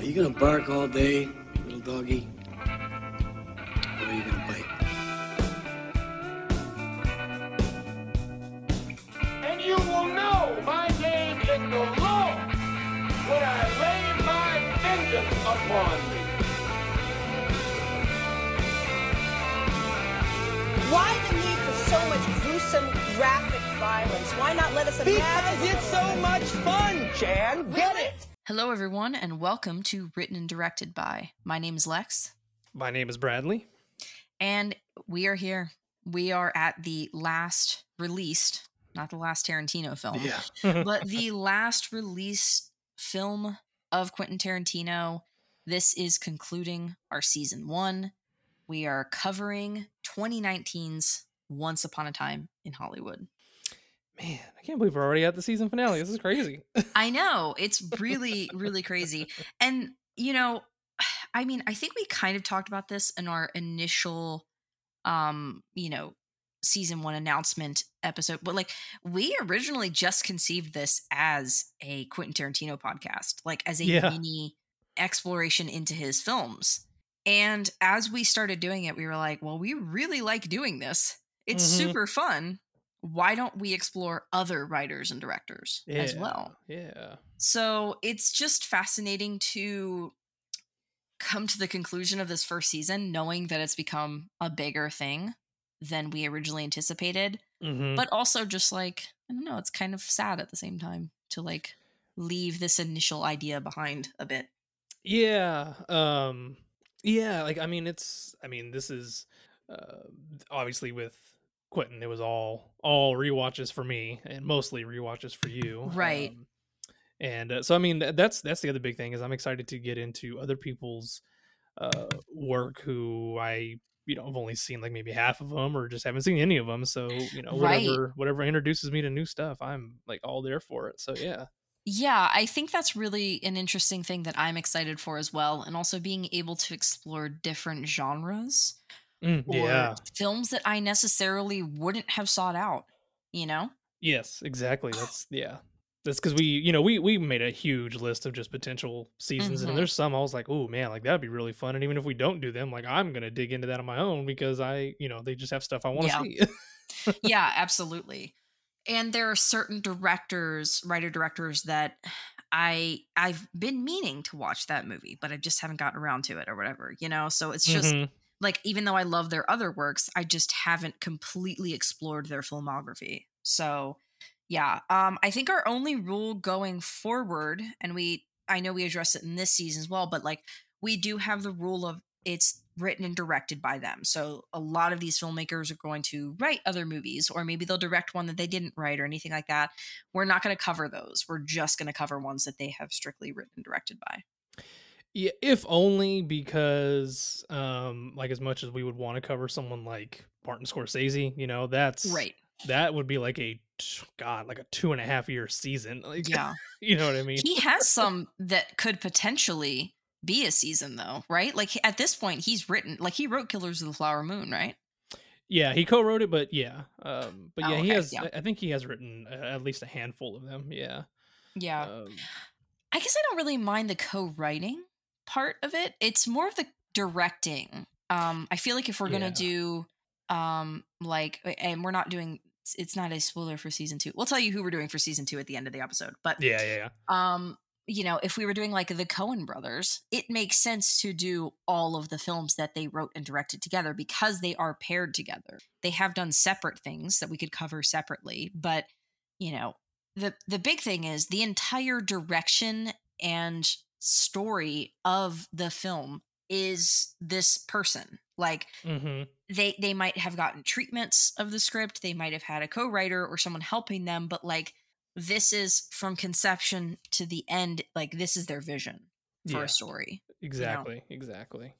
Are you gonna bark all day, little doggy? Or are you gonna bite? And you will know my name is the Lord when I lay my vengeance upon thee. Why the need for so much gruesome, graphic violence? Why not let us imagine? Because it's so much fun, Jan. Get it? Hello, everyone, and welcome to Written and Directed by. My name is Lex, My name is Bradley. and we are here. We are at the last released, not the last Tarantino film, yeah. but the last released film of Quentin Tarantino. This is concluding our season one. We are covering 2019's Once Upon a Time in Hollywood. Man, I can't believe we're already at the season finale. This is crazy. I know. It's really, really crazy. And, you know, I mean, I think we kind of talked about this in our initial um, you know, season 1 announcement episode, but like we originally just conceived this as a Quentin Tarantino podcast, like as a Yeah. mini exploration into his films. And as we started doing it, we were like, well, we really like doing this. It's Mhm. super fun. Why don't we explore other writers and directors as well? Yeah. So it's just fascinating to come to the conclusion of this first season, knowing that it's become a bigger thing than we originally anticipated. Mhm. But also just like, I don't know, it's kind of sad at the same time to like leave this initial idea behind a bit. Yeah. Um yeah, like I mean it's I mean this is uh obviously with Quentin it was all all rewatches for me and mostly rewatches for you. Right. Um, and uh, so I mean that's that's the other big thing is I'm excited to get into other people's uh work who I you know, I've only seen like maybe half of them or just haven't seen any of them. So, you know, Right. whatever whatever introduces me to new stuff, I'm like all there for it. So, yeah. Yeah, I think that's really an interesting thing that I'm excited for as well. And also being able to explore different genres Mm, or yeah. films that I necessarily wouldn't have sought out, you know? Yes, exactly. That's yeah. That's because we, you know, we we made a huge list of just potential seasons, Mhm. and there's some I was like, oh man, like that'd be really fun. And even if we don't do them, like I'm gonna dig into that on my own because I, you know, they just have stuff I want to Yeah. see. yeah, absolutely. And there are certain directors, writer directors that I I've been meaning to watch that movie, but I just haven't gotten around to it or whatever, you know? So it's just Mhm. Like even though I love their other works, I just haven't completely explored their filmography. So, yeah, um I think our only rule going forward and we I know we addressed it in this season as well, but like we do have the rule of it's written and directed by them. So a lot of these filmmakers are going to write other movies or maybe they'll direct one that they didn't write or anything like that. We're not going to cover those. We're just going to cover ones that they have strictly written and directed by. Yeah, if only because, um, like as much as we would want to cover someone like Martin Scorsese, you know, that's Right. That would be like a god, like a two and a half year season. Like, Yeah. you know what I mean? he has some that could potentially be a season though right like at this point he's written like he wrote killers of the flower moon right Yeah, he co-wrote it, but yeah, um, but Oh, yeah, he has. yeah. I- I think he has written uh, at least a handful of them. Yeah. yeah Um, i guess i don't really mind the co-writing part of it it's more of the directing um i feel like if we're gonna do um like and we're not doing it's- it's not a spoiler for season two we'll tell you who we're doing for season two at the end of the episode but yeah, yeah, yeah. um you know if we were doing like the coen brothers it makes sense to do all of the films that they wrote and directed together because they are paired together they have done separate things that we could cover separately but you know the the big thing is the entire direction and story of the film is this person like hmm they they might have gotten treatments of the script they might have had a co-writer or someone helping them but like this is from conception to the end like this is their vision for Yeah. a story Exactly. Exactly.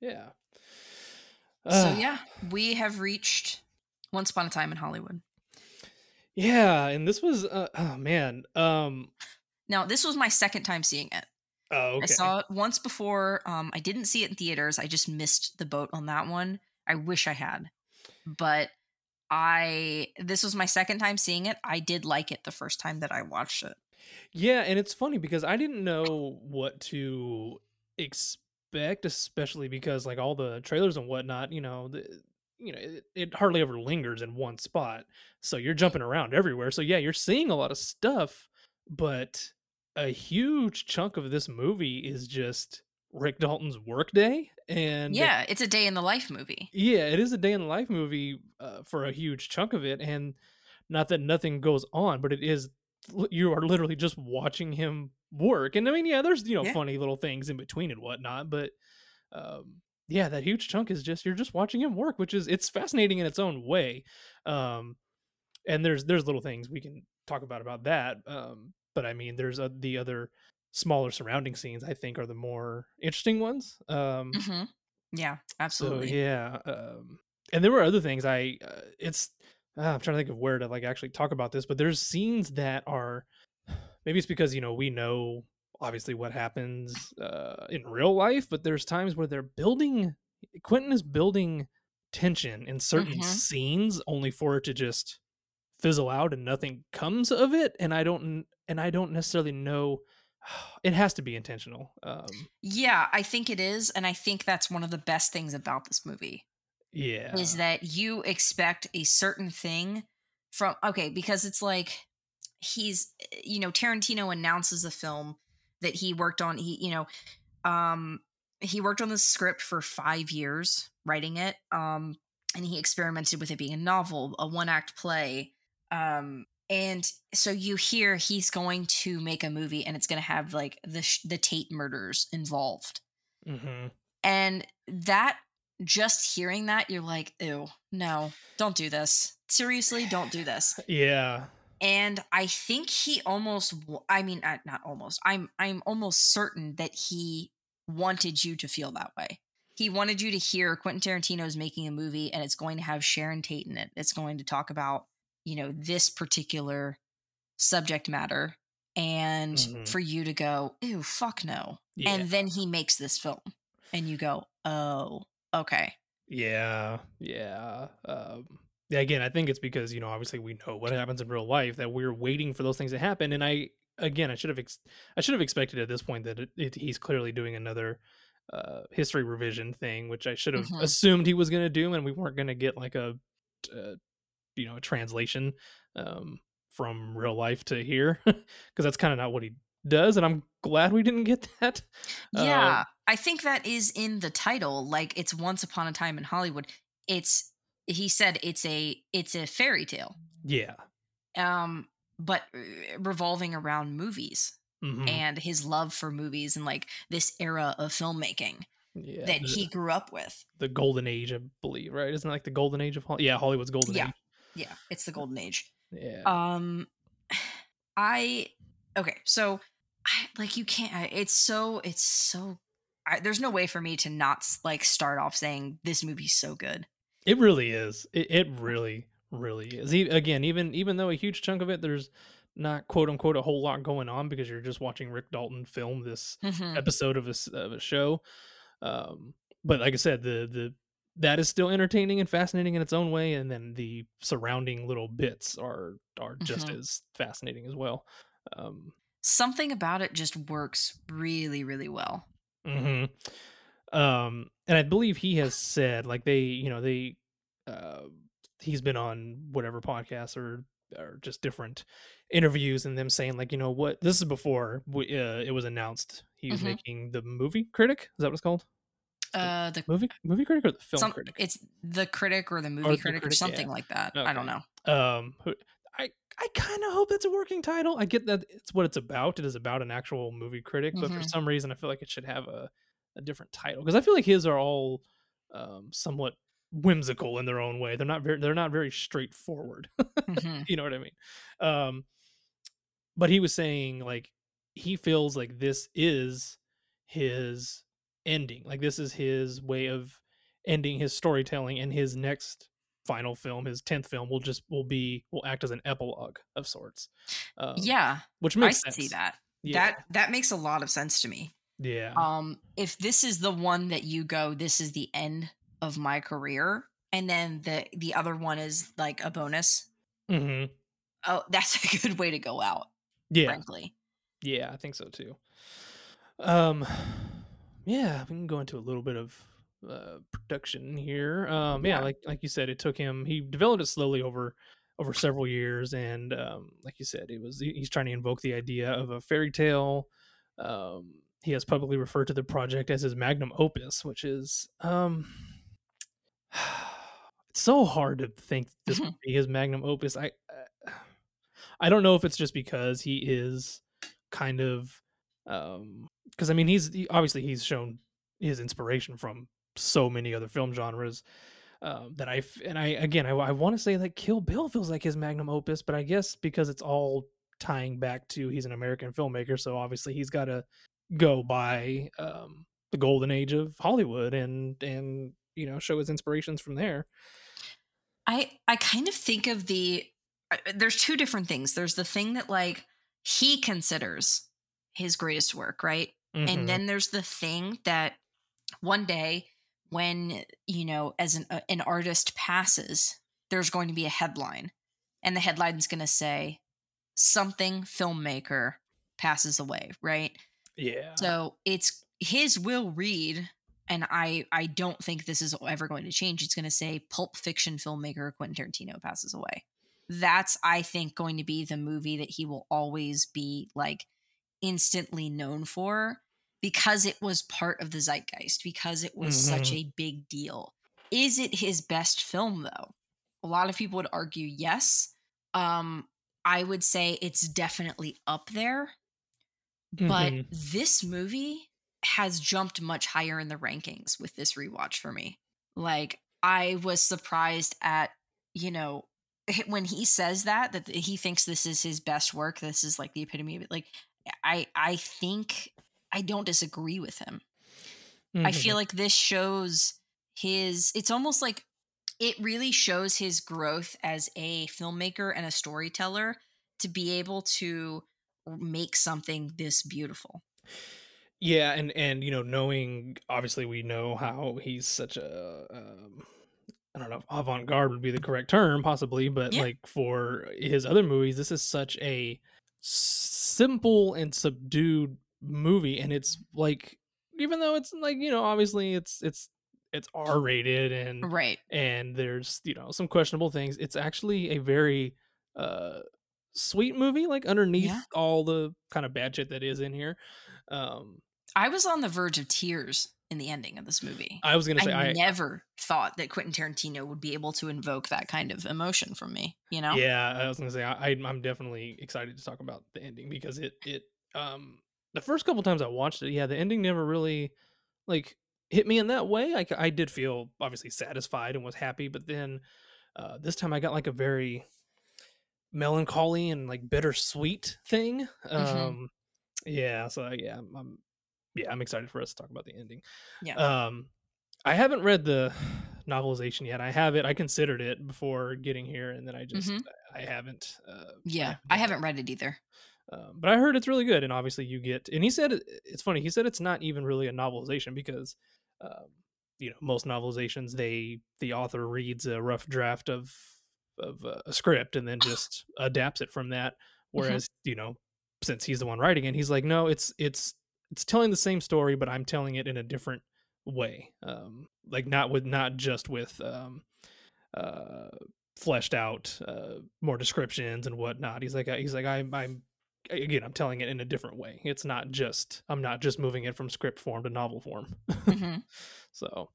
Yeah. so yeah we have reached once upon a time in hollywood Yeah, and this was. Uh, oh man. Um. now this was my second time seeing it Oh, okay. i saw it once before um i didn't see it in theaters i just missed the boat on that one i wish i had but i this was my second time seeing it i did like it the first time that i watched it Yeah, and it's funny because I didn't know what to expect, especially because like all the trailers and whatnot, you know, the you know, it, it hardly ever lingers in one spot. So you're jumping around everywhere. So yeah, you're seeing a lot of stuff, but a huge chunk of this movie is just Rick Dalton's workday and Yeah, it's a day in the life movie. yeah, it is a day in the life movie uh, for a huge chunk of it, and not that nothing goes on, but it is you are literally just watching him work. And I mean, yeah, there's you know Yeah. funny little things in between and whatnot, but um, yeah, that huge chunk is just you're just watching him work, which is it's fascinating in its own way. Um, and there's there's little things we can talk about about that. Um, but I mean, there's uh, the other smaller surrounding scenes I think are the more interesting ones. Um, hmm Yeah, absolutely. so yeah, um, and there were other things. I uh, it's uh, I'm trying to think of where to like actually talk about this, but there's scenes that are maybe it's because you know we know obviously what happens uh, in real life, but there's times where they're building. Quentin is building tension in certain Mhm. scenes only for it to just fizzle out and nothing comes of it and i don't and i don't necessarily know it has to be intentional um Yeah, I think it is. And I think that's one of the best things about this movie yeah is that you expect a certain thing from, okay, because it's like he's, eh, you know, Tarantino announces the film that he worked on. He, you know, um, he worked on the script for five years writing it. Um, and he experimented with it being a novel, a one act play. Um, and so you hear he's going to make a movie and it's going to have like the sh- the Tate murders involved. hmm And that just hearing that you're like, "Ew, no. Don't do this. Seriously, don't do this." yeah And I think he almost i mean, not almost. I'm I'm almost certain that he wanted you to feel that way. He wanted you to hear Quentin Tarantino is making a movie and it's going to have Sharon Tate in it. It's going to talk about, you know, this particular subject matter and Mhm. for you to go, ew, fuck no. Yeah. And then he makes this film and you go, oh, okay. Yeah, yeah. Um, yeah, again, I think it's because you know, obviously, we know what happens in real life that we're waiting for those things to happen. And I, again, I should have, ex- I should have expected at this point that it, it, he's clearly doing another uh history revision thing, which I should have Mhm. assumed he was going to do, and we weren't going to get like a, uh, you know, a translation um from real life to here because that's kind of not what he does, and I'm glad we didn't get that. Yeah, I think that is in the title. Like it's Once Upon a Time in Hollywood. It's he said it's a it's a fairy tale. yeah. Um but uh, revolving around movies mhm, and his love for movies and like this era of filmmaking yeah, that the- he grew up with. the golden age, I believe, right? Isn't it like the golden age of Hol- yeah, Hollywood's golden Yeah. age. Yeah, it's the golden age. Yeah. Um I okay, so I, like you can't I- it's so it's so I, there's no way for me to not like start off saying this movie's so good. it really is. It, it really, really is. E- Again, even even though a huge chunk of it, there's not quote unquote a whole lot going on because you're just watching Rick Dalton film this Mhm. episode of a of a show. Um, but like I said, the the that is still entertaining and fascinating in its own way, and then the surrounding little bits are are just Mhm. as fascinating as well. Um, something about it just works really really well hmm Um, and I believe he has said like they, you know, they, uh, he's been on whatever podcasts or or just different interviews and them saying like, you know what, this is before we, uh, it was announced he was Mhm. making the movie critic. Is that what it's called? Uh the Movie movie critic or the film some, critic? it's the critic or the movie the critic, or critic, yeah. something like that i don't know um i i kind of hope that's a working title i get that it's what it's about it is about an actual movie critic but for Mhm. some reason i feel like it should have a, a different title because i feel like his are all um somewhat whimsical in their own way they're not very they're not very straightforward Mhm. you know what i mean um but he was saying like he feels like this is his ending like this is his way of ending his storytelling and his next final film his 10th film will just will be will act as an epilogue of sorts um, yeah which i sense see that. Yeah. That that makes a lot of sense to me. Yeah. Um if this is the one that you go this is the end of my career and then the the other one is like a bonus? Hmm oh that's a good way to go out Yeah, frankly. yeah, I think so too. Um, yeah, we can go into a little bit of uh, production here. Um, yeah, Yeah. like like you said, it took him. He developed it slowly over over several years, and um, like you said, it was he's trying to invoke the idea of a fairy tale. Um, he has publicly referred to the project as his magnum opus, which is um, it's so hard to think this would be his magnum opus. I uh, I don't know if it's just because he is kind of um because I mean he's he, obviously he's shown his inspiration from so many other film genres um, that I and I again I, I want to say like Kill Bill feels like his magnum opus, but I guess because it's all tying back to he's an American filmmaker, so obviously he's got to go by um, the golden age of Hollywood and and you know show his inspirations from there. I I kind of think of the uh, there's two different things. There's the thing that like he considers his greatest work, right? Mhm. And then there's the thing that one day when, you know, as an uh, an artist passes, there's going to be a headline and the headline's going to say something filmmaker passes away, right? yeah, So it's his will read, and I I don't think this is ever going to change. It's going to say Pulp Fiction filmmaker Quentin Tarantino passes away. That's I think going to be the movie that he will always be like instantly known for because it was part of the zeitgeist because it was such a big deal. Is it his best film though? A lot of people would argue yes. Um I would say it's definitely up there but Mhm. this movie has jumped much higher in the rankings with this rewatch for me. Like I was surprised at, you know, when he says that that he thinks this is his best work, this is like the epitome of it. Like I I think I don't disagree with him. I Mhm. feel like this shows his it's almost like it really shows his growth as a filmmaker and a storyteller to be able to make something this beautiful. Yeah, and and you know, knowing obviously we know how he's such a um, I don't know, if avant-garde would be the correct term, possibly, but Yeah. like for his other movies, this is such a simple and subdued movie, and it's like even though it's like you know, obviously it's it's it's R-rated and Right. and there's you know some questionable things. It's actually a very uh sweet movie, like underneath Yeah. all the kind of bad shit that is in here. Um, I was on the verge of tears in the ending of this movie. I was gonna say I, I, never thought that Quentin Tarantino would be able to invoke that kind of emotion from me, you know? yeah, I was gonna say I, I'm definitely excited to talk about the ending because it it um the first couple times I watched it, yeah, the ending never really like hit me in that way. I, I did feel obviously satisfied and was happy, but then uh, this time I got like a very melancholy and like bittersweet thing. Mhm. Um, yeah, so yeah, I'm, I'm yeah I'm excited for us to talk about the ending. Yeah. Um, I haven't read the novelization yet. I have it. I considered it before getting here, and then I just Mhm. I haven't. Uh, yeah. I haven't read it either. Um, but I heard it's really good, and obviously you get. And he said it's funny. He said it's not even really a novelization because, um, you know, most novelizations they the author reads a rough draft of of uh, a script and then just adapts it from that. Whereas you know, since he's the one writing it, he's like, no, it's it's it's telling the same story, but I'm telling it in a different way. Um, like not with not just with um, uh, fleshed out uh, more descriptions and whatnot. He's like, he's like, I'm, I'm again, I'm telling it in a different way. It's not just, I'm not just moving it from script form to novel form. Mhm. So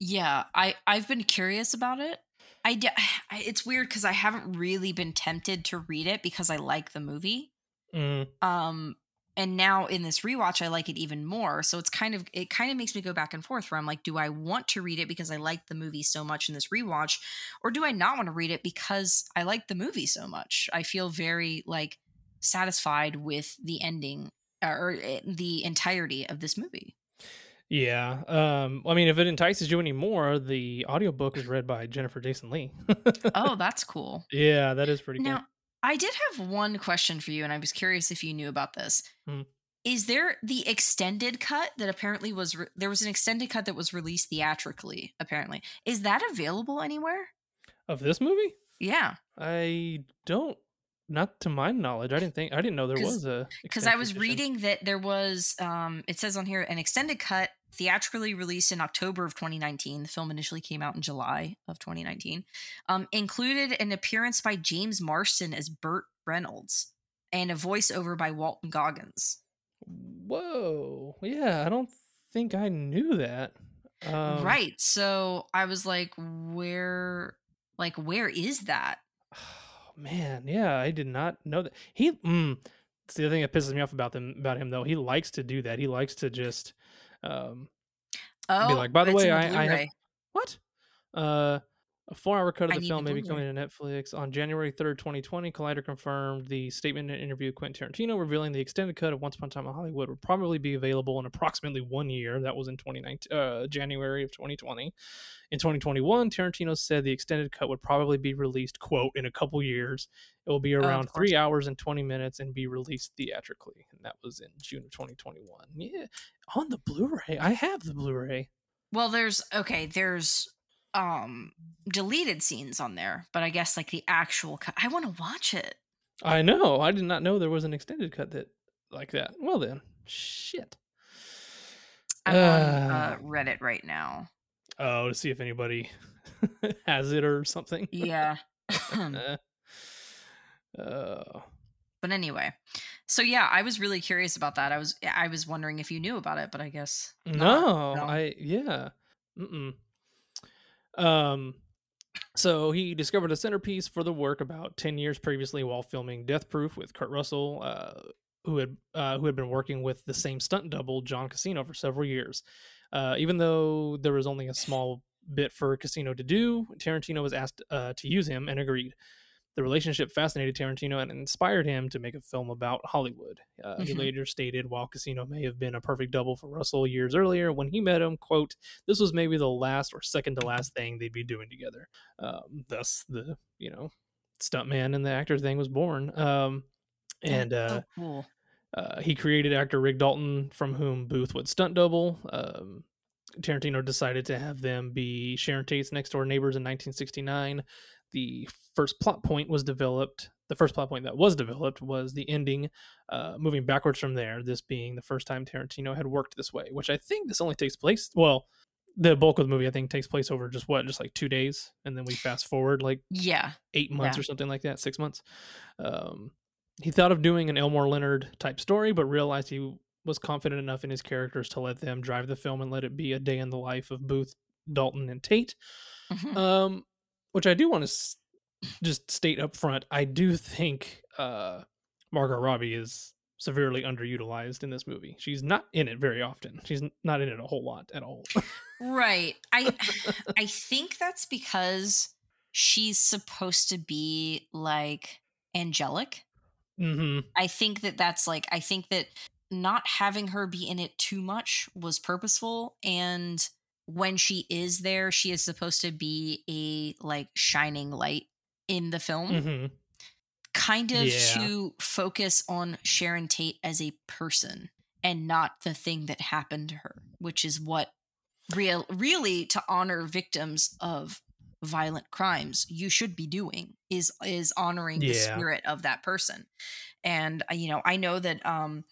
Yeah, I I've been curious about it. I d- I- it's weird because I haven't really been tempted to read it because I like the movie. mm, Um, and now in this rewatch, I like it even more. So it's kind of it kind of makes me go back and forth. Where I'm like, do I want to read it because I like the movie so much in this rewatch, or do I not want to read it because I like the movie so much? I feel very like satisfied with the ending or uh, the entirety of this movie. yeah. Um, I mean, if it entices you anymore, the audiobook is read by Jennifer Jason Leigh. Oh, that's cool. yeah, that is pretty cool. I did have one question for you, and I was curious if you knew about this. Hmm. Is there the extended cut that apparently was re- there was an extended cut that was released theatrically? Apparently, is that available anywhere? of this movie, Yeah. I don't not to my knowledge. I didn't think I didn't know there was a because I was edition. reading that there was um it says on here an extended cut theatrically released in October of 2019 the film initially came out in July of 2019 um included an appearance by James Marsden as Burt Reynolds and a voiceover by Walton Goggins Whoa, yeah, I don't think I knew that. Um, right so I was like where like where is that man, yeah, I did not know that. He, mm, it's the other thing that pisses me off about them about him though. He likes to do that. He likes to just, um, oh like, "By the way, I- I have- What? Uh, a four-hour cut of the film may be coming to Netflix on January third, twenty twenty. Collider confirmed the statement in an interview with Quentin Tarantino, revealing the extended cut of Once Upon a Time in Hollywood would probably be available in approximately one year. That was in uh, January of twenty twenty. In twenty twenty one, Tarantino said the extended cut would probably be released, quote, in a couple years. It will be around course. three hours and twenty minutes and be released theatrically, and that was in June of twenty twenty one. Yeah, on the Blu-ray, I have the Blu-ray. Well, there's okay, there's um deleted scenes on there, but I guess like the actual cut. I want to watch it. I know. I did not know there was an extended cut that like that. Well then, shit. I'm on Uh. uh, Reddit right now. Oh, to see if anybody has it or something. Yeah. Oh, but anyway. So yeah, I was really curious about that. I was I was wondering if you knew about it, but I guess not. no, no. I yeah. Mm-mm. Um, so he discovered a centerpiece for the work about ten years previously while filming Death Proof with Kurt Russell, uh, who had uh, who had been working with the same stunt double John Casino for several years. Uh, even though there was only a small bit for Casino to do, Tarantino was asked uh, to use him and agreed. The relationship fascinated Tarantino and inspired him to make a film about Hollywood. Uh, He Mhm. later stated, while Casino may have been a perfect double for Russell years earlier, when he met him, quote, this was maybe the last or second to last thing they'd be doing together. Um, thus, the, you know, stuntman and the actor thing was born. Um, and uh, oh, cool. uh, he created actor Rick Dalton, from whom Booth would stunt double. Um, Tarantino decided to have them be Sharon Tate's next door neighbors in 1969. The first plot point was developed. The first plot point that was developed was the ending, uh, moving backwards from there. This being the first time Tarantino had worked this way, which I think this only takes place. Well, the bulk of the movie I think takes place over just what, just like two days, and then we fast forward like Yeah. eight months Yeah. or something like that, six months. Um, he thought of doing an Elmore Leonard type story, but realized he was confident enough in his characters to let them drive the film and let it be a day in the life of Booth, Dalton, and Tate. Mhm. Um, which I do want to s- just state up front. I do think uh, Margot Robbie is severely underutilized in this movie. She's not in it very often. She's not in it a whole lot at all. Right. I I think that's because she's supposed to be like angelic. hmm I think that that's like I think that not having her be in it too much was purposeful and when she is there she is supposed to be a like shining light in the film hmm kind of Yeah. to focus on Sharon Tate as a person and not the thing that happened to her, which is what real really to honor victims of violent crimes you should be doing is is honoring the spirit of that person. And uh, you know, I know that um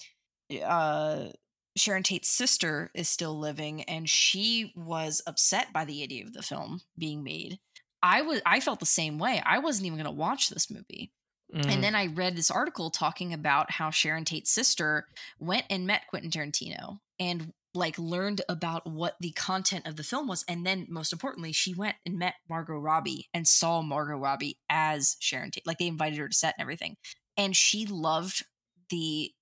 uh Sharon Tate's sister is still living and she was upset by the idea of the film being made. I was I felt the same way. I wasn't even going to watch this movie. Mhm. And then I read this article talking about how Sharon Tate's sister went and met Quentin Tarantino and like learned about what the content of the film was. And then most importantly, she went and met Margot Robbie and saw Margot Robbie as Sharon Tate. Like they invited her to set and everything. And she loved the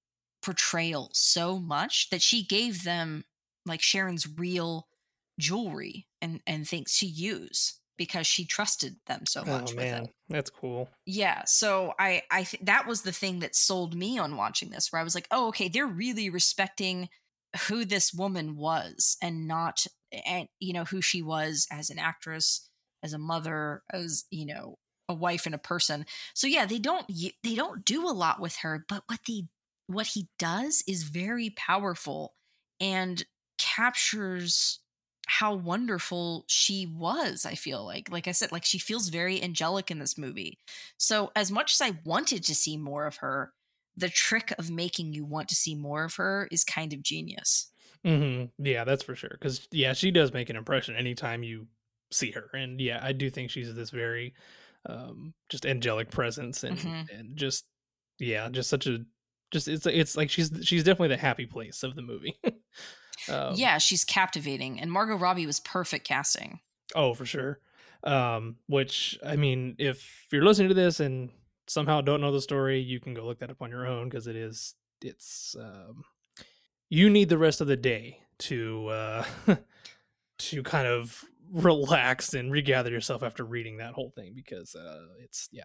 portrayal so much that she gave them like Sharon's real jewelry and, and things to use because she trusted them so oh, much oh with it. man, that's cool. yeah so i i th- that was the thing that sold me on watching this where i was like oh okay they're really respecting who this woman was and not and you know who she was as an actress as a mother as you know a wife and a person. So yeah they don't they don't do a lot with her but what they what he does is very powerful and captures how wonderful she was i feel like like i said like she feels very angelic in this movie so as much as i wanted to see more of her the trick of making you want to see more of her is kind of genius hmm Yeah, that's for sure. Because yeah, she does make an impression anytime you see her, and yeah, I do think she's this very um just angelic presence, and Mhm. and just yeah, just such a just it's it's like she's she's definitely the happy place of the movie. um, yeah she's captivating and margot robbie was perfect casting Oh, for sure. Um, which I mean, if you're listening to this and somehow don't know the story, you can go look that up on your own because it is it's um you need the rest of the day to uh to kind of relax and regather yourself after reading that whole thing because uh it's yeah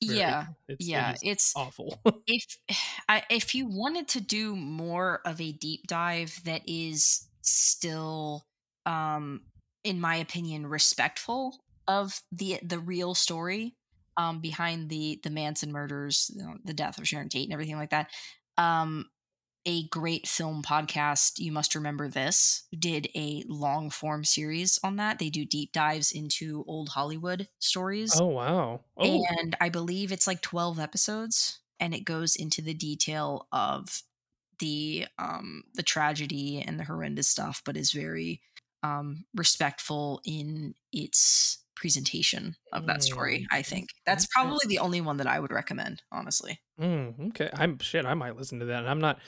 yeah it's, yeah is it's awful. if I, if you wanted to do more of a deep dive that is still um in my opinion respectful of the the real story um behind the the Manson murders you know, the death of Sharon Tate and everything like that um a great film podcast you must remember this did a long form series on that. They do deep dives into old hollywood stories. Oh wow. Oh. And I believe it's like 12 episodes and it goes into the detail of the um the tragedy and the horrendous stuff but is very um respectful in its presentation of that story Mm, I think that's probably the only one that I would recommend honestly Mm, okay, I'm shit. I might listen to that. And I'm not,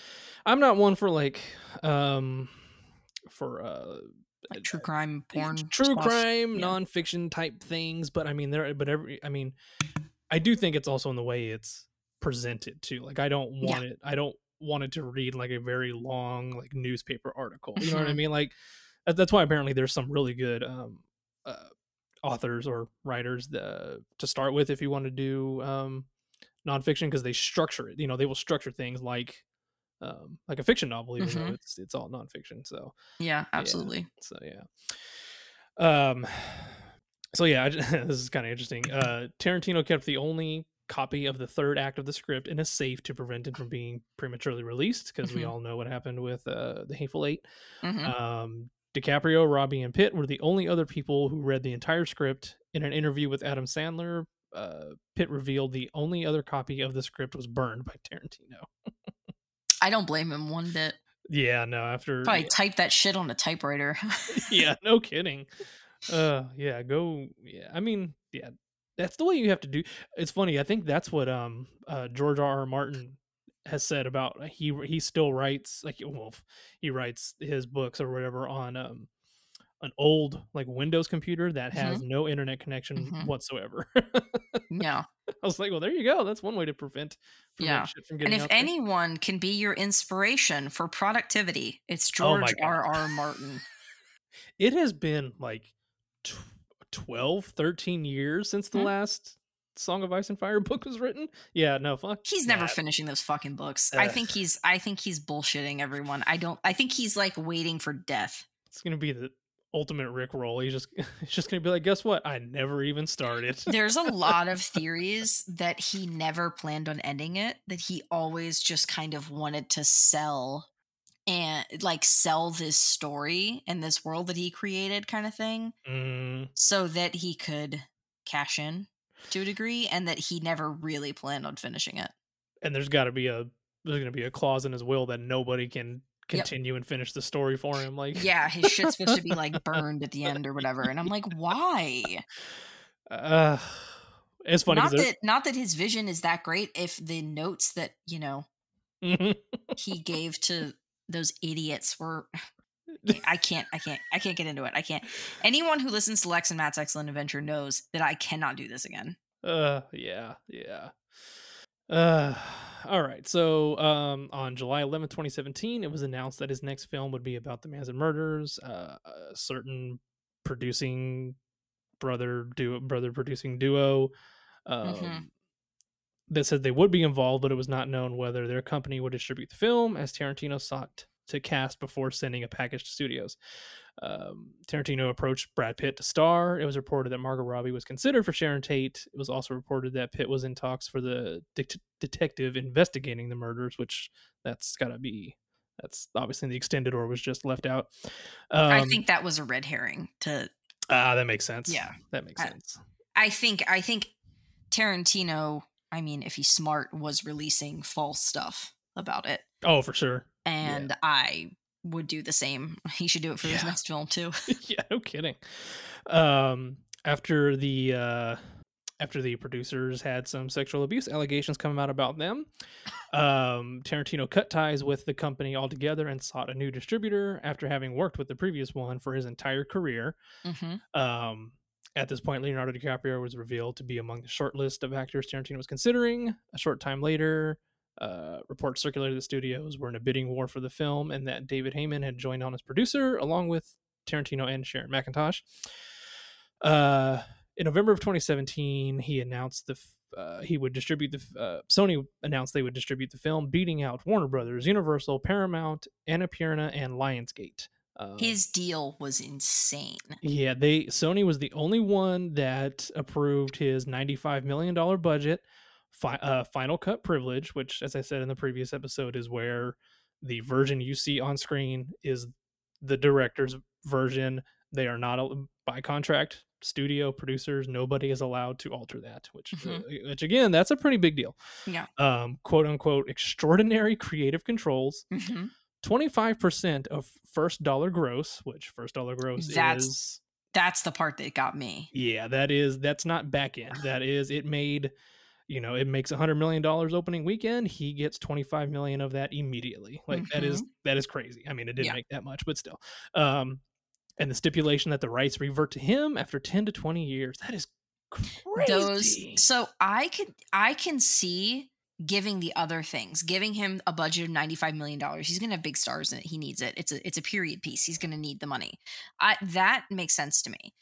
I'm not one for like, um, for uh, like true crime porn true stuff. crime, Yeah. nonfiction type things. But I mean, there, but every, I mean, I do think it's also in the way it's presented too. Like, I don't Yeah. want it. I don't want it to read like a very long like newspaper article. You know what I Mhm. mean? Like, that's why apparently there's some really good um, uh, authors or writers uh, to start with if you want to do um nonfiction because they structure it. You know, they will structure things like um like a fiction novel, even though Mhm. it's it's all nonfiction. So yeah absolutely so yeah. Um. So yeah, I this is kind of interesting. Uh, Tarantino kept the only copy of the third act of the script in a safe to prevent it from being prematurely released because we Mhm. all know what happened with uh, the Hateful 8 Mhm. um, DiCaprio, Robbie, and Pitt were the only other people who read the entire script. In an interview with Adam Sandler, uh, Pitt revealed the only other copy of the script was burned by Tarantino. I don't blame him one bit Yeah, no, after probably type that shit on a typewriter yeah, no kidding. Uh, yeah, go. Yeah, I mean, yeah, that's the way you have to do. It's funny. I think that's what um uh George R. R. Martin has said about uh, he he still writes like well he writes his books or whatever on um an old like Windows computer that has no internet connection Mhm. whatsoever. yeah I was like, well, there you go. That's one way to prevent, prevent Yeah. shit from And if anyone can be your inspiration for productivity, it's Oh George God. R. R. Martin. it has been like tw- 12 13 years since the Hmm? last song of ice and fire book was written yeah no fuck He's never that. finishing those fucking books. I think he's I think he's bullshitting everyone. I don't I think he's like waiting for death. it's gonna be the ultimate rick roll he's just he's just gonna be like guess what i never even started There's a lot of theories that he never planned on ending it, that he always just kind of wanted to sell and like sell this story and this world that he created kind of thing mm, so that he could cash in to a degree and that he never really planned on finishing it. and there's got to be a there's gonna be a clause in his will that nobody can Yep. continue and finish the story for him like Yeah, his shit's supposed to be like burned at the end or whatever. And I'm like, why? uh it's funny not that not that his vision is that great if the notes that, you know, he gave to those idiots were I can't I can't I can't get into it. I can't. Anyone who listens to Lex and Matt's Excellent Adventure knows that I cannot do this again. Uh yeah, yeah. Uh all right. So um on July 11th, 2017, it was announced that his next film would be about the Manson murders. Uh a certain producing brother duo brother producing duo um Mhm. that said they would be involved, but it was not known whether their company would distribute the film as Tarantino sought to cast before sending a package to studios. Um, Tarantino approached Brad Pitt to star. It was reported that Margot Robbie was considered for Sharon Tate. It was also reported that Pitt was in talks for the det- detective investigating the murders, which that's got to be That's obviously the extended or was just left out. I Um, think that was a red herring to ah, that makes sense. Yeah. that makes I- sense. I think I think Tarantino, I mean, if he's smart, was releasing false stuff about it. Oh, for sure. And I would do the same. He should do it for his next film too. yeah, no kidding. Um, after the uh, after the producers had some sexual abuse allegations coming out about them, um, Tarantino cut ties with the company altogether and sought a new distributor after having worked with the previous one for his entire career. hmm Um, at this point, Leonardo DiCaprio was revealed to be among the short list of actors Tarantino was considering. A short time later, uh, reports circulated the studios were in a bidding war for the film, and that David Heyman had joined on as producer along with Tarantino and Shannon McIntosh. Uh, in November of 2017, he announced the uh, he would distribute the uh, Sony announced they would distribute the film, beating out Warner Brothers, Universal, Paramount, Annapurna, and Lionsgate. Um, His deal was insane. yeah, they Sony was the only one that approved his ninety-five million dollar budget, fi- uh, final cut privilege, which, as I said in the previous episode, is where the version you see on screen is the director's version. They are not by contract. Studio producers, nobody is allowed to alter that. Which, uh, which again, that's a pretty big deal. Yeah. Um, quote unquote, extraordinary creative controls. hmm 25% of first dollar gross, which first dollar gross That's- is That's the part that got me. yeah, that is that's not back end. That is it made you know, it makes a hundred million dollars opening weekend. He gets 25 million of that immediately. Like that is that is crazy. I mean, it didn't Yeah. make that much, but still. Um and the stipulation that the rights revert to him after 10 to 20 years. That is crazy. those so i can i can see giving the other things giving him a budget of 95 million dollars he's gonna have big stars in it he needs it it's a it's a period piece he's gonna need the money I, that makes sense to me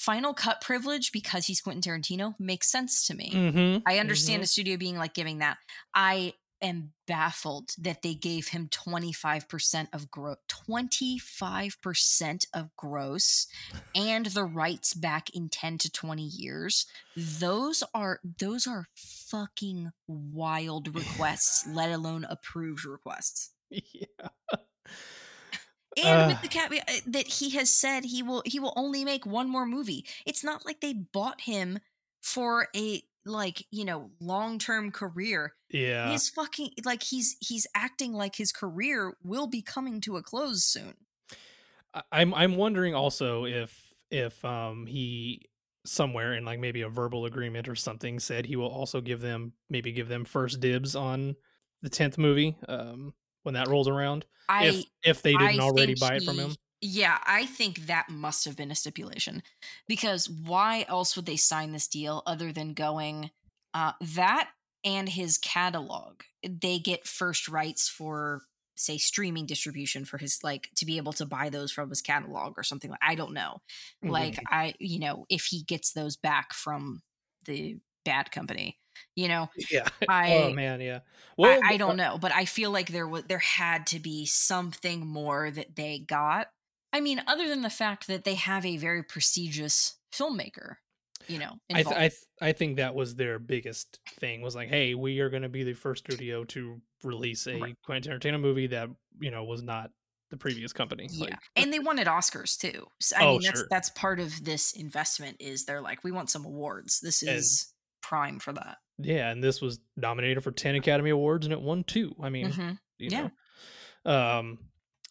final cut privilege because he's quentin tarantino makes sense to me. Mhm, i understand mhm. a studio being like giving that. I am baffled that they gave him 25% of gross 25% of gross and the rights back in 10 to 20 years. Those are those are fucking wild requests let alone approved requests. Yeah. And Uh. with the caveat uh, that he has said he will he will only make one more movie it's not like they bought him for a like you know long-term career Yeah. his fucking like he's he's acting like his career will be coming to a close soon I'm I'm wondering also if if um he somewhere in like maybe a verbal agreement or something said he will also give them maybe give them first dibs on the 10th movie um when that rolls around i if if they didn't I already buy it from him Yeah, I think that must have been a stipulation because why else would they sign this deal other than going uh, that and his catalog? They get first rights for say streaming distribution for his like to be able to buy those from his catalog or something like I don't know. Like Mhm. I you know, if he gets those back from the bad company, you know, oh, yeah I oh man yeah well I, I don't know, but I feel like there was there had to be something more that they got. I mean, other than the fact that they have a very prestigious filmmaker, you know, I, th- I, th- I think that was their biggest thing was like hey we are going to be the first studio to release a Right. Quentin Tarantino movie that you know was not the previous company yeah, like and they wanted Oscars too. So, I Oh, mean, that's sure. that's part of this investment. Is they're like, we want some awards. This is prime for that. yeah and this was nominated for 10 academy awards and it won two i mean Mhm. you Yeah. know um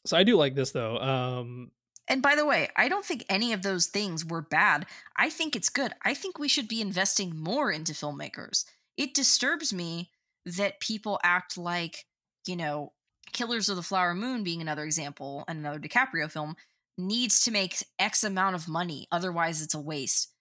so i do like this though um And by the way, I don't think any of those things were bad. I think it's good. I think we should be investing more into filmmakers. It disturbs me that people act like, you know, Killers of the Flower Moon being another example and another DiCaprio film needs to make X amount of money. Otherwise, it's a waste.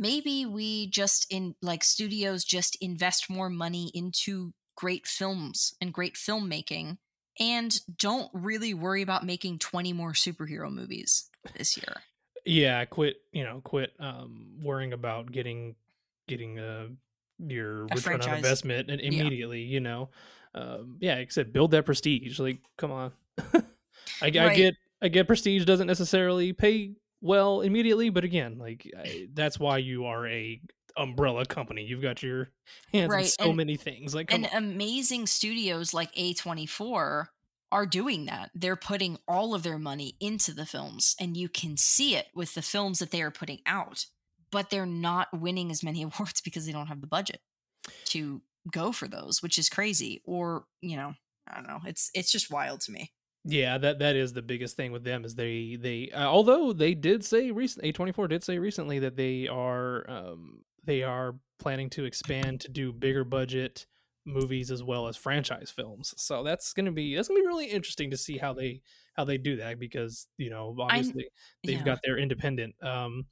Maybe we just in like studios just invest more money into great films and great filmmaking and don't really worry about making 20 more superhero movies this year. yeah quit you know quit um worrying about getting getting uh your return franchise. on investment and immediately you know um yeah like i said build that prestige like come on I, I get i get prestige doesn't necessarily pay well immediately but again like I, that's why you are a umbrella company you've got your hands in Right, so and- many things like And on. amazing studios like A24 are doing that. They're putting all of their money into the films, and you can see it with the films that they are putting out. But they're not winning as many awards because they don't have the budget to go for those, which is crazy. Or, you know, I don't know. It's it's just wild to me. Yeah, that that is the biggest thing with them is they they uh, although they did say recent A24 did say recently that they are um they are planning to expand to do bigger budget movies as well as franchise films. So that's going to be that's going to be really interesting to see how they how they do that because, you know, obviously they've yeah. got their independent um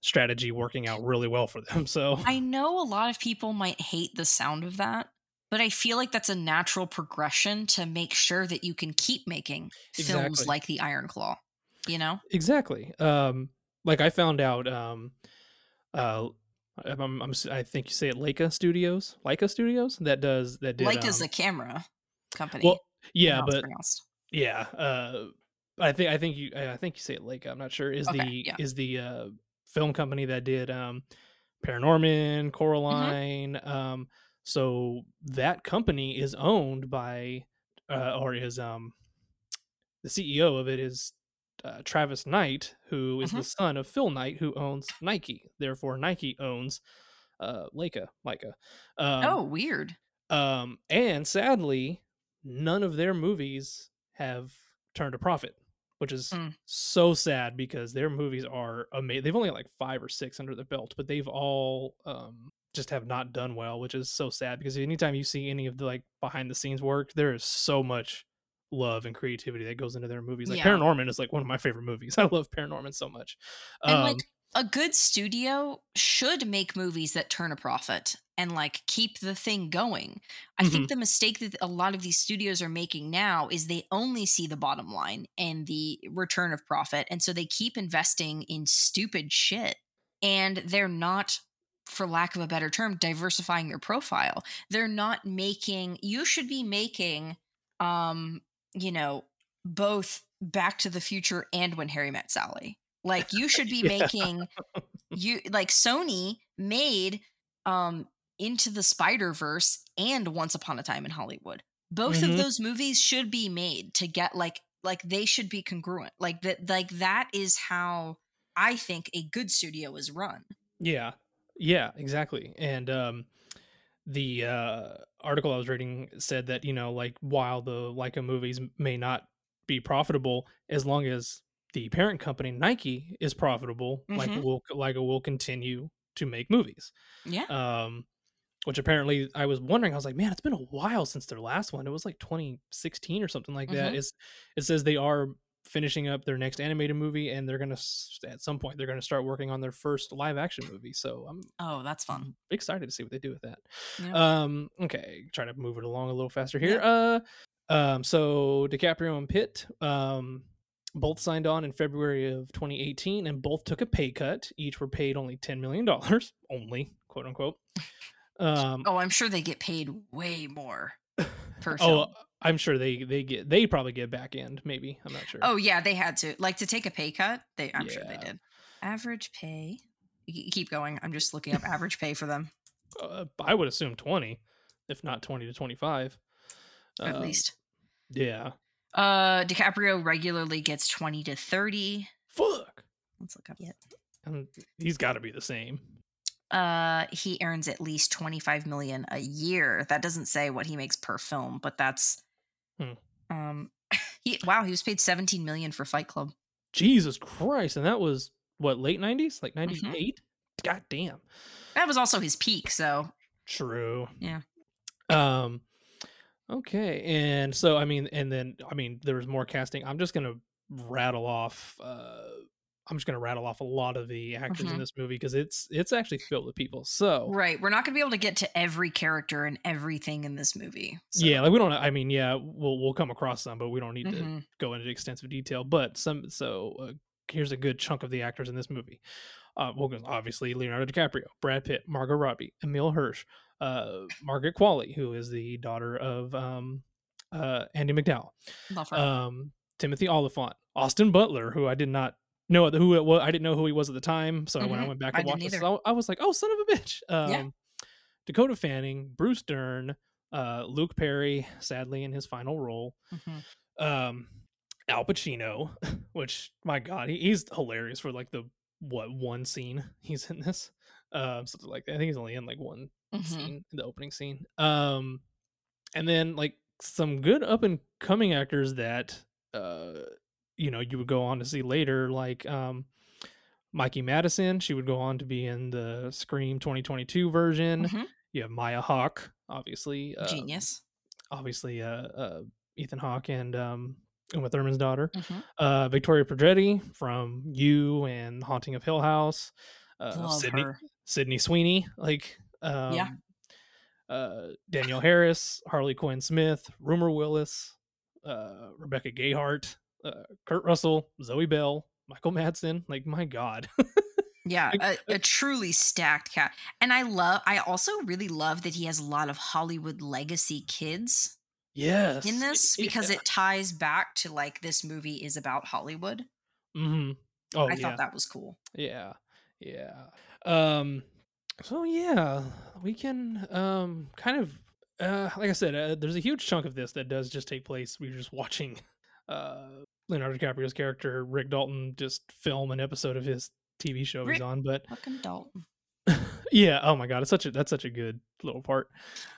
strategy working out really well for them. So I know a lot of people might hate the sound of that, but I feel like that's a natural progression to make sure that you can keep making films like The Iron Claw. You know? Exactly. Um, like I found out. Um, uh, I'm, I'm, I think you say it Laika Studios, Laika Studios that does that did. like as um, a camera company. well, yeah, don't know how it's but yeah. Uh, I think I think you I think you say it Laika. I'm not sure. Is Okay, the yeah. is the uh, film company that did um, Paranorman, Mm-hmm. Coraline. Um, so that company is owned by uh, or is um the CEO of it is uh, Travis Knight, who is Mhm. the son of Phil Knight, who owns Nike. Therefore, Nike owns uh, Laika. Laika. Um, oh, weird. um, and sadly, none of their movies have turned a profit, which is Mm. so sad because their movies are amazing. They've only got like five or six under the belt, but they've all um, just have not done well, which is so sad because anytime you see any of the like behind the scenes work, there is so much love and creativity that goes into their movies. Like Yeah. Paranorman is like one of my favorite movies. I love Paranorman so much. And Um, like a good studio should make movies that turn a profit and like keep the thing going. I Mm-hmm. think the mistake that a lot of these studios are making now is they only see the bottom line and the return of profit. And so they keep investing in stupid shit. And they're not, for lack of a better term, diversifying their profile. They're not making, you should be making, um, you know, both Back to the Future and When Harry Met Sally. Like you should be Yeah. making you like Sony made um into the Spider Verse and Once Upon a Time in Hollywood. Both Mhm. of those movies should be made to get like like they should be congruent. Like that like that is how I think a good studio is run. Yeah. Yeah, exactly. And um the uh article I was reading said that, you know, like while the Laika movies may not be profitable as long as the parent company Nike is profitable, like Mhm. will Laika will continue to make movies. Yeah. Um which apparently I was wondering, I was like, man, it's been a while since their last one. It was like 2016 or something like that. Mhm. It's, it says they are finishing up their next animated movie and they're going to, at some point, they're to start working on their first live action movie. So I'm Oh, that's fun. excited to see what they do with that. Yeah. Um, okay, try to move it along a little faster here. Uh, um, so DiCaprio and Pitt, um, both signed on in February of 2018, and both took a pay cut. Each were paid only 10 million dollars, only quote unquote. Um, Oh, I'm sure they get paid way more per oh. I'm sure they they get they probably get back end. Maybe I'm not sure. Oh yeah, they had to like to take a pay cut. They, I'm sure they did. Average pay. Keep going. I'm just looking up average pay for them uh, I would assume 20, if not 20 to 25. at Um, least. Yeah. Uh, DiCaprio regularly gets 20 to 30. Fuck. Let's look up yet. And he's got to be the same. Uh, he earns at least 25 million a year. That doesn't say what he makes per film, but that's Hmm. um he wow, he was paid 17 million for Fight Club. Jesus Christ. And that was what, late 90s? Like Mm-hmm. 98? God damn. That was also his peak, so True. Yeah. Um okay. And so I mean and then I mean there was more casting. I'm just going to rattle off uh I'm just to rattle off a lot of the actors in Mhm. this movie because it's it's actually filled with people. So right. We're not gonna be able to get to every character and everything in this movie. so- yeah, like we don't I mean yeah, we'll we'll come across some but we don't need to Mhm. go into extensive detail. But some so uh, here's a good chunk of the actors in this movie. Uh, well, obviously Leonardo DiCaprio, Brad Pitt, Margot Robbie, Emile Hirsch, uh, Margaret Qualley, who is the daughter of um, uh, Andie MacDowell, um, Timothy Olyphant, Austin Butler, who I did not know who it was. I didn't know who he was at the time. So when I Mhm. went back I and watched didn't this. I, I was like, oh, son of a bitch. Um, Yeah. Dakota Fanning, Bruce Dern, uh, Luke Perry, sadly in his final role, Mhm. um, Al Pacino, which my God, he, he's hilarious for like the what one scene he's in this, um, something like that. I think he's only in like one Mhm. scene, the opening scene. Um, and then like some good up and coming actors that uh, you know, you would go on to see later, like um, Mikey Madison. She would go on to be in the Scream 2022 version. Mhm. You have Maya Hawke, obviously, um, Genius. obviously, uh, uh, Ethan Hawke and um, Uma Thurman's daughter. Mhm. Uh, Victoria Pedretti from You and Haunting of Hill House. Uh, Sydney her. Sydney Sweeney, like um, Yeah. uh, Danielle Harris, Harley Quinn Smith, Rumor Willis, uh, Rebecca Gayhart, uh, Kurt Russell, Zoe Bell, Michael Madsen. Like my God, Yeah, a, a truly stacked cat. And I love I also really love that he has a lot of Hollywood legacy kids yes, in this because yeah. it ties back to like this movie is about Hollywood. Mm-hmm. Oh I yeah, thought that was cool. yeah, yeah. Um, so yeah, we can um kind of uh like I said, uh, there's a huge chunk of this that does just take place. We're just watching uh Leonardo DiCaprio's character Rick Dalton just film an episode of his TV show he's on, but Fucking Dalton. yeah oh my god it's such a that's such a good little part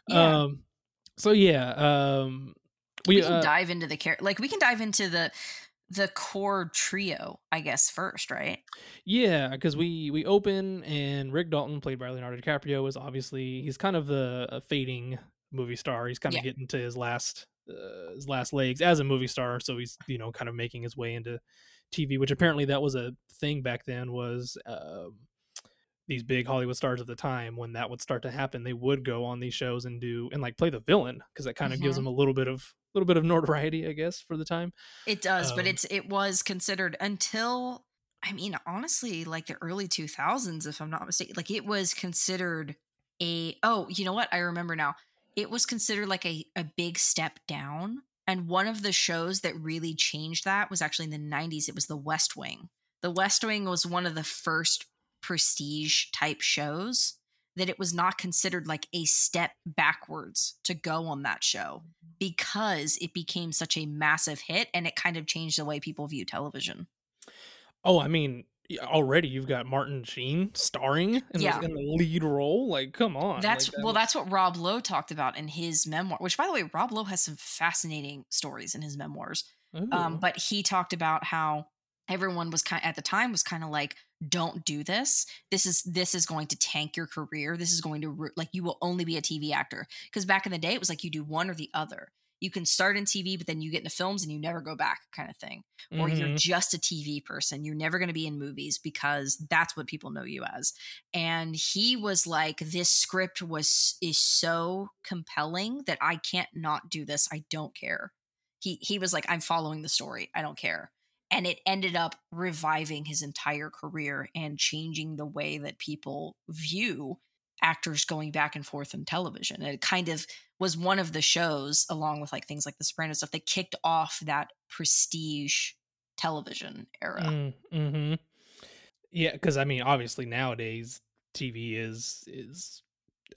Yeah. um so yeah um we, We, can uh, dive into the character like we can dive into the the core trio, I guess, first, right? yeah because we we open and rick dalton played by leonardo dicaprio is obviously he's kind of the a fading movie star he's kind of Yeah. getting to his last uh, his last legs as a movie star so he's you know kind of making his way into tv which apparently that was a thing back then was um these big Hollywood stars of the time, when that would start to happen, they would go on these shows and do and like play the villain because that kind of gives Mhm. them a little bit of a little bit of notoriety, I guess, for the time. It does, but Um, it's it was considered until I mean, honestly, like the early 2000s, if I'm not mistaken, like it was considered a oh, you know what? I remember now. It was considered like a, a big step down. And one of the shows that really changed that was actually in the 90s. It was The West Wing. The West Wing was one of the first prestige type shows that it was not considered like a step backwards to go on that show because it became such a massive hit and it kind of changed the way people view television. Oh, I mean, already you've got Martin Sheen starring in, Yeah. the, in the lead role. Like, come on. That's like, that well, was- that's what Rob Lowe talked about in his memoir. Which, by the way, Rob Lowe has some fascinating stories in his memoirs. Um, but he talked about how everyone was kind at the time was kind of like, "Don't do this. This is this is going to tank your career. This is going to like you will only be a TV actor." Because back in the day, it was like you do one or the other. You can start in TV, but then you get into films and you never go back, kind of thing. Or you're Mhm. just a TV person. You're never going to be in movies because that's what people know you as. And he was like, "This script was is so compelling that I can't not do this. I don't care." He he was like, "I'm following the story. I don't care." And it ended up reviving his entire career and changing the way that people view actors going back and forth in television. It kind of was one of the shows, along with like things like The Sopranos stuff, that kicked off that prestige television era. Mm, mhm. Yeah, because I mean, obviously nowadays TV is is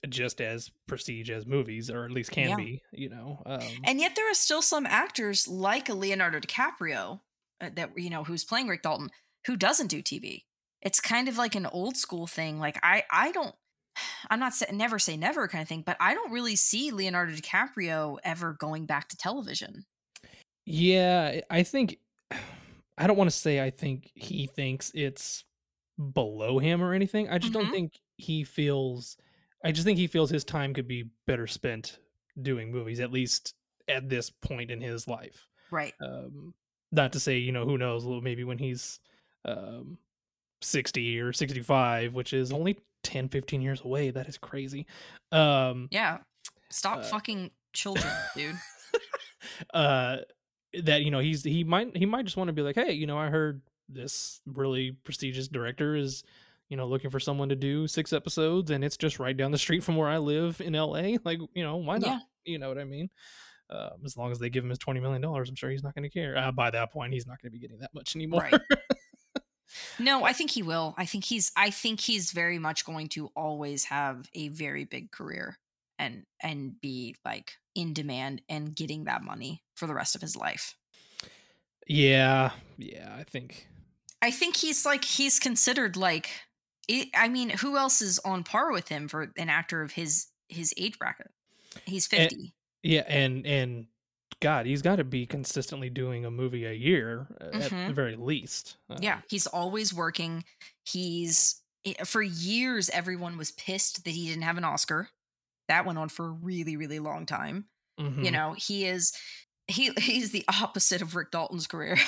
just as prestige as movies, or at least can Yeah. be. You know. Um, And yet there are still some actors like Leonardo DiCaprio that you know who's playing Rick Dalton who doesn't do TV. It's kind of like an old school thing. Like I I don't I'm not saying never say never kind of thing, but I don't really see Leonardo DiCaprio ever going back to television. Yeah, I think I don't want to say I think he thinks it's below him or anything. I just Mhm. don't think he feels I just think he feels his time could be better spent doing movies at least at this point in his life. Right. Um not to say, you know, who knows, maybe when he's um 60 or 65, which is only 10 15 years away. That is crazy. Um Yeah. Stop Uh, fucking children, dude. uh that you know he's he might he might just want to be like hey you know i heard this really prestigious director is you know looking for someone to do six episodes and it's just right down the street from where i live in la like you know why not Yeah. you know what i mean um, as long as they give him his 20 million dollars i'm sure he's not going to care uh, by that point he's not going to be getting that much anymore Right. No, I think he will. I think he's I think he's very much going to always have a very big career and and be like in demand and getting that money for the rest of his life. Yeah, yeah, I think. I think he's like he's considered like it, I mean, who else is on par with him for an actor of his his age bracket? He's And- 50. Yeah, and and God, he's got to be consistently doing a movie a year uh, at the Mhm. very least. Uh, yeah, he's always working. He's for years everyone was pissed that he didn't have an Oscar. That went on for a really really long time. You mhm. know, he is he he's the opposite of Rick Dalton's career.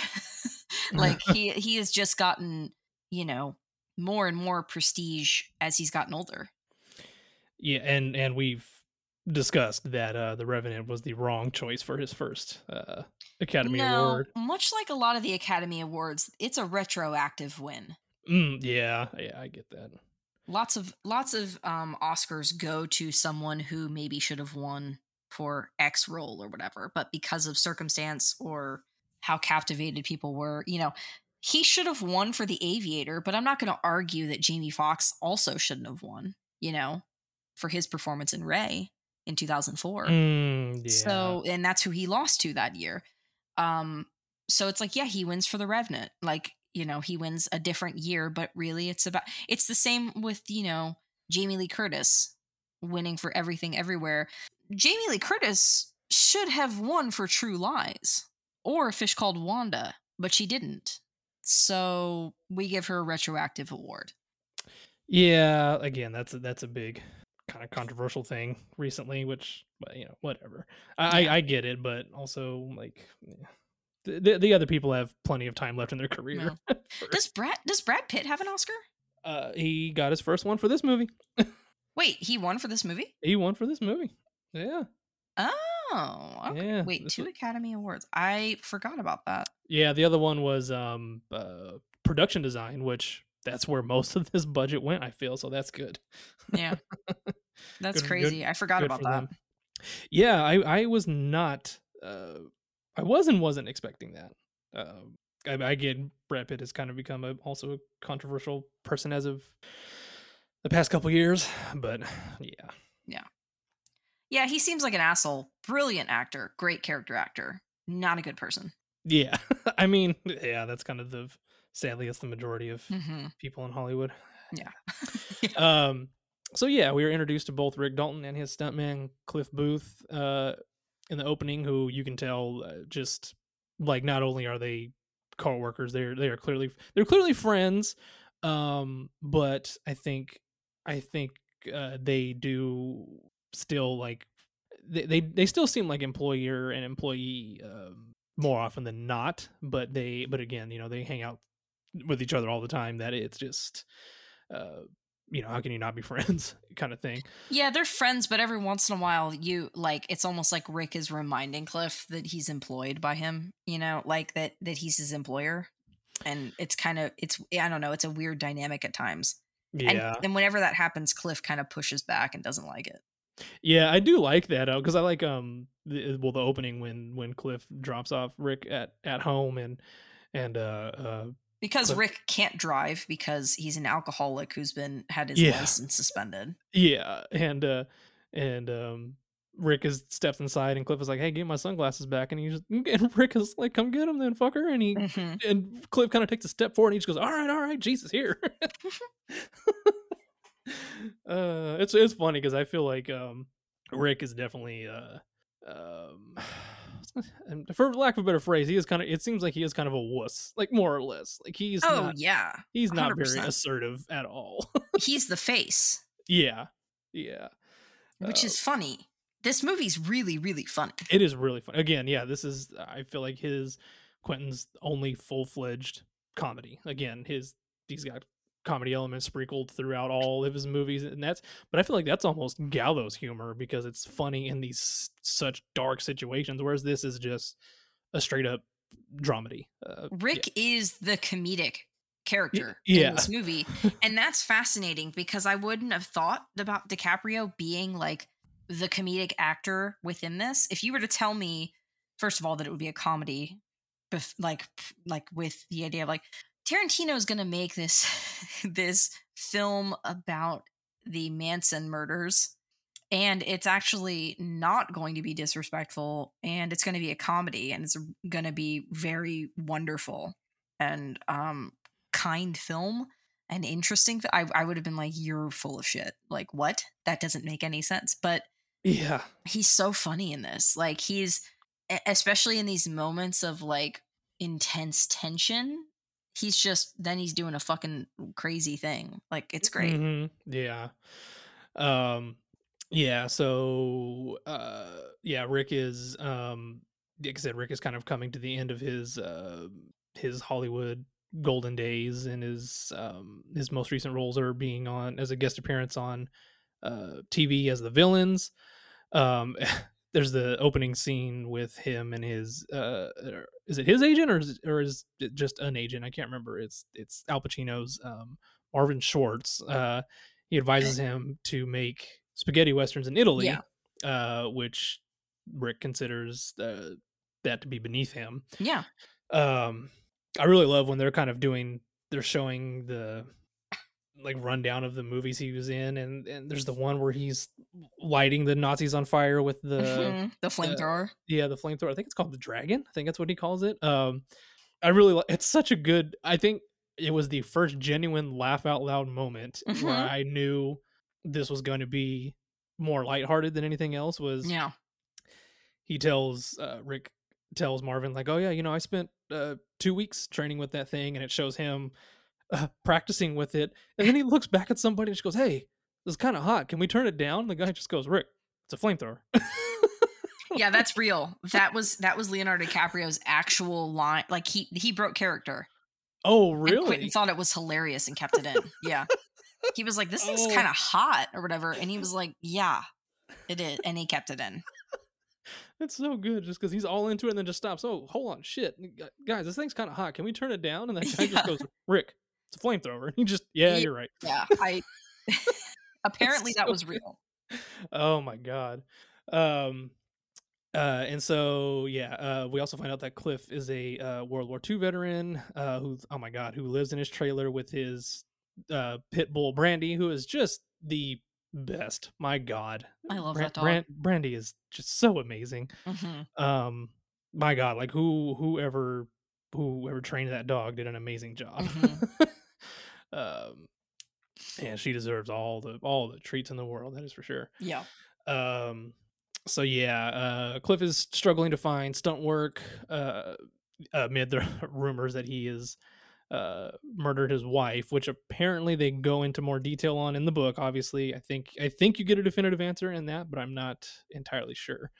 like he he has just gotten, you know, more and more prestige as he's gotten older. Yeah, and and we've discussed that uh the Revenant was the wrong choice for his first uh Academy no, Award. much like a lot of the Academy Awards, it's a retroactive win. Mm, yeah, yeah, I get that. Lots of lots of um Oscars go to someone who maybe should have won for X role or whatever, but because of circumstance or how captivated people were, you know, he should have won for The Aviator, but I'm not going to argue that Jamie Foxx also shouldn't have won, you know, for his performance in Ray in 2004. Mm, yeah. So, and that's who he lost to that year. Um, so it's like, yeah, he wins for the Revenant. Like, you know, he wins a different year, but really it's about, it's the same with, you know, Jamie Lee Curtis winning for everything everywhere. Jamie Lee Curtis should have won for True Lies or A Fish Called Wanda, but she didn't. So we give her a retroactive award. Yeah, again, that's a, that's a big kind of controversial thing recently, which but you know, whatever. I Yeah. I, I get it, but also like yeah. the, the the other people have plenty of time left in their career. for- Does Brad does Brad Pitt have an Oscar? uh, he got his first one for this movie. Wait, he won for this movie? He won for this movie. Yeah, Oh, okay. Yeah, Wait, two wa- Academy Awards. I forgot about that. yeah. The other one was um uh, production design, which that's where most of this budget went. I feel so. That's good. Yeah, that's Good- good- crazy. I forgot about for that. them. Yeah, I I was not. Uh, I was and wasn't expecting that. Uh, I, I get Brad Pitt has kind of become a, also a controversial person as of the past couple years, but yeah. yeah, Yeah, he seems like an asshole. Brilliant actor, great character actor. Not a good person. yeah. I mean, yeah, that's kind of the sadly that's the majority of hmm people in Hollywood. Yeah. um. So yeah, we were introduced to both Rick Dalton and his stuntman Cliff Booth uh, in the opening, who you can tell uh, just like not only are they co-workers, they're they are clearly they're clearly friends. Um, but I think I think uh, they do still like they, they they still seem like employer and employee um, more often than not. But they but again, you know, they hang out with each other all the time. That it's just uh you know how can you not be friends kind of thing Yeah, they're friends, but every once in a while, you like it's almost like Rick is reminding Cliff that he's employed by him. You know, like that that he's his employer, and it's kind of it's I don't know, it's a weird dynamic at times. yeah And then whenever that happens, Cliff kind of pushes back and doesn't like it. yeah i do like that because i like um the, well the opening when when cliff drops off rick at at home and and uh uh Because Rick can't drive because he's an alcoholic who's been had his Yeah. license suspended. yeah and uh and um rick is steps inside and cliff is like hey get my sunglasses back and he's and rick is like come get him then fucker and he Mhm. and Cliff kind of takes a step forward and he just goes, "All right, all right, Jesus here." uh, it's it's funny because I feel like um, Rick is definitely, uh, um, for lack of a better phrase, he is kind of. It seems like he is kind of a wuss, like more or less. Like he's Oh not, yeah, he's not very 100%. assertive at all. he's the face, yeah, yeah. which Uh, is funny. This movie's really really funny. It is really fun. Again, yeah, this is I feel like his Quentin's only full fledged comedy. Again, his he's got comedy elements sprinkled throughout all of his movies, and that's but I feel like that's almost gallows humor because it's funny in these such dark situations, whereas this is just a straight up dramedy. Uh, yeah. Rick is the comedic character yeah. in this movie. and that's fascinating because I wouldn't have thought about DiCaprio being like the comedic actor within this. If you were to tell me, first of all, that it would be a comedy, like like with the idea of like Tarantino's gonna make this this film about the Manson murders, and it's actually not going to be disrespectful and it's going to be a comedy and it's going to be very wonderful and um kind film and interesting. I, I would have been like you're full of shit. Like what? That doesn't make any sense but Yeah. he's so funny in this. Like he's especially in these moments of like intense tension he's just then he's doing a fucking crazy thing like it's great Mhm, Yeah. Um yeah, so uh yeah, Rick is um like I said, Rick is kind of coming to the end of his uh his Hollywood golden days and his um his most recent roles are being on as a guest appearance on uh TV as the villains. Um there's the opening scene with him and his uh er, is it his agent or is, or is it just an agent? I can't remember. It's it's Al Pacino's um Marvin Schwartz. Uh he advises him to make spaghetti westerns in Italy, Yeah. uh, which Rick considers uh, that to be beneath him. yeah Um, I really love when they're kind of doing, they're showing the like rundown of the movies he was in, and and there's the one where he's lighting the Nazis on fire with the Mhm, the flamethrower yeah the flamethrower. I think it's called the Dragon. I think that's what he calls it. Um, I really like it's such a good. I think it was the first genuine laugh out loud moment where Mhm. I knew this was going to be more lighthearted than anything else. Was yeah he tells uh, Rick tells Marvin like, "Oh yeah, you know, I spent uh, two weeks training with that thing," and it shows him uh, practicing with it, and then he looks back at somebody and she goes, "Hey, this is kind of hot. Can we turn it down?" The guy just goes, "Rick, it's a flamethrower." yeah that's real that was that was leonardo dicaprio's actual line like he he broke character oh and really? quentin thought it was hilarious and kept it in yeah he was like this thing's Oh. kind of hot or whatever and he was like yeah it is and he kept it in It's so good just because he's all into it and then just stops. Oh, hold on, shit, guys, this thing's kind of hot. Can we turn it down? And that guy Yeah. just goes, "Rick, it's a flamethrower." He just, yeah, Ye- you're right. yeah i apparently that so was good. real Oh my god. Um, uh, and so yeah, uh, we also find out that Cliff is a uh, World War II veteran uh, who, oh my god, who lives in his trailer with his uh, pit bull Brandy, who is just the best. My god, I love that dog. Bran- Brandy is just so amazing. Mhm. um my god like who whoever whoever trained that dog did an amazing job Mhm. um and she deserves all the all the treats in the world that is for sure. Yeah. Um so yeah uh cliff is struggling to find stunt work uh amid the rumors that he is uh murdered his wife which apparently they go into more detail on in the book obviously. I think i think you get a definitive answer in that but i'm not entirely sure.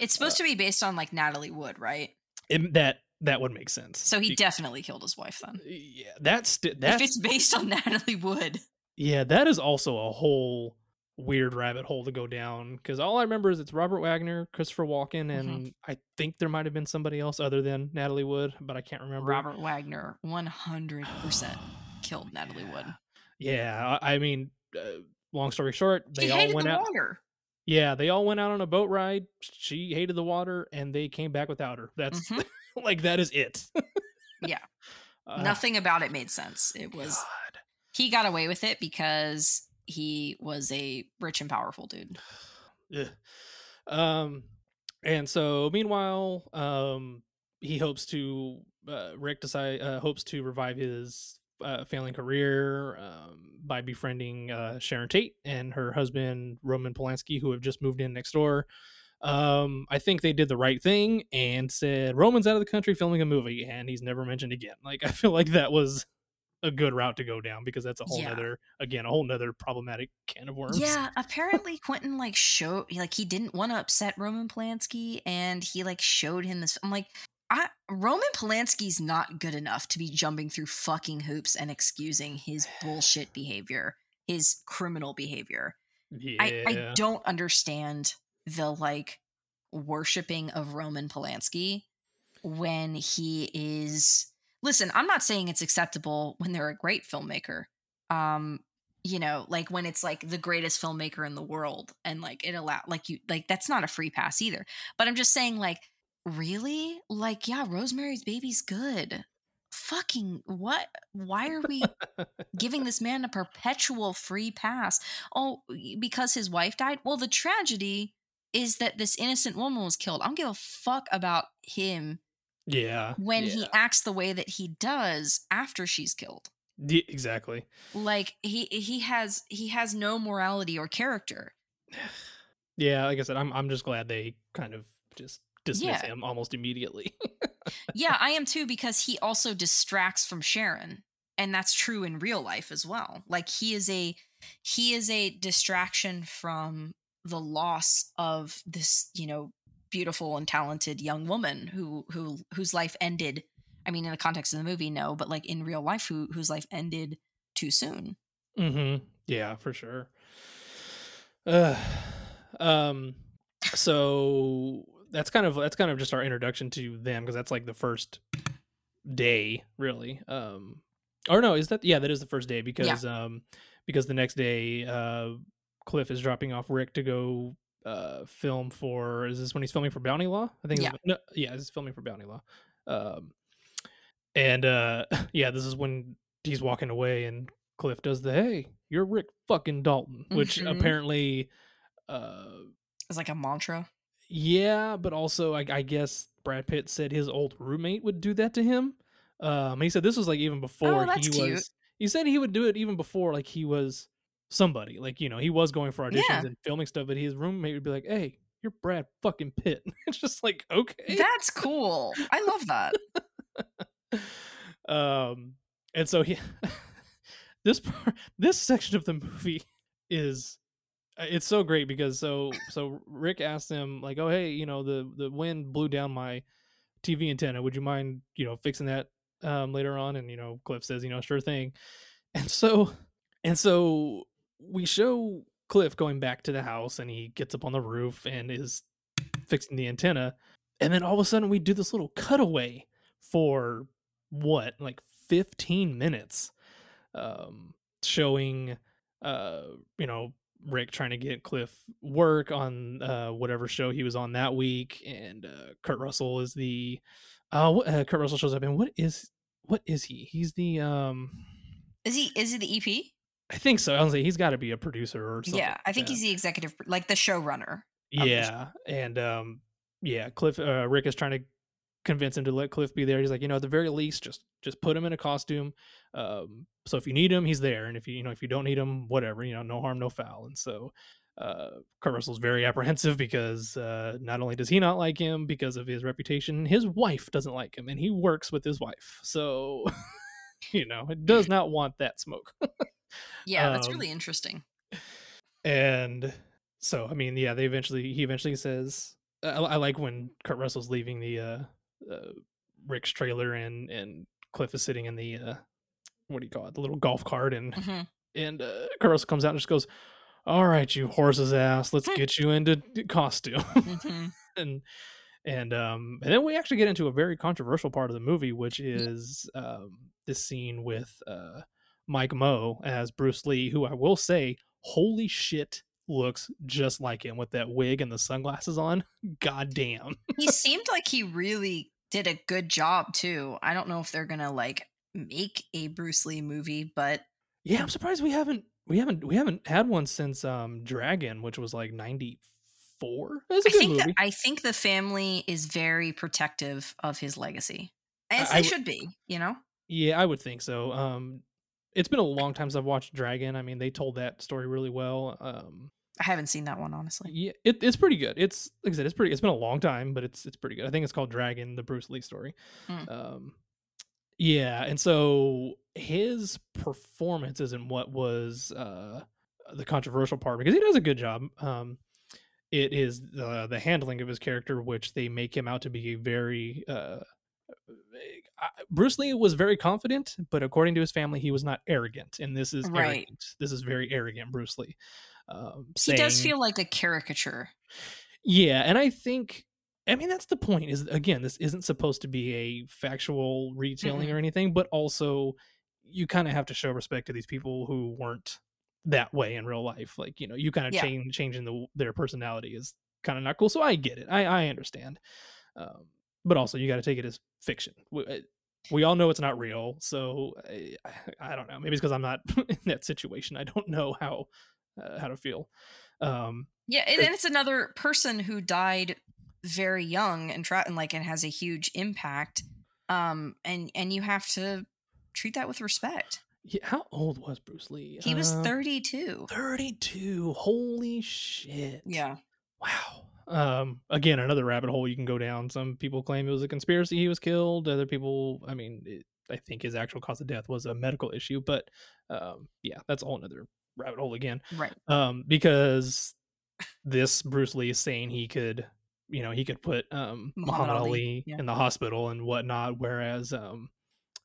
It's supposed to be based on like natalie wood right? It, that that would make sense. So he Be- definitely killed his wife then. Yeah that's that's if it's based on natalie wood. Yeah that is also a whole weird rabbit hole to go down because all i remember is it's robert wagner christopher walken Mhm. and i think there might have been somebody else other than natalie wood but i can't remember. Robert wagner 100% killed natalie wood. Yeah. I, I mean uh, long story short they he all went the out water. Yeah they all went out on a boat ride she hated the water and they came back without her. That's Mhm. like that is it Yeah. Uh, nothing about it made sense it was God. he got away with it because he was a rich and powerful dude Yeah. Um, and so meanwhile, um, he hopes to uh, Rick decide uh, hopes to revive his uh, failing career um, by befriending uh, Sharon Tate and her husband Roman Polanski, who have just moved in next door. Um, I think they did the right thing and said Roman's out of the country filming a movie, and he's never mentioned again. Like I feel like that was a good route to go down because that's a whole Yeah. nother again a whole nother problematic can of worms. yeah apparently quentin like showed like he didn't want to upset roman polanski and he like showed him this i'm like I, roman polanski's not good enough to be jumping through fucking hoops and excusing his bullshit behavior his criminal behavior yeah. I, I don't understand the like worshiping of Roman Polanski when he is listen, I'm not saying it's acceptable when they're a great filmmaker. Um, you know, like when it's like the greatest filmmaker in the world and like it allow like you like that's not a free pass either. But I'm just saying like really? Like yeah, Rosemary's Baby's good. fucking what? Why are we giving this man a perpetual free pass? Oh, because his wife died? Well, the tragedy is that this innocent woman was killed. I don't give a fuck about him yeah. when yeah. he acts the way that he does after she's killed. Ye- exactly. Like he he has he has no morality or character. Yeah, like I said, I'm I'm just glad they kind of just dismiss Yeah. him almost immediately. yeah, I am too because he also distracts from Sharon, and that's true in real life as well. Like he is a he is a distraction from the loss of this, you know, beautiful and talented young woman who who whose life ended. I mean, in the context of the movie, no, but like in real life, who whose life ended too soon. mm-hmm. Yeah, for sure. Uh, um, so that's kind of that's kind of just our introduction to them because that's like the first day, really. Um, or no, is that yeah, that is the first day because um because the next day uh Cliff is dropping off Rick to go uh film for is this when he's filming for Bounty Law? I think Yeah. it's- no, yeah, this is filming for Bounty Law. Um and uh yeah, this is when he's walking away and Cliff does the hey, you're Rick fucking Dalton, which Mhm. apparently uh It's like a mantra. yeah, but also I, I guess Brad Pitt said his old roommate would do that to him. Um, he said this was like even before Oh, he cute. was. He said he would do it even before like he was somebody. Like you know he was going for auditions Yeah. and filming stuff, but his roommate would be like, "Hey, you're Brad fucking Pitt." it's just like okay. That's cool. I love that. um, and so he this part, this section of the movie is uh, it's so great because so so Rick asked him like, "Oh hey, you know the the wind blew down my TV antenna. Would you mind you know fixing that um, later on?" And you know Cliff says, "You know, sure thing." And so and so we show Cliff going back to the house, and he gets up on the roof and is fixing the antenna, and then all of a sudden we do this little cutaway for what like 15 minutes um showing uh you know rick trying to get cliff work on uh whatever show he was on that week and uh kurt russell is the uh, uh kurt russell shows up and what is what is he he's the um Is he is he the EP? I think so i was like he's got to be a producer or something Yeah, I think like he's the executive, like the showrunner. that. the show. yeah and um yeah cliff uh rick is trying to convince him to let cliff be there he's like you know at the very least just just put him in a costume um so if you need him he's there and if you you know if you don't need him whatever you know no harm no foul and so uh kurt russell's very apprehensive because uh not only does he not like him because of his reputation his wife doesn't like him and he works with his wife so you know it does not want that smoke Yeah, that's Um, really interesting. and so i mean yeah they eventually he eventually says i, I like when kurt russell's leaving the uh, uh rick's trailer and and cliff is sitting in the uh what do you call it the little golf cart and Mhm. and uh kurt russell comes out and just goes all right you horse's ass let's get you into costume Mhm. and and um and then we actually get into a very controversial part of the movie which is um this scene with uh mike moh as bruce lee who i will say holy shit looks just like him with that wig and the sunglasses on. God damn. He seemed like he really did a good job too. I don't know if they're gonna like make a Bruce Lee movie, but yeah i'm surprised we haven't we haven't we haven't had one since um dragon which was like 94 it's a I good think movie that I think the family is very protective of his legacy, as I- I they w- should be. You know, Yeah, I would think so. Um, it's been a long time since I've watched Dragon. I mean, they told that story really well. Um, I haven't seen that one honestly. yeah, it, it's pretty good. It's like I said, it's pretty. It's been a long time, but it's it's pretty good. I think it's called Dragon, the Bruce Lee story. Mm. Um, yeah, and so his performance isn't what was uh the controversial part because he does a good job. Um, it is the the handling of his character, which they make him out to be a very uh. Bruce Lee was very confident, but according to his family, he was not arrogant, and this is Right. arrogant. This is very arrogant, Bruce Lee. Um, He does feel like a caricature. yeah, and I think I mean that's the point is again this isn't supposed to be a factual retelling or anything, but also you kind of have to show respect to these people who weren't that way in real life. Like, you know, you kind of Yeah. change changing the their personality is kind of not cool. So I get it. I I understand. Um but also you got to take it as fiction. W- uh, we all know it's not real. So I, I don't know. Maybe it's because I'm not in that situation. I don't know how uh, how to feel. Um, Yeah, and, and it's another person who died very young and tra- and like and has a huge impact. Um, and and you have to treat that with respect. Yeah, how old was Bruce Lee? He was Uh, 32. 32. Holy shit. Yeah. Wow. Um, again, another rabbit hole you can go down. Some people claim it was a conspiracy he was killed. Other people, I mean, it, I think his actual cause of death was a medical issue. But um, yeah, that's all another rabbit hole again. Right. Um, because this Bruce Lee is saying he could, you know, he could put um, Muhammad Muhammad Ali, Ali, yeah. in the hospital and whatnot. Whereas um,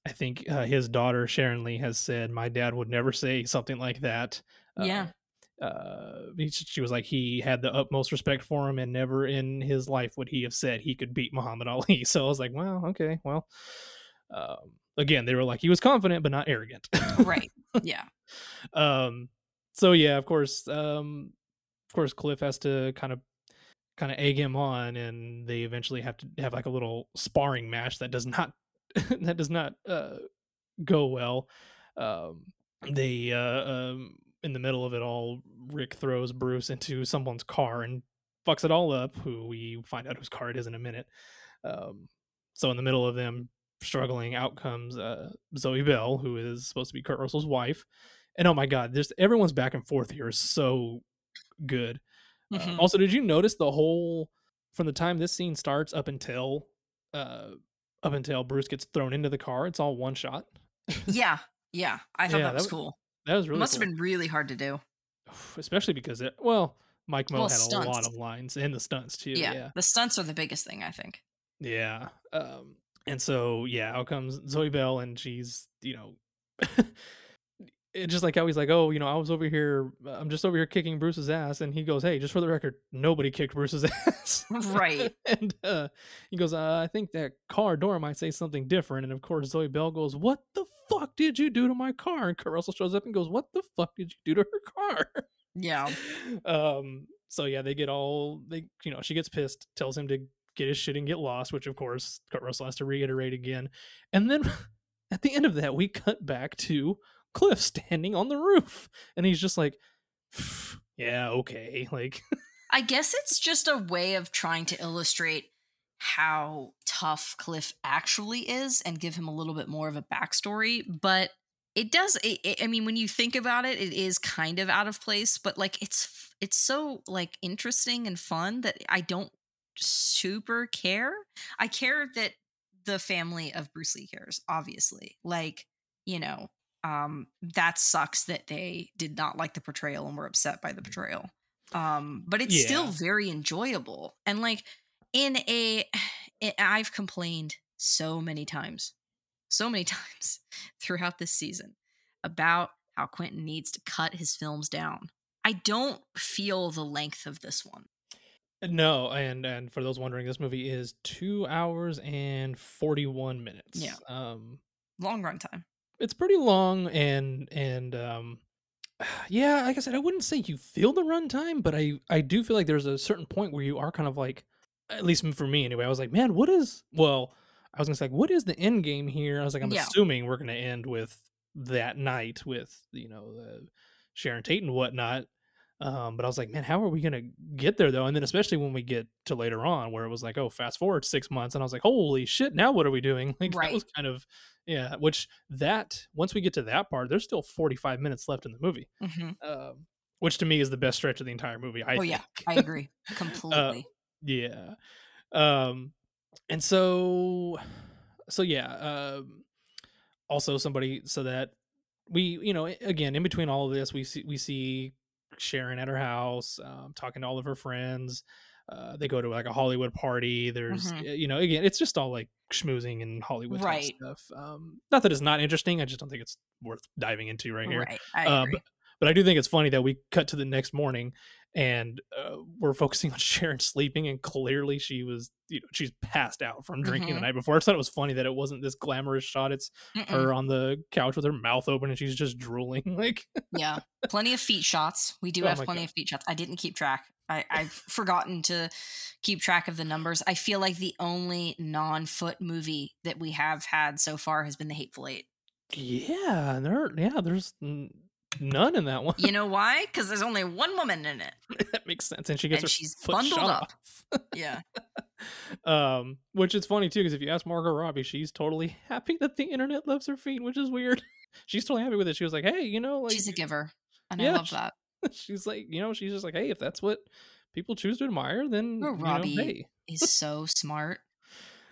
I think uh, his daughter Sharon Lee has said, "My dad would never say something like that." Yeah. Uh, uh, she was like, he had the utmost respect for him, and never in his life would he have said he could beat Muhammad Ali. So I was like, well, okay, well. Um, again, they were like, he was confident but not arrogant. Right. Yeah. um so yeah of course um of course cliff has to kind of kind of egg him on and they eventually have to have like a little sparring match that does not that does not uh go well um they uh um in the middle of it all rick throws bruce into someone's car and fucks it all up who we find out whose car it is in a minute um so in the middle of them struggling out comes uh zoe bell who is supposed to be kurt russell's wife and oh my god, just everyone's back and forth here is so good. Uh, Mhm. also, did you notice the whole from the time this scene starts up until uh up until Bruce gets thrown into the car, it's all one shot. Yeah. Yeah. I thought Yeah, that was that cool. That was really Must cool. have been really hard to do. especially because it well, Mike Moh Well, had a lot of lines and the stunts too. Yeah. Yeah. The stunts are the biggest thing, I think. Yeah. Um and so yeah, out comes Zoe Bell and she's, you know, it's just like how he's like, "Oh, you know, I was over here I'm just over here kicking Bruce's ass." And he goes, "Hey, just for the record, nobody kicked Bruce's ass." Right. and uh he goes, uh, "I think that car door might say something different." And of course, Zoe Bell goes, "What the fuck did you do to my car?" And Kurt Russell shows up and goes, "What the fuck did you do to her car?" Yeah. um so yeah they get all they you know she gets pissed tells him to get his shit and get lost which of course kurt russell has to reiterate again and then at the end of that we cut back to cliff standing on the roof and he's just like yeah okay like I guess it's just a way of trying to illustrate how tough Cliff actually is and give him a little bit more of a backstory. But it does. It, it- I mean, when you think about it, it is kind of out of place. But like, it's it's so like interesting and fun that I don't super care. I care that the family of Bruce Lee cares. Obviously, like you know, um, that sucks that they did not like the portrayal and were upset by the portrayal. Um but it's still very enjoyable. And like in a i- i've complained so many times so many times throughout this season about how quentin needs to cut his films down. I don't feel the length of this one. No and and for those wondering this movie is two hours and 41 minutes. Yeah. um long run time it's pretty long and and um yeah like i said i wouldn't say you feel the runtime but i i do feel like there's a certain point where you are kind of like at least for me anyway i was like man what is well i was gonna say like what is the end game here i was like i'm Yeah. assuming we're gonna end with that night with you know uh, sharon tate and whatnot um but i was like man how are we gonna get there though? And then especially when we get to later on where it was like oh fast forward six months and i was like holy shit now what are we doing? Like that was kind of yeah which that once we get to that part there's still 45 minutes left in the movie hmm um which to me is the best stretch of the entire movie i oh think. yeah i agree completely. yeah um and so so yeah um also somebody so that we you know again in between all of this we see we see sharon at her house um, talking to all of her friends uh, they go to like a hollywood party there's Mhm. uh, you know again it's just all like schmoozing and hollywood Right. stuff um not that it's not interesting i just don't think it's worth diving into right here right i uh, but, I do think it's funny that we cut to the next morning and uh, we're focusing on Sharon sleeping, and clearly she was, you know, she's passed out from drinking the Mhm. night before. I just thought it was funny that it wasn't this glamorous shot. It's Mm-mm. her on the couch with her mouth open and she's just drooling. Like, yeah plenty of feet shots we do Oh have plenty God. of feet shots i didn't keep track I, I've forgotten to keep track of the numbers. I feel like the only non-foot movie that we have had so far has been The Hateful Eight. Yeah, there. Yeah, there's n- none in that one. You know why? Because there's only one woman in it. that makes sense, and she gets And her she's foot bundled shot up. off. Yeah. um, which is funny too, because if you ask Margot Robbie, she's totally happy that the internet loves her feet, which is weird. she's totally happy with it. She was like, "Hey, you know, like She's a giver. And Yeah, I love that. she's like, you know, she's just like, hey, if that's what people choose to admire, then you know, Robbie. hey, Is so smart.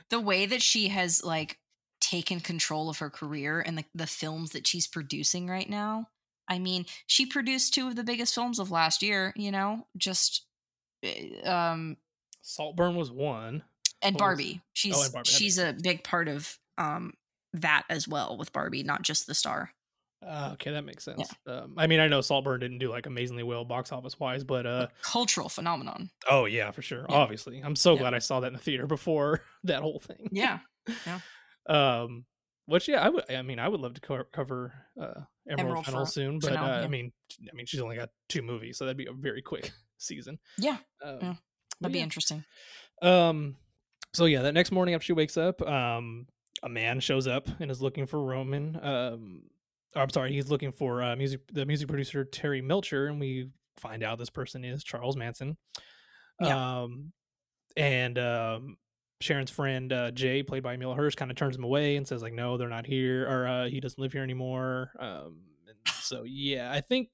The way that she has like taken control of her career and the, the films that she's producing right now. I mean, she produced two of the biggest films of last year, you know, just eh, um Saltburn was one. and What was- Barbie. She's Oh, and Barbie, she's a big part of um that as well with Barbie, not just the star. Uh, okay, that makes sense. Um, I mean, I know Saltburn didn't do like amazingly well box office wise, but uh, Cultural phenomenon. oh yeah, for sure. Yeah. Obviously, I'm so Yeah. glad I saw that in the theater before that whole thing. Yeah. Yeah. Um, which yeah, I would. I mean, I would love to co- cover uh Emerald, Emerald Fennell soon, but uh, I mean, I mean, she's only got two movies, so that'd be a very quick season. Yeah. Um, Yeah. That'd be yeah. interesting. Um, so yeah, that next morning after she wakes up, um, a man shows up and is looking for Roman. Um, I'm sorry, he's looking for uh, music, the music producer Terry Melcher, and we find out this person is Charles Manson. Yeah. Um, and um, Sharon's friend uh, Jay, played by Emile Hirsch, kind of turns him away and says like, "No, they're not here, or uh, he doesn't live here anymore." Um, and so yeah, I think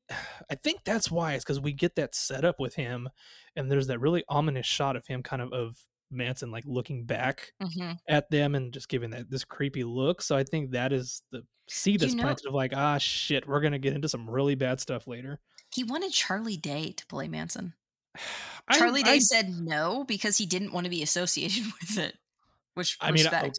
I think that's why it's because we get that setup with him, and there's that really ominous shot of him, kind of of Manson like looking back hmm at them and just giving that this creepy look. So I think that is the seed that's know- planted of like, ah, shit, we're gonna get into some really bad stuff later. He wanted Charlie Day to play Manson. I- Charlie Day I- said no because he didn't want to be associated with it. Which I mean, I-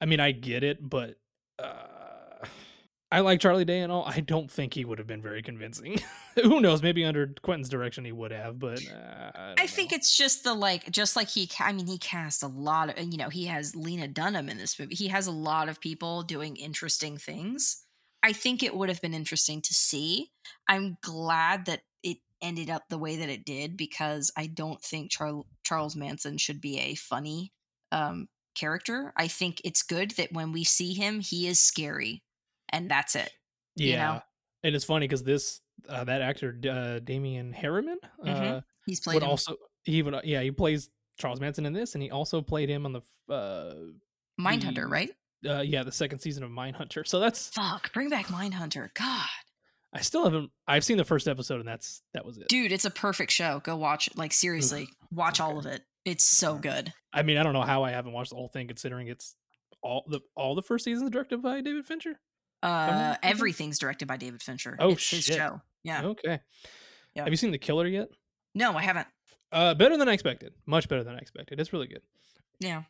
I mean, I get it, but uh, I like Charlie Day and all. I don't think he would have been very convincing. Who knows? Maybe under Quentin's direction he would have, but uh, I, I think know. it's just the like, just like he, I mean, he cast a lot of, you know, he has Lena Dunham in this movie. He has a lot of people doing interesting things. I think it would have been interesting to see. I'm glad that ended up the way that it did because I don't think Char- Charles Manson should be a funny um, character. I think it's good that when we see him, he is scary, and that's it. yeah. you know? And it's funny because this uh, that actor uh, Damon Herriman uh, Mhm. He's played would him. also he would yeah he plays Charles Manson in this, and he also played him on the uh, Mindhunter, the- right? uh yeah the second season of Mindhunter. So that's Fuck, bring back Mindhunter. God. I still haven't I've seen the first episode and that's that was it. dude it's a perfect show go watch it like seriously watch all of it it's so good I mean I don't know how I haven't watched the whole thing considering it's all the all the first seasons directed by David Fincher. uh everything's directed by david fincher Oh, it's his shit. show yeah Okay. Yeah. Have you seen The Killer yet? no i haven't Uh, better than I expected. Much better than I expected. It's really good. yeah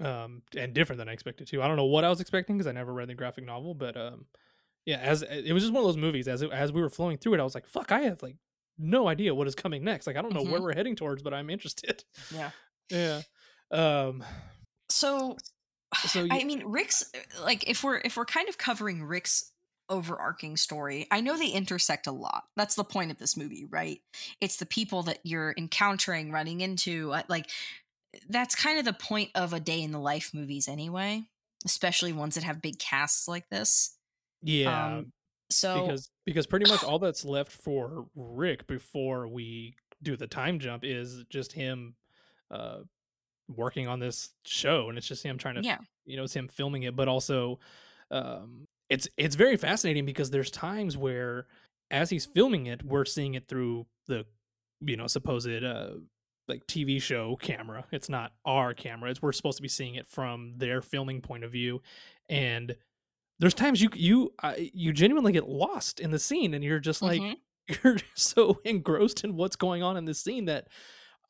Um, and different than I expected too. I don't know what I was expecting because I never read the graphic novel, but um, yeah, as it was just one of those movies. As it, as we were flowing through it, I was like, "Fuck, I have like no idea what is coming next. Like, I don't know where Mhm. we're heading towards, but I'm interested." yeah yeah. Um. so So i mean rick's like if we're if we're kind of covering rick's overarching story i know they intersect a lot that's the point of this movie right it's the people that you're encountering running into uh, like that's kind of the point of a day in the life movies anyway especially ones that have big casts like this Yeah. um, so because because pretty much all that's left for Rick before we do the time jump is just him uh working on this show and it's just him trying to yeah. you know it's him filming it but also um it's it's very fascinating because there's times where as he's filming it we're seeing it through the you know supposed uh like TV show camera. It's not our camera. It's we're supposed to be seeing it from their filming point of view and there's times you you uh, you genuinely get lost in the scene and you're just like Mhm. you're so engrossed in what's going on in this scene that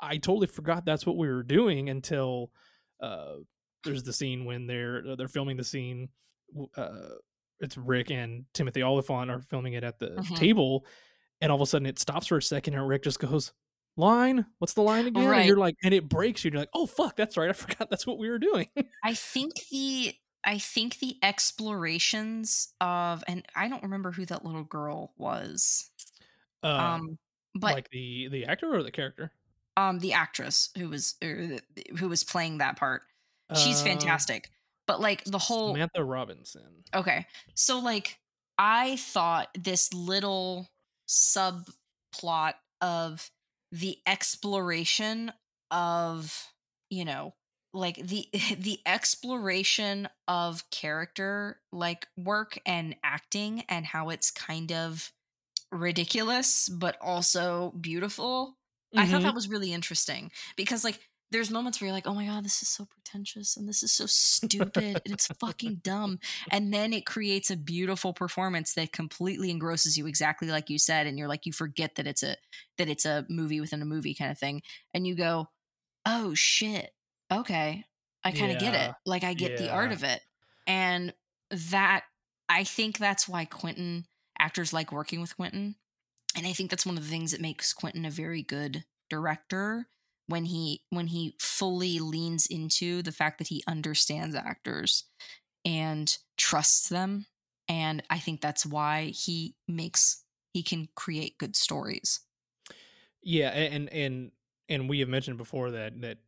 I totally forgot that's what we were doing until uh there's the scene when they're uh, they're filming the scene uh it's Rick and Timothy Olyphant are filming it at the Mhm. table and all of a sudden it stops for a second and Rick just goes line what's the line again Right. and you're like and it breaks you and you're like oh fuck that's right I forgot that's what we were doing I think the I think the explorations of and I don't remember who that little girl was. um, Um but like the the actor or the character um the actress who was er, who was playing that part. She's Uh, fantastic. But like the whole Samantha Robinson. Okay. So like I thought this little subplot of the exploration of, you know, like the the exploration of character like work and acting and how it's kind of ridiculous but also beautiful. I thought that mm-hmm. was really interesting because like there's moments where you're like, oh my god, this is so pretentious and this is so stupid and it's fucking dumb. And then it creates a beautiful performance that completely engrosses you, exactly like you said. And you're like, you forget that it's a that it's a movie within a movie kind of thing. And you go, oh shit, okay, I kind of get it. Like I get the art of it, and that I think that's why Quentin actors like working with Quentin and i think that's one of the things that makes quentin a very good director when he when he fully leans into the fact that he understands actors and trusts them and i think that's why he makes he can create good stories Yeah, and and and we have mentioned before that that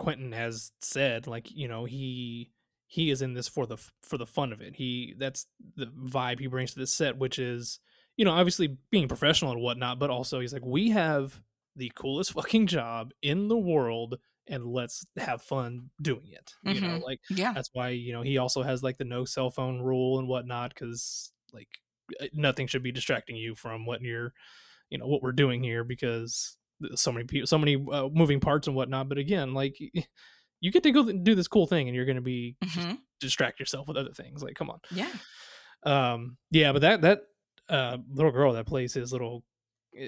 Quentin has said like you know he he is in this for the for the fun of it. He that's the vibe he brings to this set, which is you know obviously being professional and whatnot, but also he's like we have the coolest fucking job in the world, and let's have fun doing it. You know, Mhm. like yeah that's why you know he also has like the no cell phone rule and whatnot because like uh, nothing should be distracting you from what you're you know what we're doing here because so many people so many uh, moving parts and whatnot but again like you get to go th- do this cool thing and you're going to be just Mhm. distract yourself with other things like come on yeah um yeah but that that uh little girl that plays his little uh,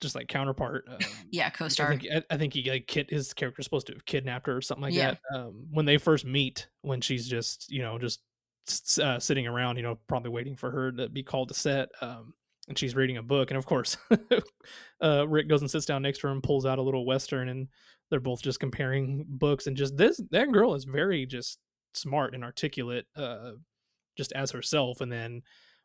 just like counterpart um, yeah co-star think I, I think he like kid his character's supposed to have kidnapped her or something like Yeah. that. Um, when they first meet, when she's just you know just uh, sitting around, you know, probably waiting for her to be called to set. Um, and she's reading a book, and of course, uh, Rick goes and sits down next to her and pulls out a little western, and they're both just comparing books. And just this that girl is very just smart and articulate, uh, just as herself. And then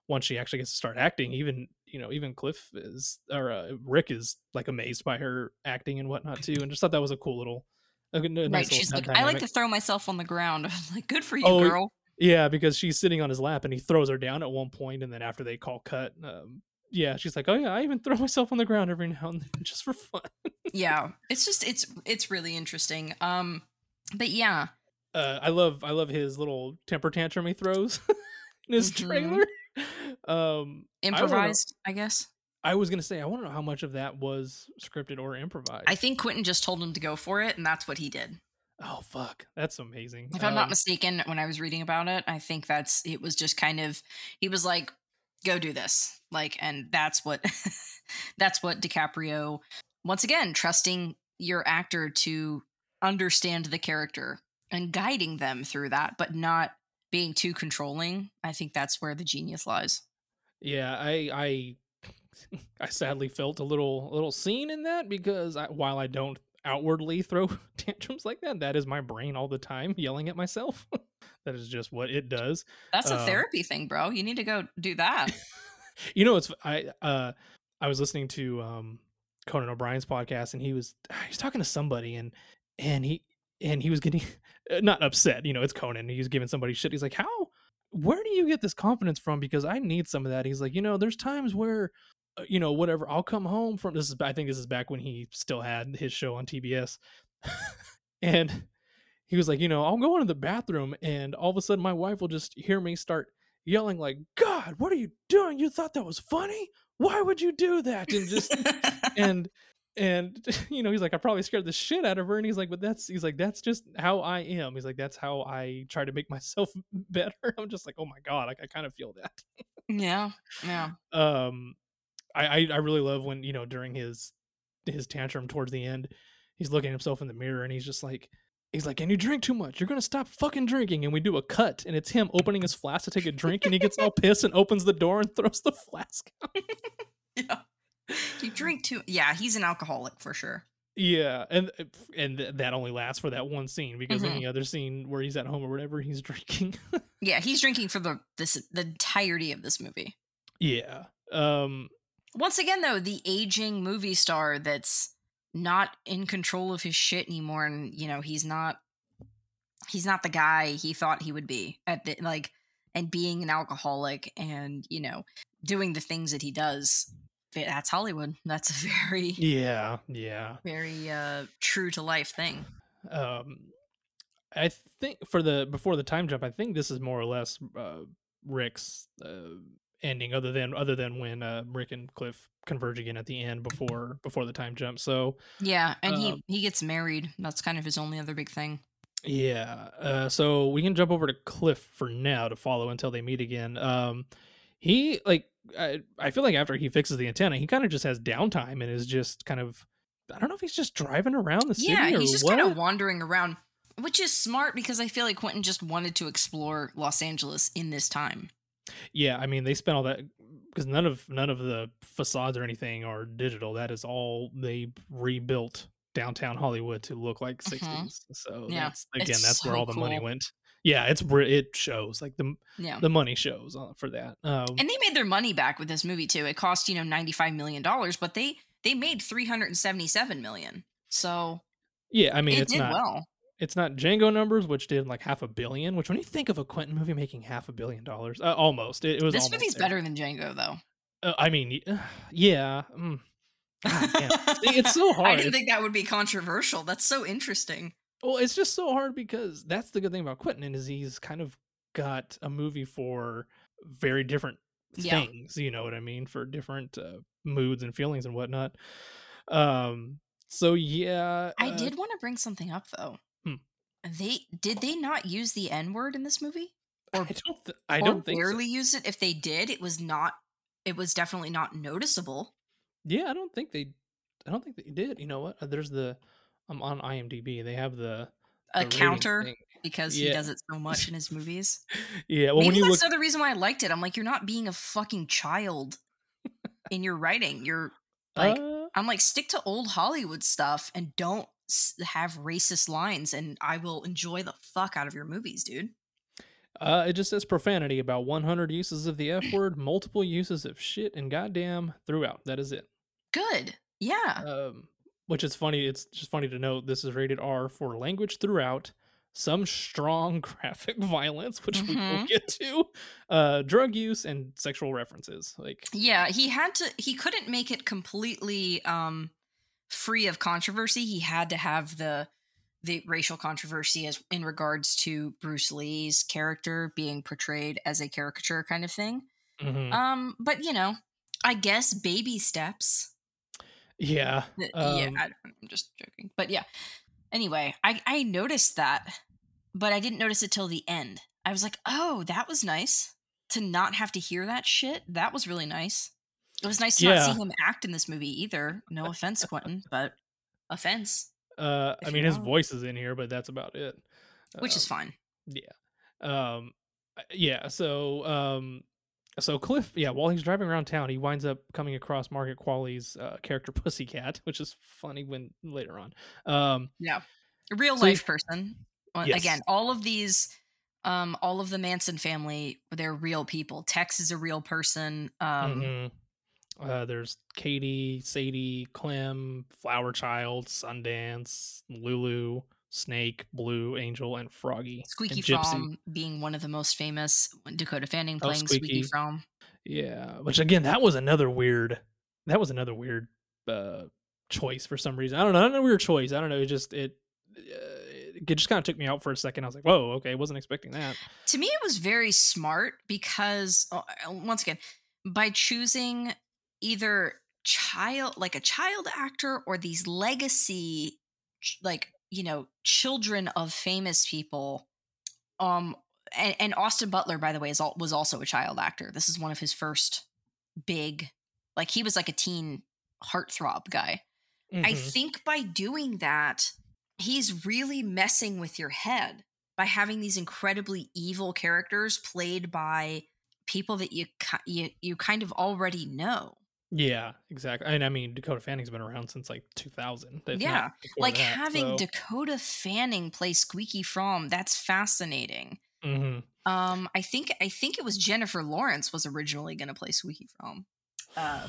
once she actually gets to start acting, even you know, even Cliff is or uh, Rick is like amazed by her acting and whatnot too, and just thought that was a cool little, a, nice right little she's like i like to throw myself on the ground I'm like good for you Oh, girl yeah, because she's sitting on his lap and he throws her down at one point, and then after they call cut, um, yeah, she's like, oh yeah, I even throw myself on the ground every now and then just for fun. yeah it's just it's it's really interesting um but yeah uh, I love I love his little temper tantrum he throws in his Mhm. trailer. Um, I improvised I guess I was gonna say I want to know how much of that was scripted or improvised. I think Quentin just told him to go for it, and that's what he did. oh fuck, that's amazing. If I'm not Um, mistaken, when I was reading about it, I think that's it was just kind of he was like, "Go do this," like, and that's what that's what DiCaprio once again trusting your actor to understand the character and guiding them through that, but not being too controlling. I think that's where the genius lies. yeah, I I I sadly felt a little little seen in that because I, while I don't outwardly throw tantrums like that, that is my brain all the time yelling at myself. that is just what it does. That's a Um, therapy thing, bro. You need to go do that. you know it's i uh i was listening to um conan o'brien's podcast and he was he was talking to somebody and and he and he was getting uh, not upset you know it's conan he was giving somebody shit he's like how where do you get this confidence from because i need some of that he's like you know there's times where you know whatever i'll come home from this is i think this is back when he still had his show on tbs and he was like you know i'll go into the bathroom and all of a sudden my wife will just hear me start yelling like god what are you doing? You thought that was funny? Why would you do that and just and and you know he's like i probably scared the shit out of her. And he's like but that's he's like that's just how i am. He's like that's how i try to make myself better. I'm just like oh my god like i kind of feel that. Yeah, yeah. um I, I i really love when you know during his his tantrum towards the end he's looking at himself in the mirror and he's just like he's like and you drink too much you're gonna stop fucking drinking and we do a cut and it's him opening his flask to take a drink and he gets all pissed and opens the door and throws the flask out. yeah. You drink too. Yeah, he's an alcoholic for sure. yeah and and that only lasts for that one scene because Mhm. any other scene where he's at home or whatever he's drinking Yeah, he's drinking for the this the entirety of this movie. yeah um Once again, though, the aging movie star that's not in control of his shit anymore and you know he's not he's not the guy he thought he would be at the like and being an alcoholic and you know doing the things that he does that's hollywood that's a very Yeah, yeah. very uh true to life thing Um, I think for the before the time jump, I think this is more or less uh, Rick's uh, ending, other than other than when uh, Rick and Cliff converge again at the end before before the time jump. So yeah and Um, he he gets married that's kind of his only other big thing Yeah. Uh, so we can jump over to Cliff for now to follow until they meet again. Um, he like I, I feel like after he fixes the antenna, he kind of just has downtime and is just kind of I don't know if he's just driving around the city. yeah or he's just kind of wandering around which is smart because i feel like quentin just wanted to explore los angeles in this time Yeah, I mean they spent all that because none of none of the facades or anything are digital. That is all they rebuilt downtown Hollywood to look like Mhm. 60s. So Yeah, that's again it's that's where all the money went. Yeah, it's it shows like the yeah the money shows for that. Um, and they made their money back with this movie too. It cost you know ninety five million dollars, but they they made three hundred and seventy seven million. So yeah, I mean it it's did not well. It's not Django numbers, which did like half a billion. Which when you think of a Quentin movie making half a billion dollars, uh, almost it, it was This movie's there. better than Django though. Uh, I mean, yeah. mm. God damn. It's so hard. I didn't think that would be controversial. That's so interesting. Well, it's just so hard because that's the good thing about Quentin is he's kind of got a movie for very different Yeah. things. You know what I mean? For different uh, moods and feelings and whatnot. Um. So yeah, I uh, did want to bring something up though. They did they not use the N word in this movie? I Or don't. Th- I don't think. so. barely used it. If they did, it was not. It was definitely not noticeable. Yeah, I don't think they. I don't think they did. You know what? Uh, There's the. I'm on IMDb. They have the, A counter because he does it so much in his movies. Yeah. Well, Maybe when you that's look, another reason why I liked it. I'm like, you're not being a fucking child in your writing. You're like, uh, I'm like, stick to old Hollywood stuff and don't have racist lines, and I will enjoy the fuck out of your movies, dude. Uh, it just says profanity about 100 uses of the F word, multiple uses of shit and goddamn throughout. That is it. Good. Yeah. Um, which is funny. It's just funny to note this is rated R for language throughout, some strong graphic violence, which we will Mhm. get to, uh, drug use and sexual references. Like, Yeah, he had to he couldn't make it completely um free of controversy. He had to have the the racial controversy as in regards to Bruce Lee's character being portrayed as a caricature kind of thing. mhm. Um but you know, I guess baby steps. yeah, um, yeah, I, I'm just joking. But yeah. Anyway, I I noticed that, but I didn't notice it till the end. I was like, "Oh, that was nice to not have to hear that shit. That was really nice." It was nice to not see him act in this movie either. No offense, Quentin, but offense, Uh, I mean, his want. voice is in here, but that's about it. which is Um, fine. Yeah. Um uh, yeah, so um so Cliff, yeah, while he's driving around town, he winds up coming across Margaret Qualley's uh, character Pussycat, which is funny when later on. Um Yeah, a real so life person. Yes. Again, all of these, um, all of the Manson family, they're real people. Tex is a real person. Um, mhm. Uh there's Katie, Sadie, Clem, Flower Child, Sundance, Lulu, Snake, Blue, Angel, and Froggy. and Squeaky Gypsy. Fromme being one of the most famous. Dakota Fanning Oh, playing Squeaky, Squeaky. Fromme. Yeah, which again, that was another weird. That was another weird uh choice for some reason. I don't know. I don't a weird choice. I don't know. It just it. Uh, it just kind of took me out for a second. I was like, "Whoa, okay, wasn't expecting that." To me, it was very smart because uh, once again, by choosing either child like a child actor or these legacy like you know children of famous people um and, and austin butler by the way is all, was also a child actor this is one of his first big like he was like a teen heartthrob guy I Mhm. think by doing that, he's really messing with your head by having these incredibly evil characters played by people that you you you kind of already know. Yeah, exactly. And I mean, Dakota Fanning's been around since like 2000. Yeah, like that, having so- Dakota Fanning play Squeaky Fromme, that's fascinating. Mhm. Um, I think I think it was Jennifer Lawrence was originally going to play Squeaky Fromme. Uh,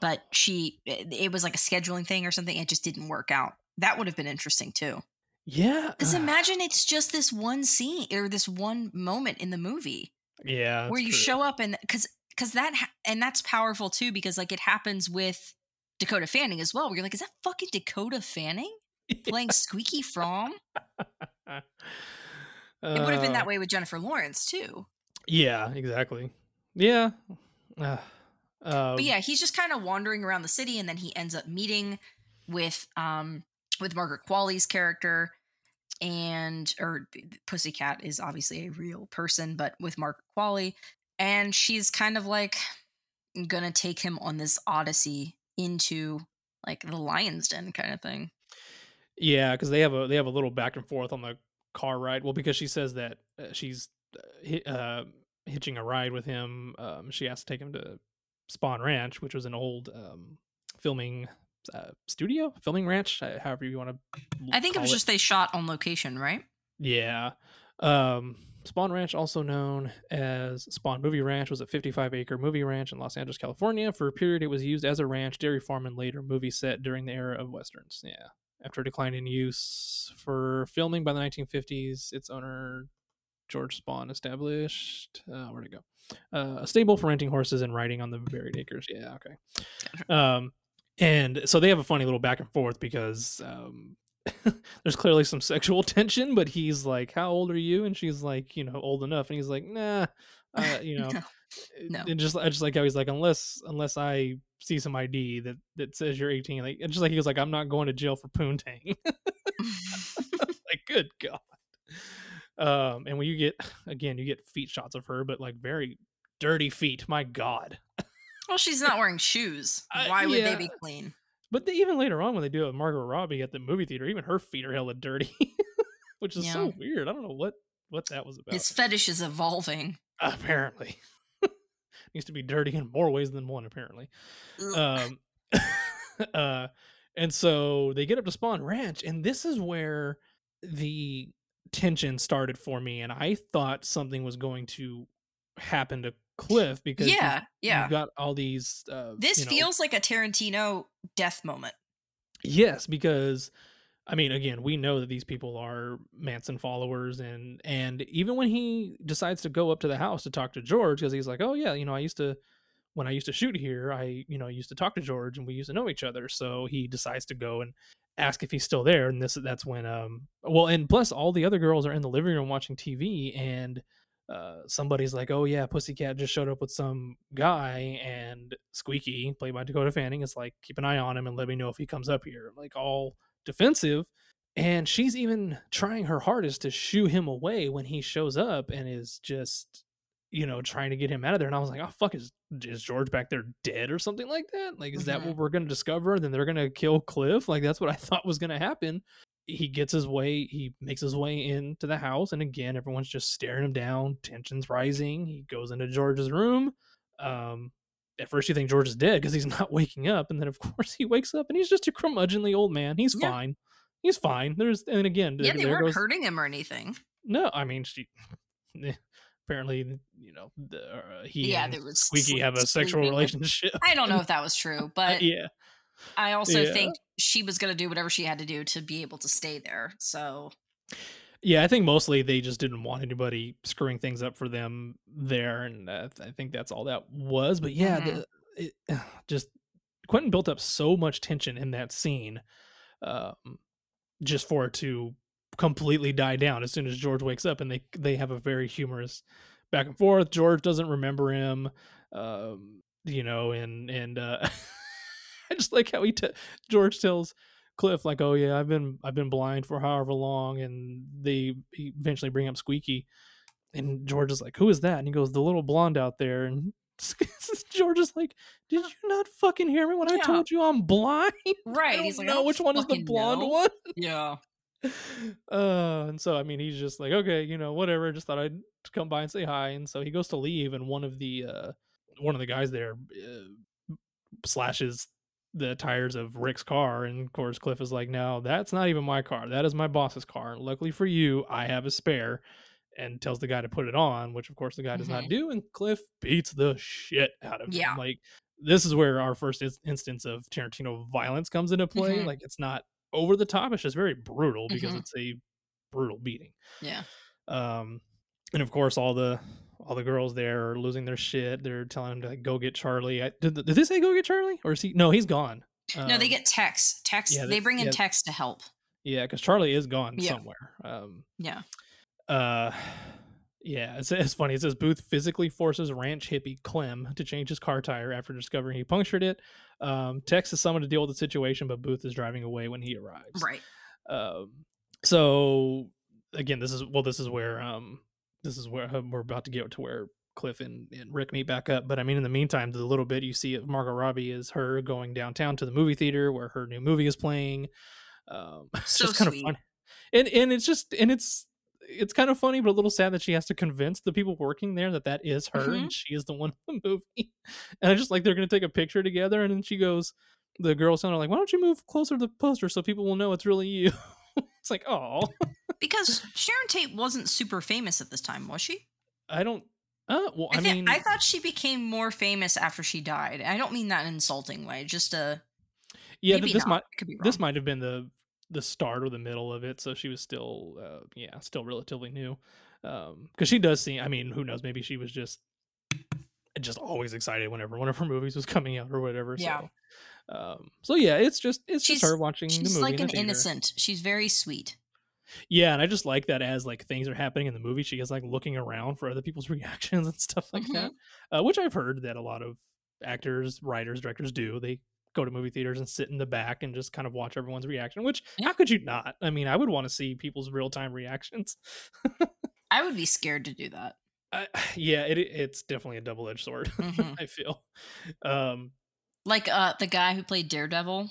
but she it, it was like a scheduling thing or something. It just didn't work out. That would have been interesting too. Yeah. Because imagine it's just this one scene or this one moment in the movie yeah. where you true. show up and because because that ha- and that's powerful too because like it happens with Dakota Fanning as well. Where you're like, is that fucking Dakota Fanning playing Squeaky Fromme? It would have been Uh, that way with Jennifer Lawrence too. Yeah, exactly. Yeah. Uh, uh, But yeah, he's just kind of wandering around the city, and then he ends up meeting with um with Margaret Qualley's character, and or Pussycat is obviously a real person, but with Margaret Qualley, and she's kind of like gonna take him on this odyssey into like the lion's den kind of thing. Yeah, because they have a they have a little back and forth on the car ride. Well, because she says that uh, she's uh, uh, hitching a ride with him. Um, she has to take him to Spahn Ranch, which was an old um, filming uh, studio, filming ranch, uh, however you want to. I think it was just they shot on location, right? Yeah. Um, Spahn Ranch, also known as Spahn Movie Ranch, was a 55 acre movie ranch in Los Angeles, California. For a period, it was used as a ranch, dairy farm, and later movie set during the era of westerns. Yeah. After declining in use for filming by the 1950s, its owner, George Spahn, established. Uh, where'd it go? Uh, a stable for renting horses and riding on the buried acres. Yeah, okay. Um, and so they have a funny little back and forth because um, there's clearly some sexual tension, but he's like, "How old are you?" And she's like, "You know, old enough." And he's like, "Nah, uh, you know." No. No. And just, I just like how he's like, unless, unless I see some ID that that says you're 18, like, it's just like he was like, I'm not going to jail for poontang. like, good god. Um, and when you get again, you get feet shots of her, but like very dirty feet. My god. well, she's not wearing shoes. Uh, Why would they be clean? But they, even later on, when they do it with Margot Robbie at the movie theater, even her feet are hella dirty, which is so weird. I don't know what what that was about. His fetish is evolving. apparently, needs to be dirty in more ways than one. Apparently, um, uh, and so they get up to Spahn Ranch, and this is where the tension started for me, and I thought something was going to happen to Cliff because yeah, yeah. you've got all these. Uh, This you know, feels like a Tarantino death moment. Yes, because I mean, again, we know that these people are Manson followers, and and even when he decides to go up to the house to talk to George, because he's like, oh yeah, you know, I used to when I used to shoot here, I you know used to talk to George, and we used to know each other. So he decides to go and ask if he's still there, and this that's when um well, and plus all the other girls are in the living room watching TV, and uh, somebody's like, "Oh yeah, Pussycat just showed up with some guy," and Squeaky, played by Dakota Fanning, is like, "Keep an eye on him and let me know if he comes up here." Like all defensive, and she's even trying her hardest to shoo him away when he shows up and is just, you know, trying to get him out of there. And I was like, "Oh fuck, is is George back there dead or something like that? Like, is that Mhm. what we're gonna discover? And then they're gonna kill Cliff? Like that's what I thought was gonna happen." He gets his way he makes his way into the house and again everyone's just staring him down tensions rising he goes into george's room um at first you think george is dead because he's not waking up and then of course he wakes up and he's just a curmudgeonly old man he's Yeah. fine he's fine there's and again Yeah, there- they weren't goes- hurting him or anything. no i mean she apparently you know the, uh, he Yeah, there was squeaky sleep- have a sexual sleeping relationship I don't know if that was true, but yeah I also Yeah. think she was going to do whatever she had to do to be able to stay there. So Yeah, I think mostly they just didn't want anybody screwing things up for them there, and uh, I think that's all that was. But yeah, Mhm. the, it, just Quentin built up so much tension in that scene, um, just for it to completely die down as soon as George wakes up, and they they have a very humorous back and forth. George doesn't remember him, um, you know, and and uh, I just like how he t- George tells Cliff like, "Oh yeah, I've been I've been blind for however long," and they eventually bring up Squeaky, and George is like, "Who is that?" And he goes, "The little blonde out there." And George is like, "Did you not fucking hear me when I told you I'm blind? right, I he's like, don't which one is the blonde know." one." Yeah, uh and so i mean he's just like okay you know whatever just thought i'd come by and say hi and so he goes to leave and one of the uh one of the guys there uh, slashes the tires of rick's car and of course cliff is like no that's not even my car that is my boss's car luckily for you i have a spare and tells the guy to put it on which of course the guy does not Mhm. do and cliff beats the shit out of Yeah. him like this is where our first ins- instance of Tarantino violence comes into play. Mhm. Like it's not over the top; it's just very brutal because Mhm. it's a brutal beating. Yeah. Um, and of course, all the all the girls there are losing their shit. They're telling him to like, go get Charlie. I, did, did they say go get Charlie, or is he? No, he's gone. no, they Um, get Tex. Tex. yeah, they, they- bring in yeah. Tex to help. yeah, because Charlie is gone Yeah. somewhere. Um, Yeah. uh yeah it's, it's funny it says booth physically forces ranch hippie clem to change his car tire after discovering he punctured it um tex is someone to deal with the situation but booth is driving away when he arrives Right. um so again this is well this is where um this is where uh, we're about to get to where cliff and, and rick meet back up but i mean in the meantime the little bit you see of margot robbie is her going downtown to the movie theater where her new movie is playing um it's So just kind sweet. of funny and and it's just and it's it's kind of funny but a little sad that she has to convince the people working there that that is her Mhm. and she is the one in the movie and i just like they're gonna take a picture together and then she goes the girls sound like why don't you move closer to the poster so people will know it's really you it's like oh Because Sharon Tate wasn't super famous at this time, was she? i don't uh well i, I, mean I thought she became more famous after she died. I don't mean that in an insulting way. Just a yeah th- this not. might could be wrong. this might have been the the start or the middle of it so she was still uh yeah still relatively new um because she does seem i mean who knows maybe she was just just always excited whenever one of her movies was coming out or whatever Yeah. so um so yeah it's just it's She's- just her watching the She's movie like in the an innocent. She's very sweet. Yeah and i just like that as like things are happening in the movie she is like looking around for other people's reactions and stuff like that uh, which i've heard that a lot of actors writers directors do they go to movie theaters and sit in the back and just kind of watch everyone's reaction which Yeah. how could you not i mean i would want to see people's real-time reactions I would be scared to do that. I, yeah it, it's definitely a double-edged sword Mhm. i feel um Like uh the guy who played Daredevil,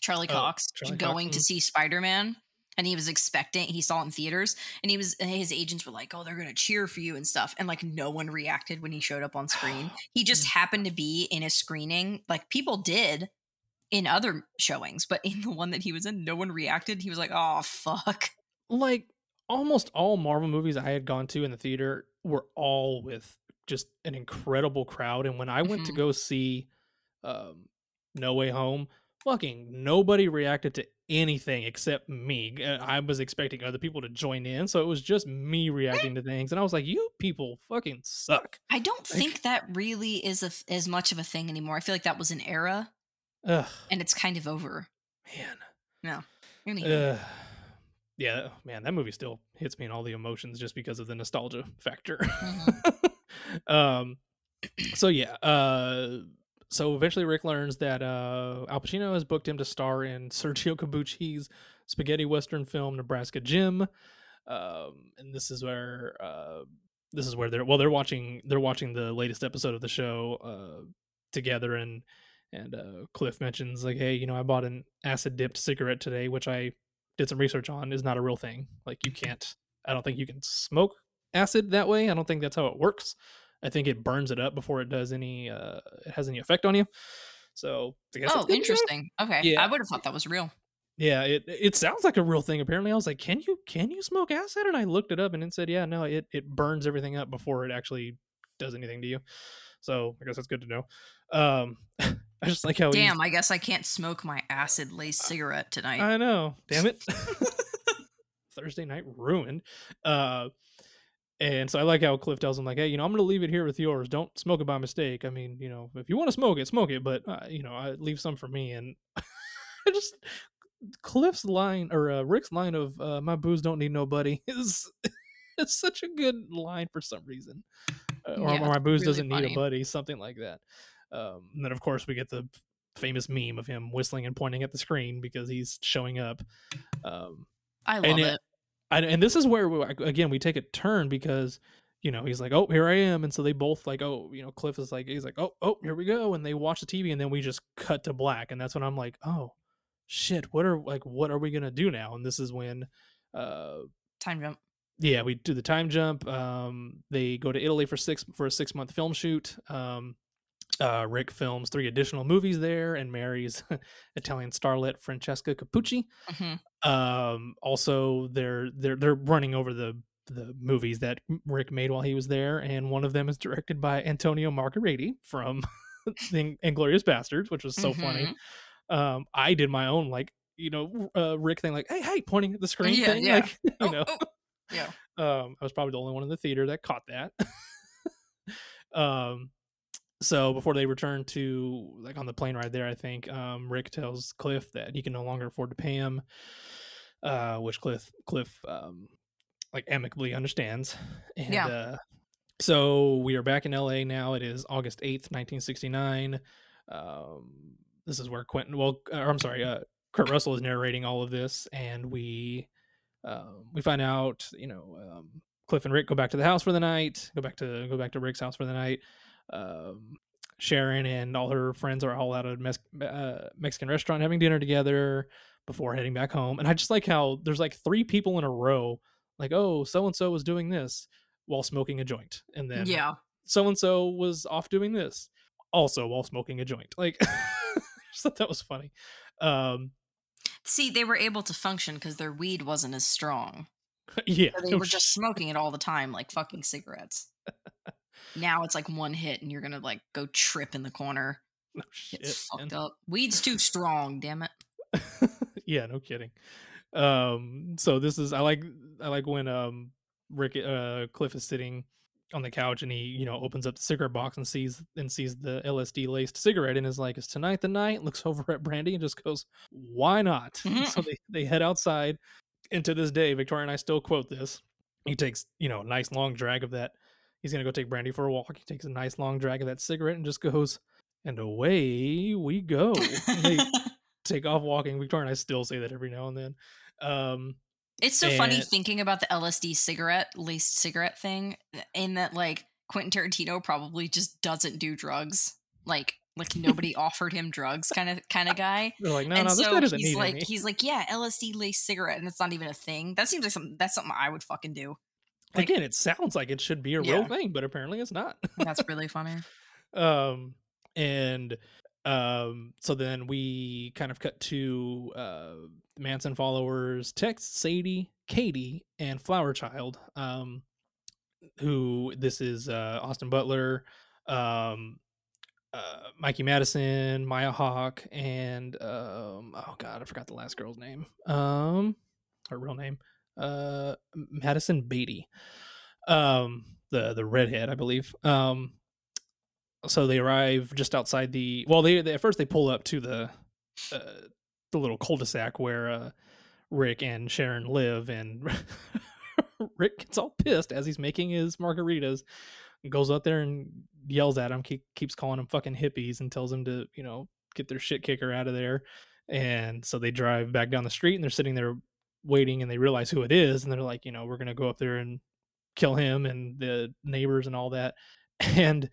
Charlie Oh, Cox, Charlie Cox, going to mhm. see Spider-Man. And he was expecting, he saw it in theaters, and he was, his agents were like, "Oh, they're gonna cheer for you and stuff." And like, no one reacted when he showed up on screen. He just happened to be in a screening. Like people did in other showings, but in the one that he was in, no one reacted. He was like, "Oh, fuck." like almost all Marvel movies I had gone to in the theater were all with just an incredible crowd. And when I went to Mhm. go see um, No Way Home, fucking nobody reacted to anything except me. Uh, I was expecting other people to join in, so it was just me reacting to things, and I was like, "You people fucking suck." I don't Like- think that really is a, as much of a thing anymore. I feel like that was an era, Ugh, and it's kind of over. man. Anyway. Ugh. yeah, man, that movie still hits me in all the emotions just because of the nostalgia factor. um, so yeah, uh, so eventually Rick learns that uh, Al Pacino has booked him to star in Sergio Corbucci's spaghetti western film Nebraska Jim, um, and this is where uh, this is where they're well they're watching they're watching the latest episode of the show uh, together. And and uh, Cliff mentions like hey you know I bought an acid dipped cigarette today which I did some research on is not a real thing. Like you can't I don't think you can smoke acid that way. I don't think that's how it works I think it burns it up before it does any uh it has any effect on you so I guess oh, interesting. Okay, Yeah. I would have thought that was real. Yeah, it it sounds like a real thing. Apparently, I was like, "Can you can you smoke acid?" And I looked it up, and it said, "Yeah, no, it it burns everything up before it actually does anything to you." So I guess that's good to know. Um, I just like how Damn, I guess I can't smoke my acid laced cigarette tonight. I know. Damn it. Thursday night ruined. Uh, and so I like how Cliff tells him, like, hey, you know, I'm going to leave it here with yours. Don't smoke it by mistake. I mean, you know, if you want to smoke it, smoke it, but, uh, you know, I leave some for me. And I just, Cliff's line or uh, Rick's line of, uh, my booze don't need nobody is, it's such a good line for some reason. Uh, or, Yeah, or my booze really doesn't need a buddy, something like that. Um, and then, of course, we get the famous meme of him whistling and pointing at the screen because he's showing up. Um, I love it. it- and, and this is where we, again we take a turn because you know he's like, oh, here I am, and so they both like, oh, you know, Cliff is like, he's like, oh, oh, here we go, and they watch the TV, and then we just cut to black, and that's when I'm like, oh, shit, what are like, what are we gonna do now? And this is when, uh, Time jump. yeah, we do the time jump. Um, they go to Italy for six for a six month film shoot. Um, uh, Rick films three additional movies there and marries Italian starlet Francesca Capucci. hmm Um, also, they're they're they're running over the the movies that Rick made while he was there, and one of them is directed by Antonio Margheriti from the Inglourious Basterds, which was so funny. Mhm. Um, I did my own like you know uh, Rick thing, like hey hey, pointing at the screen Yeah, thing, yeah. like you Oh, know. oh. Yeah. Um, I was probably the only one in the theater that caught that. um, so before they return to like on the plane ride there, I think um, Rick tells Cliff that he can no longer afford to pay him, uh, which Cliff Cliff um, like amicably understands. And Yeah. uh, so we are back in LA now. It is August eighth, nineteen sixty nine. Um, this is where Quentin, well, or I'm sorry, uh, Kurt Russell is narrating all of this, and we um, we find out, you know, um, Cliff and Rick go back to the house for the night. Go back to go back to Rick's house for the night. Um, Sharon and all her friends are all out at a Mex- uh, Mexican restaurant having dinner together before heading back home. And I just like how there's like three people in a row, like, oh, so and so was doing this while smoking a joint, and then Yeah. so and so was off doing this also while smoking a joint. Like, I just thought that was funny. Um, See, they were able to function because their weed wasn't as strong. yeah, So they were just smoking it all the time, like fucking cigarettes. now it's like one hit and you're gonna like go trip in the corner. Get shit, fucked man. up. Weed's too strong, damn it. yeah, no kidding. Um, so this is I like I like when um Rick uh Cliff is sitting on the couch and he you know opens up the cigarette box and sees and sees the LSD laced cigarette and is like, "Is tonight the night?" Looks over at Brandy and just goes, "Why not?" Mhm. so they they head outside. And to this day, Victoria and I still quote this. He takes you know a nice long drag of that. He's gonna go take Brandy for a walk. He takes a nice long drag of that cigarette and just goes, and away we go. And they take off walking. Victoria and I still say that every now and then. Um, It's so funny thinking about the LSD cigarette, laced cigarette thing, in that like Quentin Tarantino probably just doesn't do drugs. Like like nobody offered him drugs kind of kind of guy. they're like, no, and no, this guy doesn't he's need like any. he's like, yeah, LSD laced cigarette, and it's not even a thing. That seems like something that's something I would fucking do. Like- Again, it sounds like it should be a Yeah. real thing, but apparently it's not. That's really funny. um, and um, so then we kind of cut to uh, Manson followers Tex Sadie, Katie, and Flower Child. Um, who this is uh, Austin Butler, um, uh, Mikey Madison, Maya Hawke, and um, oh god, I forgot the last girl's name. Um, her real name, uh, Madisen Beaty, um, the the redhead, I believe. Um, so they arrive just outside the. Well, they, they at first they pull up to the uh, the little cul-de-sac where uh, Rick and Sharon live, and Rick gets all pissed as he's making his margaritas. Goes out there and yells at him. Keep, keeps calling them fucking hippies and tells them to you know get their shit kicker out of there. And so they drive back down the street and they're sitting there waiting and they realize who it is and they're like, you know, we're gonna go up there and kill him and the neighbors and all that. And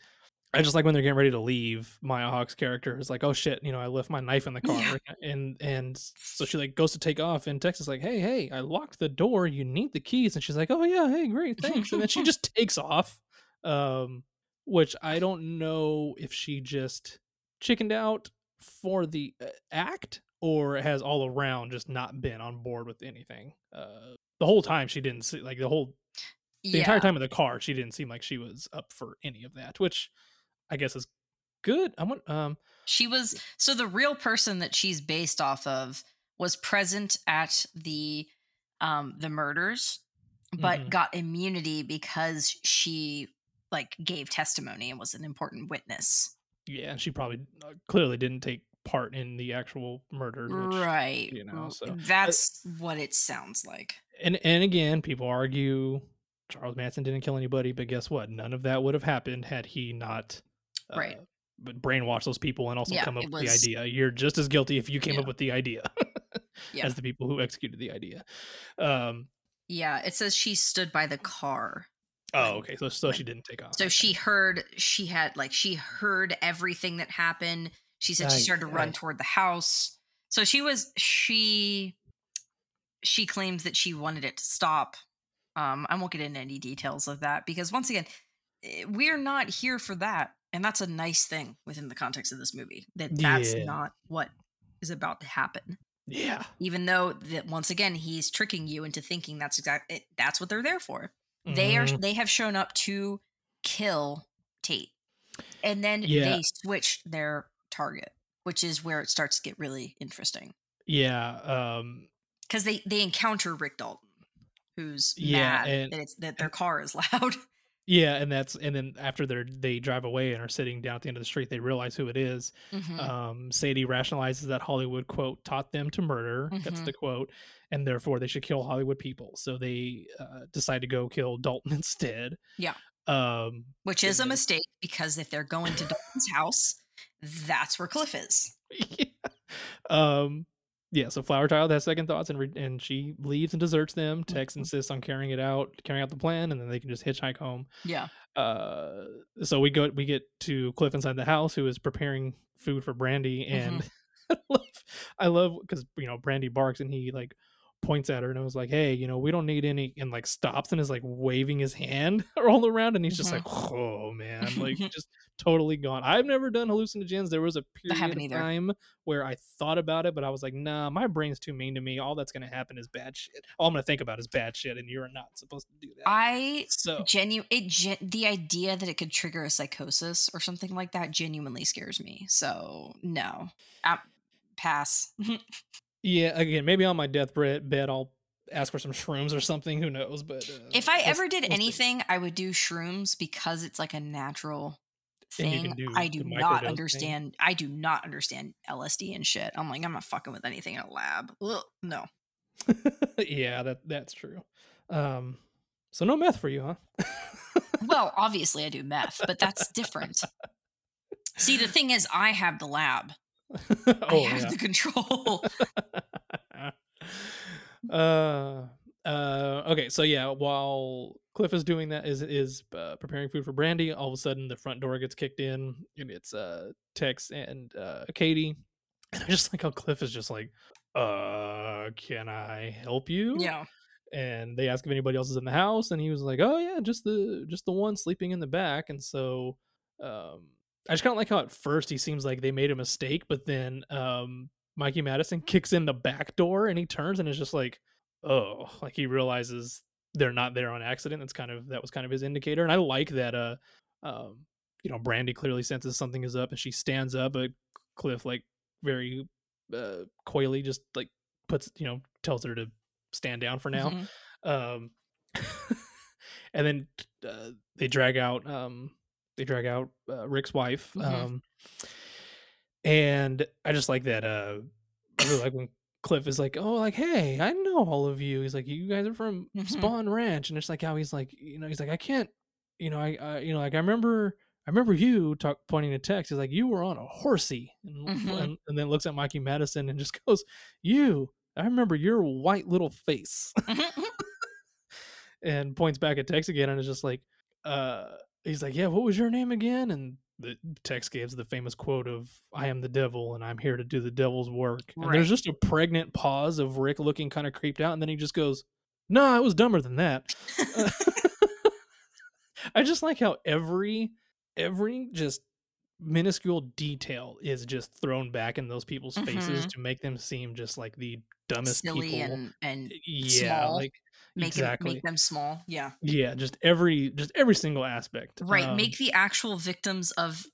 I just like when they're getting ready to leave, Maya Hawke's character is like, "Oh shit, you know, I left my knife in the car," Yeah. and and so she like goes to take off, and Tex is like, "Hey, hey, I locked the door. You need the keys," and she's like, "Oh yeah, hey, great, thanks," and then she just takes off, um, which I don't know if she just chickened out for the uh, act or has all around just not been on board with anything. Uh, the whole time she didn't see like the whole the yeah. entire time in the car she didn't seem like she was up for any of that which i guess is good i want um She was so the real person that she's based off of was present at the um the murders but Mhm. got immunity because she like gave testimony and was an important witness. yeah she probably uh, clearly didn't take part in the actual murder which, right. you know, so- That's what it sounds like. and and again people argue charles manson didn't kill anybody but guess what none of that would have happened had he not Right. uh, but brainwash those people and also Yeah, come up it with was- the idea you're just as guilty if you came Yeah. up with the idea Yeah. as the people who executed the idea um Yeah, it says she stood by the car. oh okay so so she didn't take off So she heard she had like she heard everything that happened. She said she started to run aye. toward the house. So she was she she claims that she wanted it to stop. Um I won't get into any details of that because once again, eh, we're not here for that. And that's a nice thing within the context of this movie. That that's Yeah. not what is about to happen. yeah Even though that once again he's tricking you into thinking that's exactly that's what they're there for. They are Mhm. they have shown up to kill Tate. and then Yeah. they switch their target, which is where it starts to get really interesting Yeah, um, because they they encounter Rick Dalton, who's Yeah, mad and- that it's that their car is loud. yeah, and that's and then after they're they drive away and are sitting down at the end of the street, they realize who it is. Mhm. Um, Sadie rationalizes that Hollywood quote taught them to murder. That's Mhm. the quote, and therefore they should kill Hollywood people. So they uh, decide to go kill Dalton instead. Yeah. Um, which is a mistake because if they're going to Dalton's house, that's where Cliff is. yeah. Um, yeah. So Flower Child has second thoughts and re- and she leaves and deserts them. Tex Mhm. insists on carrying it out, carrying out the plan, and then they can just hitchhike home. Yeah. uh so we go we get to cliff inside the house who is preparing food for brandy and i love i love because you know brandy barks and he like points at her and I was like hey you know we don't need any and like stops and is like waving his hand all around and he's just like oh man like just totally gone. I've never done hallucinogens. There was a period of time where i thought about it but i was like nah my brain's too mean to me. All that's gonna happen is bad shit. All i'm gonna think about is bad shit and you're not supposed to do that. I so genu it gen- the idea that it could trigger a psychosis or something like that genuinely scares me. So no, uh, pass. Yeah, again, maybe on my deathbed bed, I'll ask for some shrooms or something. Who knows? But uh, if I ever did anything, I would do shrooms because it's like a natural thing. do I do not thing. understand. I do not understand LSD and shit. I'm like, I'm not fucking with anything in a lab. Ugh, no. yeah, that that's true. Um, so no meth for you, huh? Well, obviously I do meth, but that's different. See, the thing is, I have the lab. I oh have yeah. the control. uh, uh, okay, so yeah, while Cliff is doing that, is is uh, preparing food for Brandy. All of a sudden, the front door gets kicked in, and it's uh Tex and uh Katie. And I just like how Cliff is just like, uh, can I help you? yeah. and they ask if anybody else is in the house and he was like oh yeah just the just the one sleeping in the back and so um i just kind of like how at first he seems like they made a mistake but then um mikey madison kicks in the back door and he turns and is just like oh like he realizes they're not there on accident. That's kind of that was kind of his indicator. And i like that uh um you know brandy clearly senses something is up and she stands up but cliff like very uh coyly just like puts you know tells her to stand down for now. Mhm. um and then uh, they drag out um they drag out uh, rick's wife Mhm. um and i just like that uh i really like when cliff is like oh like hey i know all of you he's like you guys are from Mhm. Spahn ranch and it's like how he's like you know he's like i can't you know i, I you know like i remember I remember you talk pointing to Tex. He's like, "You were on a horsey," and, Mhm. and, and then looks at Mikey Madison and just goes, "You, I remember your white little face." Mhm. and points back at Tex again and is just like, uh, he's like, yeah, what was your name again? And the Tex gives the famous quote of, I am the devil and I'm here to do the devil's work. And there's just a pregnant pause of Rick looking kind of creeped out. And then he just goes, no, it was dumber than that. I just like how every, every just minuscule detail is just thrown back in those people's faces Mhm. to make them seem just like the dumbest Silly people. and and yeah, small. like make exactly. it, make them small. Yeah. yeah just every just every single aspect Right. Um, make the actual victims of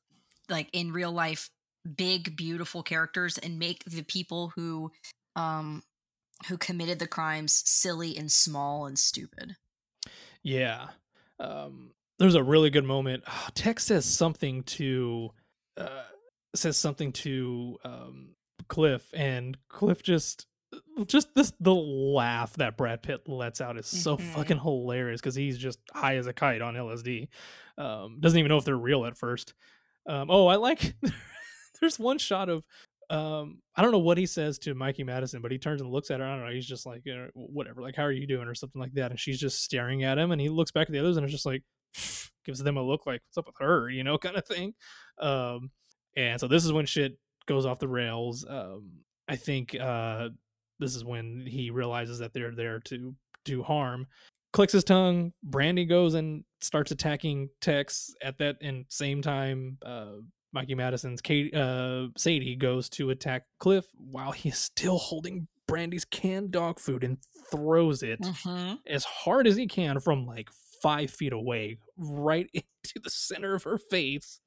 like in real life big beautiful characters and make the people who um who committed the crimes silly and small and stupid. yeah um there's a really good moment oh, tex says something to uh says something to um cliff and cliff just just this the laugh that brad pitt lets out is so Mhm. fucking hilarious because he's just high as a kite on lsd um doesn't even know if they're real at first. Um oh i like there's one shot of um i don't know what he says to mikey madison but he turns and looks at her i don't know he's just like whatever like how are you doing? or something like that and she's just staring at him and he looks back at the others and is just like gives them a look like what's up with her? you know kind of thing. Um and so this is when shit goes off the rails. Um i think uh this is when he realizes that they're there to do harm clicks his tongue brandy goes and starts attacking tex at that and same time uh mikey madison's kate uh sadie goes to attack cliff while he's still holding brandy's canned dog food and throws it Mhm. as hard as he can from like five feet away right into the center of her face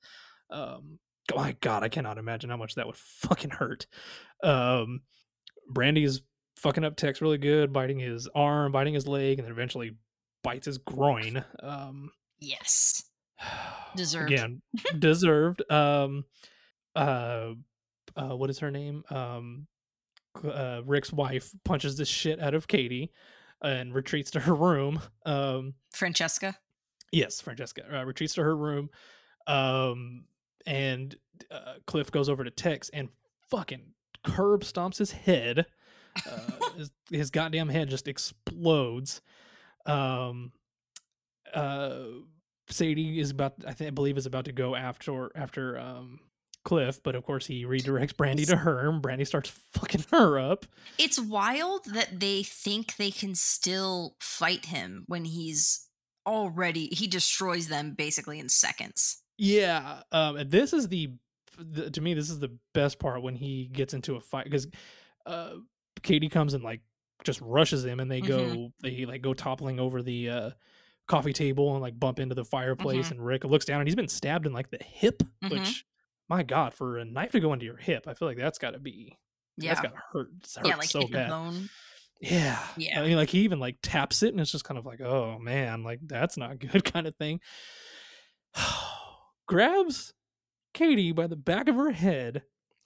Um, my God, I cannot imagine how much that would fucking hurt. Um, Brandy is fucking up Tex really good, biting his arm, biting his leg, and then eventually bites his groin. Um, Yes. Deserved. again, deserved. Um, uh, uh, what is her name? Um, uh, Rick's wife punches the shit out of Katie and retreats to her room. Um, Francesca. Yes, Francesca uh, retreats to her room, um, and uh, Cliff goes over to Tex and fucking curb stomps his head. Uh, his, his goddamn head just explodes. Um, uh, Sadie is about, I think, I believe, is about to go after after um Cliff, but of course he redirects Brandy to her, and Brandy starts fucking her up. It's wild that they think they can still fight him when he's already he destroys them basically in seconds. Yeah, um, and this is the, the to me this is the best part when he gets into a fight because uh, Katie comes and like just rushes him, and they go Mhm. they like go toppling over the uh, coffee table and like bump into the fireplace, Mhm. and Rick looks down and he's been stabbed in like the hip, Mhm. which my god, for a knife to go into your hip, I feel like that's got to be Yeah. that's got to hurt, hurt yeah, like so bad. bone. Yeah. Yeah. I mean, like he even like taps it and it's just kind of like, oh man, like that's not good kind of thing. Grabs Katie by the back of her head,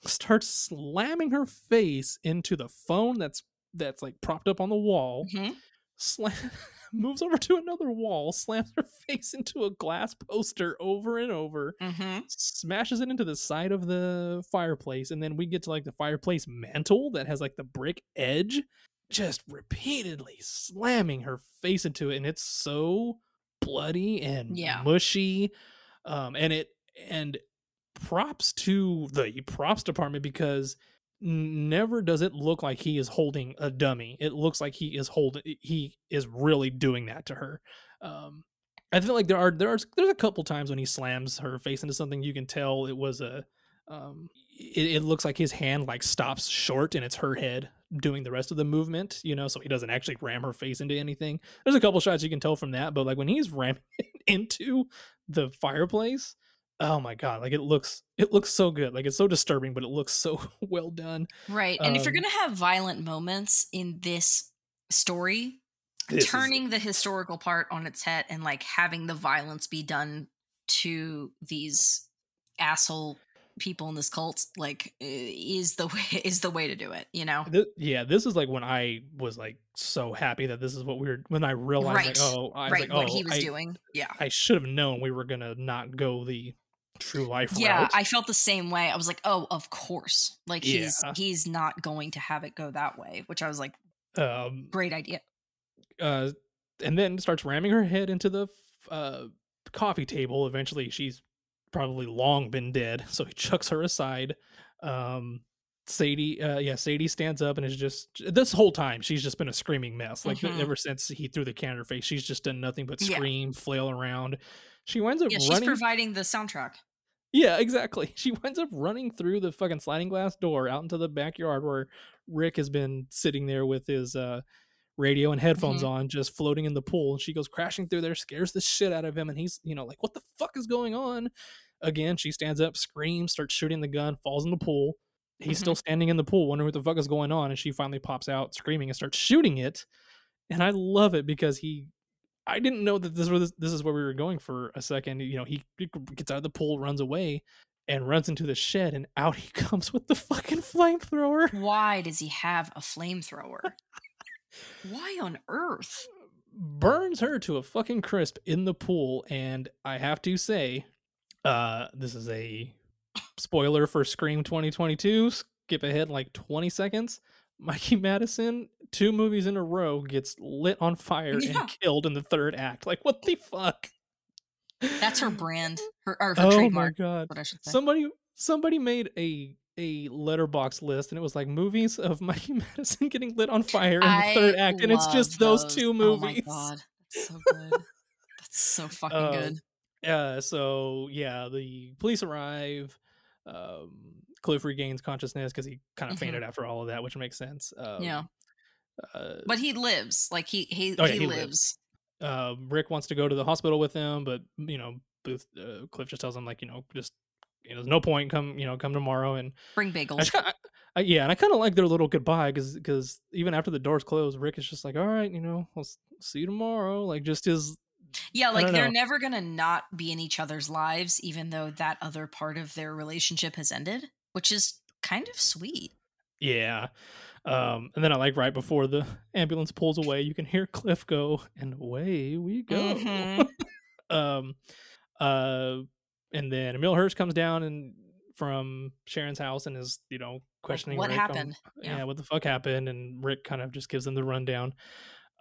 starts slamming her face into the phone that's that's like propped up on the wall. Mhm. Slam moves over to another wall, slams her face into a glass poster over and over Mhm. smashes it into the side of the fireplace and then we get to like the fireplace mantle that has like the brick edge just repeatedly slamming her face into it and it's so bloody and Yeah. mushy um and it and props to the props department because never does it look like he is holding a dummy. It looks like he is holding he is really doing that to her. Um I feel like there are there are there's a couple times when he slams her face into something you can tell it was a um it, it looks like his hand like stops short and it's her head doing the rest of the movement you know so he doesn't actually ram her face into anything. There's a couple shots you can tell from that but like when he's ramming into the fireplace oh my god like it looks it looks so good like it's so disturbing but it looks so well done Right. And if you're Um, going to have violent moments in this story, This is- turning the historical part on its head and like having the violence be done to these asshole people in this cult like is the way is the way to do it, you know? Thi- yeah, this is like when I was like so happy that this is what we were when I realized Right. like oh I was right, like oh what he was I, doing. Yeah. I should have known we were gonna not go the true life Yeah, route. I felt the same way. I was like, "Oh, of course." Like he's Yeah. he's not going to have it go that way, which I was like, um "Great idea." uh and then starts ramming her head into the f- uh coffee table. Eventually she's probably long been dead, so he chucks her aside. Um Sadie, uh, yeah, Sadie stands up and is just this whole time she's just been a screaming mess. Like Mhm. ever since he threw the can in her face, she's just done nothing but Yeah. scream, flail around. She winds up Yeah, she's running. providing the soundtrack. Yeah, exactly. She winds up running through the fucking sliding glass door out into the backyard where Rick has been sitting there with his uh, radio and headphones Mhm. on, just floating in the pool. And she goes crashing through there, scares the shit out of him, and he's, you know, like, what the fuck is going on? Again, she stands up, screams, starts shooting the gun, falls in the pool. He's still standing in the pool, wondering what the fuck is going on, and she finally pops out screaming and starts shooting it. And I love it because he I didn't know that this was this is where we were going for a second. You know, he gets out of the pool, runs away, and runs into the shed, and out he comes with the fucking flamethrower. Why does he have a flamethrower? Why on earth? Burns her to a fucking crisp in the pool, and I have to say, uh, this is a spoiler for Scream 2022. Skip ahead like 20 seconds. Mikey Madison, two movies in a row, gets lit on fire Yeah. and killed in the third act. Like, what the fuck? That's her brand, her or her oh trademark. my god! What I should say. Somebody somebody made a a Letterboxd list and it was like movies of Mikey Madison getting lit on fire in the third act and it's just love those, two movies. Oh my god, that's so good. that's so fucking Um, good. Uh so yeah, the police arrive. Um Cliff regains consciousness because he kind of Mhm. fainted after all of that, which makes sense. Um, Yeah. Uh, But he lives. Like he he Oh, yeah, he, he lives. lives. uh, Rick wants to go to the hospital with him, but you know, Booth uh, Cliff just tells him like, you know, just you know, there's no point. Come, you know, come tomorrow and Bring bagels. I, yeah, and I kind of like their little goodbye because because even after the doors close, Rick is just like, all right, you know, we'll see you tomorrow. Like just his Yeah, like they're know. never gonna not be in each other's lives, even though that other part of their relationship has ended, which is kind of sweet. Yeah. Um, and then I like right before the ambulance pulls away, you can hear Cliff go, and away we go. Mhm. um, uh, and then Emile Hirsch comes down and from Sharon's house and is, you know, questioning what Rick on- happened? yeah. Yeah. what the fuck happened? And Rick kind of just gives them the rundown.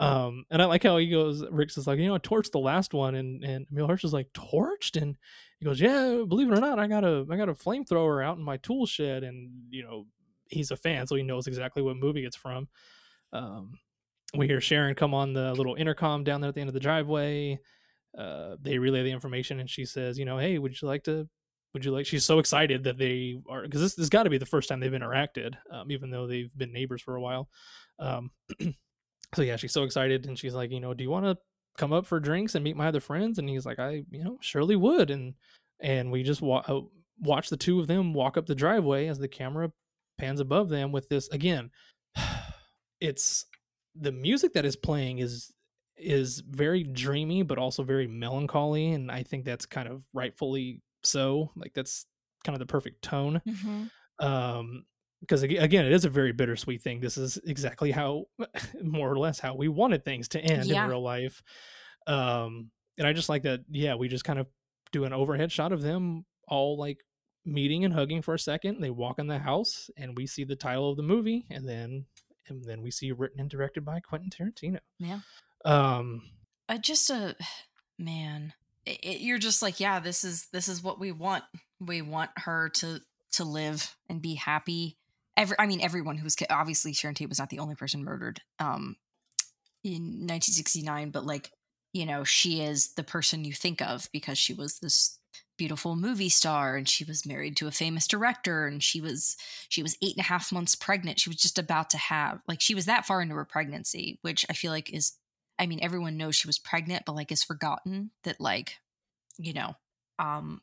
Um, and I like how he goes, Rick's is like, you know, I torched the last one, and and Emile Hirsch is like, torched, and he goes, yeah, believe it or not, I got a I got a flamethrower out in my tool shed, and you know, he's a fan, so he knows exactly what movie it's from. Um, we hear Sharon come on the little intercom down there at the end of the driveway. Uh, they relay the information, and she says, you know, hey, would you like to? Would you like? She's so excited that they are because this has got to be the first time they've interacted, um, even though they've been neighbors for a while. So yeah, she's so excited, and she's like, you know, do you want to come up for drinks and meet my other friends? And he's like, I, you know, surely would. And and we just wa- uh, watch the two of them walk up the driveway as the camera pans above them with this again. It's the music that is playing is is very dreamy, but also very melancholy, and I think that's kind of rightfully so. Like that's kind of the perfect tone Mhm. um because again it is a very bittersweet thing this is exactly how more or less how we wanted things to end Yeah. in real life um and i just like that yeah we just kind of do an overhead shot of them all like meeting and hugging for a second they walk in the house and we see the title of the movie and then and then we see written and directed by quentin tarantino Yeah. um Uh, just a man. It, it- you're just like, yeah, this is this is what we want. We want her to to live and be happy. Every, I mean, everyone who was ki- obviously Sharon Tate was not the only person murdered um, in 1969, but like, you know, she is the person you think of because she was this beautiful movie star and she was married to a famous director and she was she was eight and a half months pregnant she was just about to have like she was that far into her pregnancy which i feel like is I mean, everyone knows she was pregnant, but like is forgotten that like, you know, um,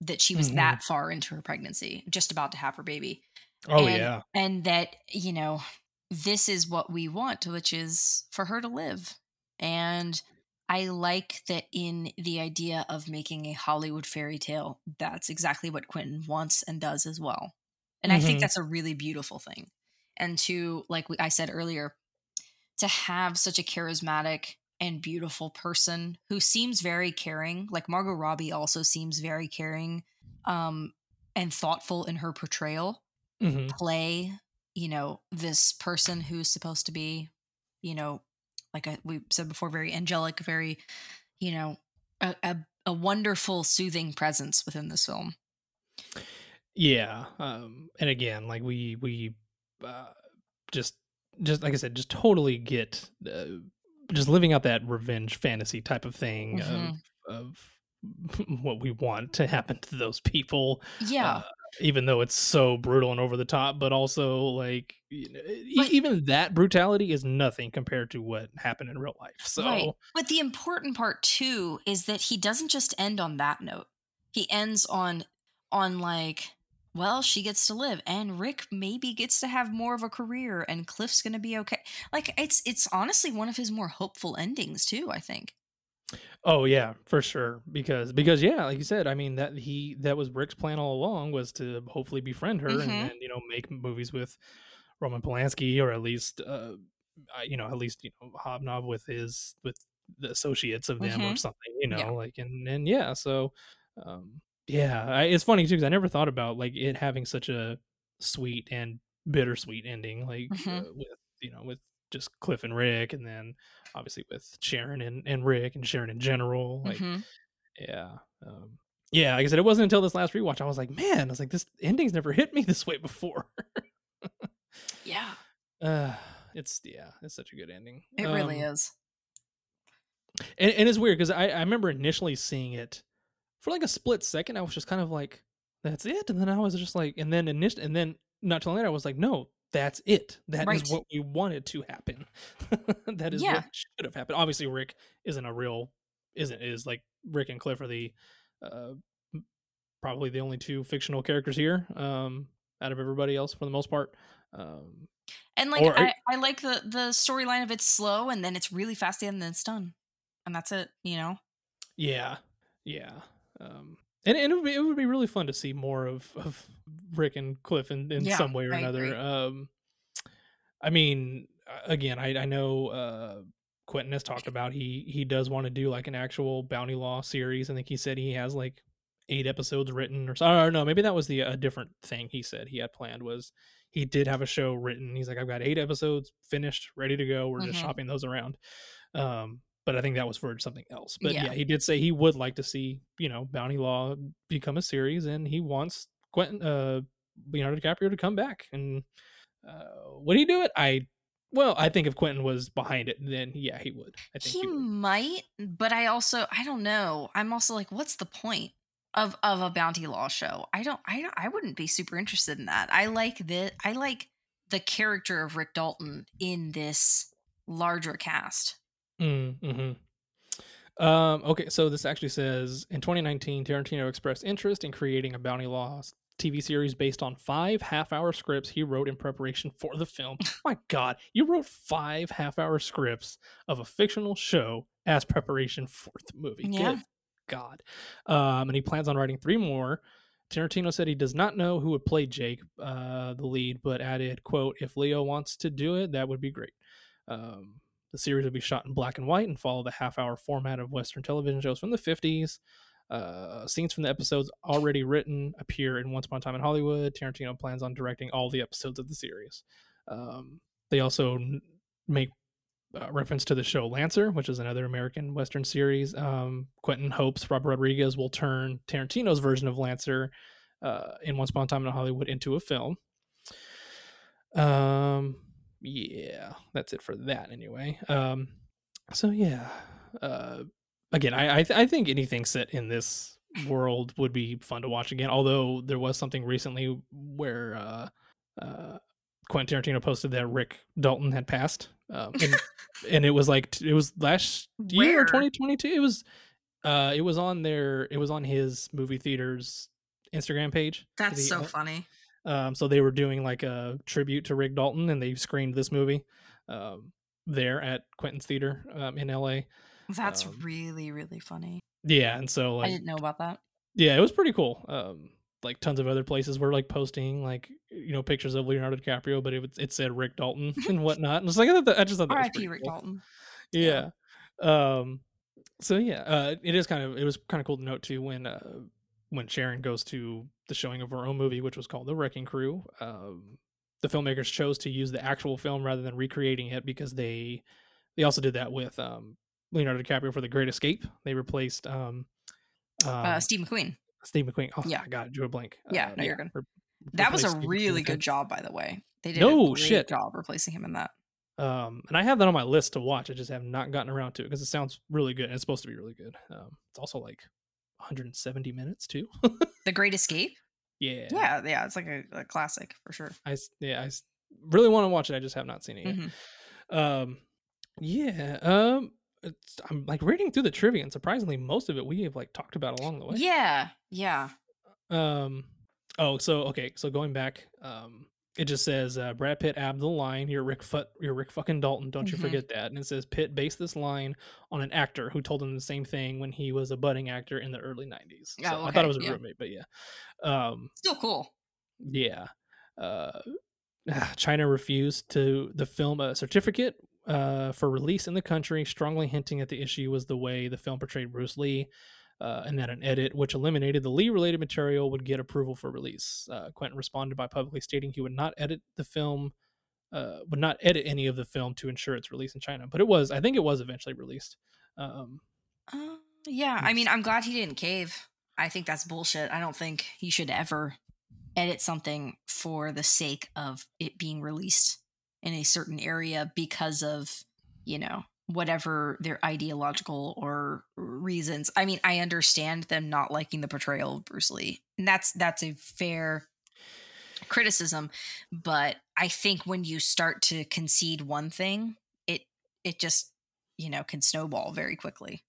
that she was Mhm. that far into her pregnancy, just about to have her baby. Oh and, yeah And that, you know, this is what we want, which is for her to live. And I like that in the idea of making a Hollywood fairy tale, that's exactly what Quentin wants and does as well. And I think Mhm. that's a really beautiful thing. And to, like I said earlier, to have such a charismatic and beautiful person who seems very caring, like Margot Robbie also seems very caring um, and thoughtful in her portrayal, Mhm. play, you know, this person who's supposed to be, you know, like I, we said before, very angelic, very, you know, a, a, a wonderful, soothing presence within this film. yeah um and again like we we uh just just like i said just totally get uh, just living out that revenge fantasy type of thing Mhm. of of what we want to happen to those people Yeah. uh, even though it's so brutal and over the top but also like even that brutality is nothing compared to what happened in real life so Right. But the important part too is that he doesn't just end on that note. He ends on on like, well, she gets to live and Rick maybe gets to have more of a career and Cliff's to be okay. Like it's it's honestly one of his more hopeful endings too, I think. Oh yeah, for sure. Because because yeah, like you said, I mean that he that was Rick's plan all along was to hopefully befriend her Mhm. and then you know make movies with Roman Polanski or at least uh you know at least you know hobnob with his with the associates of them or Mhm. something you know Yeah. like and and yeah so um yeah I, it's funny too because I never thought about like it having such a sweet and bittersweet ending like Mhm. uh, with you know with just Cliff and Rick and then obviously with Sharon and, and Rick and Sharon in general like Mhm. yeah um yeah like i said it wasn't until this last rewatch i was like man i was like this ending's never hit me this way before Yeah. uh it's yeah it's such a good ending It really Um, is. and, and it's weird because I, I remember initially seeing it for like a split second i was just kind of like that's it and then i was just like and then initially and then not too long later i was like no that's it That is Right. what we wanted to happen that is Yeah. what should have happened obviously rick isn't a real isn't is like rick and cliff are the uh probably the only two fictional characters here um, out of everybody else for the most part. Um, And like Or- I, I like the the storyline of it's slow and then it's really fast and then it's done. And that's it, you know? Yeah, yeah. Um, and, and it would be it would be really fun to see more of of Rick and Cliff in, in Yeah, some way or I another. agree. Um, I mean, again, I I know uh, Quentin has talked about he he does want to do like an actual bounty law series. I think he said he has like eight episodes written or so. I don't know. maybe that was the a different thing he said he had planned was he did have a show written. He's like, I've got eight episodes finished, ready to go. We're just Mhm. shopping those around. Um, but I think that was for something else. But yeah. Yeah. he did say he would like to see, you know, Bounty Law become a series, and he wants Quentin, uh, Leonardo DiCaprio to come back. And uh, would he do it? I, well, I think if Quentin was behind it, then yeah, he would. I think He he might, but I also I don't know. I'm also like, what's the point of of a bounty law show? I don't I don't I wouldn't be super interested in that. I like the I like the character of Rick Dalton in this larger cast. Mm, hmm Um, okay, so this actually says in 2019, Tarantino expressed interest in creating a bounty law TV series based on five half-hour scripts he wrote in preparation for the film. My God, you wrote five half-hour scripts of a fictional show as preparation for the movie. Yeah. Good God. Um, and he plans on writing three more. Tarantino said he does not know who would play Jake, uh, the lead, but added, "quote If Leo wants to do it, that would be great." Um, the series will be shot in black and white and follow the half hour format of Western television shows from the 50s. Uh, scenes from the episodes already written appear in Once Upon a Time in Hollywood. Tarantino plans on directing all the episodes of the series. Um, they also make uh, reference to the show Lancer, which is another American Western series. Um, Quentin hopes Robert Rodriguez will turn Tarantino's version of Lancer uh, in Once Upon a Time in Hollywood into a film. Um, yeah, that's it for that anyway. Um, so yeah, uh, again, I I, th- I think anything set in this world would be fun to watch again. Although there was something recently where uh, uh, Quentin Tarantino posted that Rick Dalton had passed, um, and, and it was like it was last year, twenty twenty two. It was uh, it was on their it was on his movie theater's Instagram page. That's The, so funny. Um, so they were doing like a tribute to Rick Dalton, and they screened this movie um, there at Quentin's Theater um, in LA. That's um, really really funny. Yeah, and so I didn't know about that. yeah, it was pretty cool. Um, like tons of other places were like posting like you know pictures of Leonardo DiCaprio, but it it said Rick Dalton and whatnot. And it's like I, thought that, I just thought that R.I.P. Rick cool. Dalton. Yeah. Um. So yeah, uh, it is kind of it was kind of cool to note too when uh when Sharon goes to the showing of her own movie, which was called The Wrecking Crew. Um, the filmmakers chose to use the actual film rather than recreating it because they they also did that with um Leonardo DiCaprio for The Great Escape. They replaced um, um Uh, Steve McQueen. Steve McQueen. Oh, Yeah. God, drew a blank. Yeah, no, you're good. re- That was a Steve really McQueen. good job, by the way. They did No a great shit. job replacing him in that. Um, and I have that on my list to watch. I just have not gotten around to it because it sounds really good. And it's supposed to be really good. Um, it's also like 170 minutes too. The Great Escape. yeah, Yeah, yeah, it's like a, a classic for sure. I yeah I really want to watch it. I just have not seen it yet. Mhm. Um, yeah. Um, it's, I'm like reading through the trivia, and surprisingly, most of it we have like talked about along the way. Yeah, yeah. Um. Oh, so okay. So going back, um, it just says uh, Brad Pitt abbed the line. You're Rick. Fut- you're Rick fucking Dalton. Don't you Mhm. forget that. And it says Pitt based this line on an actor who told him the same thing when he was a budding actor in the early '90s. So Oh, I thought it was a yeah. roommate, but yeah. Um. Still cool. Yeah. Uh, China refused to the film a certificate uh, for release in the country, strongly hinting that the issue was the way the film portrayed Bruce Lee, uh, and that an edit which eliminated the Lee-related material would get approval for release. Uh, Quentin responded by publicly stating he would not edit the film, uh, would not edit any of the film to ensure its release in China. But it was, I think, it was eventually released. Um, Uh, yeah, I mean, I'm glad he didn't cave. I think that's bullshit. I don't think he should ever edit something for the sake of it being released in a certain area because of, you know, whatever their ideological or reasons. I mean, I understand them not liking the portrayal of Bruce Lee. And that's that's a fair criticism, but I think when you start to concede one thing, it it just, you know, can snowball very quickly.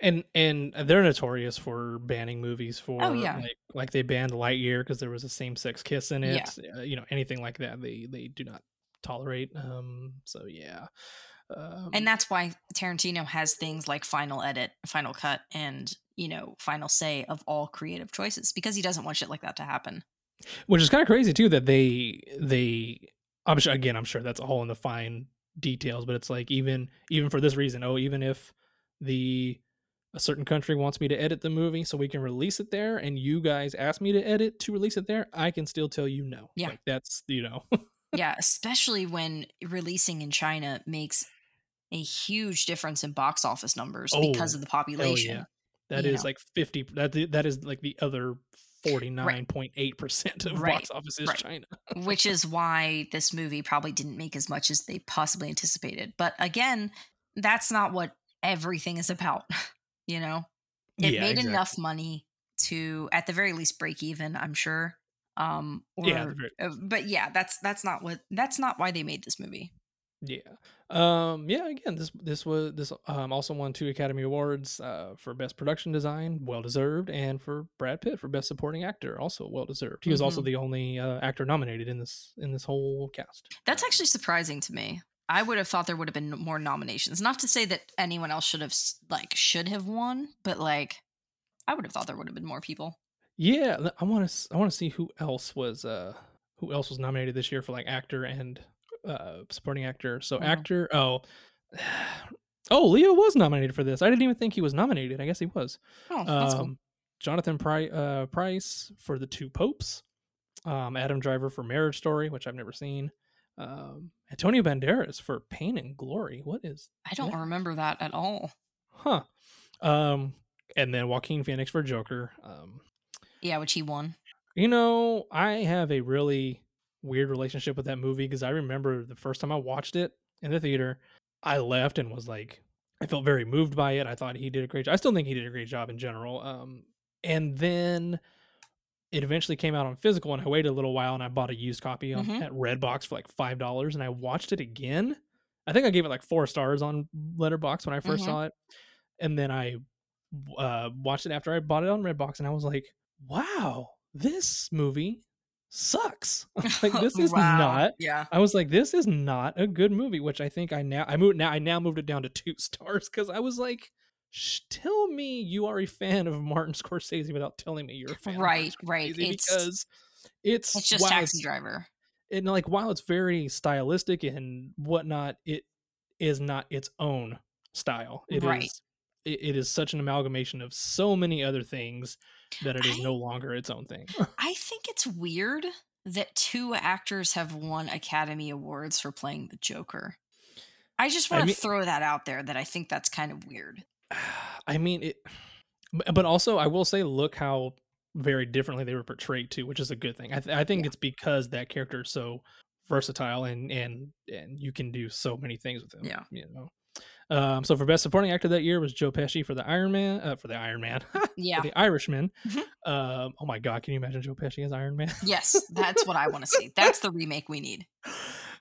and and they're notorious for banning movies for Oh, yeah. like like they banned Lightyear because there was a same sex kiss in it. Uh, you know anything like that they they do not tolerate. Um, so yeah, um, and that's why Tarantino has things like final edit, final cut, and you know, final say of all creative choices because he doesn't want shit like that to happen. which is kind of crazy too that they they I'm sure again I'm sure that's all in the fine details, but it's like even even for this reason, oh even if the a certain country wants me to edit the movie so we can release it there and you guys ask me to edit to release it there i can still tell you no Yeah. like that's you know yeah, especially when releasing in China makes a huge difference in box office numbers because Oh, of the population. yeah that is know. like 50 that that is like the other 49.8% of Right, box office is right. china which is why this movie probably didn't make as much as they possibly anticipated. But again, that's not what everything is about. You know, it Yeah, made exactly. enough money to, at the very least, break even. I'm sure. Um, or, Yeah, uh, but yeah, that's that's not what that's not why they made this movie. Yeah. Um yeah, again, this this was this um also won two Academy Awards uh for best production design, well deserved, and for Brad Pitt for best supporting actor, also well deserved. He was also Mhm. the only uh, actor nominated in this in this whole cast. That's actually surprising to me. I would have thought there would have been more nominations. Not to say that anyone else should have like should have won, but like I would have thought there would have been more people. Yeah, I want to I want to see who else was uh who else was nominated this year for like actor and uh supporting actor. So Mhm. actor, oh Oh, Leo was nominated for this. I didn't even think he was nominated. I guess he was. Oh, that's cool. um, Jonathan Pri- uh, Pryce for the Two Popes, um, Adam Driver for Marriage Story, which I've never seen, um, Antonio Banderas for Pain and Glory. What is I don't that? remember that at all. Huh. Um, and then Joaquin Phoenix for Joker. Um, Yeah, which he won. you know, I have a really weird relationship with that movie because I remember the first time I watched it in the theater, I left and was like, I felt very moved by it. I thought he did a great job. I still think he did a great job in general. Um, and then it eventually came out on physical, and I waited a little while and I bought a used copy on, Mhm. at Redbox for like five dollars, and I watched it again. I think I gave it like four stars on Letterboxd when I 1st Mhm. saw it, and then I uh, watched it after I bought it on Redbox, and I was like, "Wow, this movie sucks! like this is Wow. not." Yeah. I was like, "This is not a good movie," which I think I now I moved now I now moved it down to two stars because I was like. Tell me you are a fan of Martin Scorsese without telling me you're a fan. Right, right. It's- because it's It's just Taxi it's- Driver. and like while it's very stylistic and whatnot, it is not its own style. It is Right. it, it is such an amalgamation of so many other things that it is I- no longer its own thing. I think it's weird that two actors have won Academy Awards for playing the Joker. I just I want to mean- throw that out there that I think that's kind of weird. I mean it but also I will say look how very differently they were portrayed too, which is a good thing. I, th- I think Yeah. it's because that character is so versatile and and and you can do so many things with him. Yeah. you know. Um, so for best supporting actor that year was Joe Pesci for the Iron Man, uh, for the Iron Man, Yeah. for the Irishman. Mhm. Um, oh my God, can you imagine Joe Pesci as Iron Man? yes, that's what I want to see. That's the remake we need.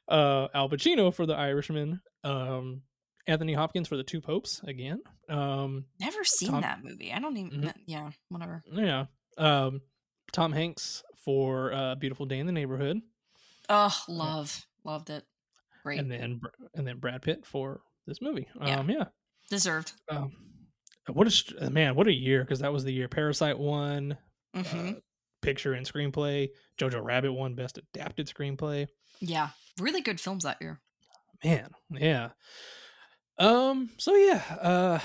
uh, Al Pacino for the Irishman. Um, Anthony Hopkins for the Two Popes again. Um, Never seen Tom- that movie. I don't even. Mhm. that- yeah, whatever. yeah. Um, Tom Hanks for uh, Beautiful Day in the Neighborhood, Oh, love, loved it. Great, and then and then Brad Pitt for this movie. Yeah. Um, yeah. deserved. Um, what a st- man, what a year! Because that was the year Parasite won hmm uh, picture and screenplay. Jojo Rabbit won best adapted screenplay. yeah, really good films that year. man yeah um so yeah uh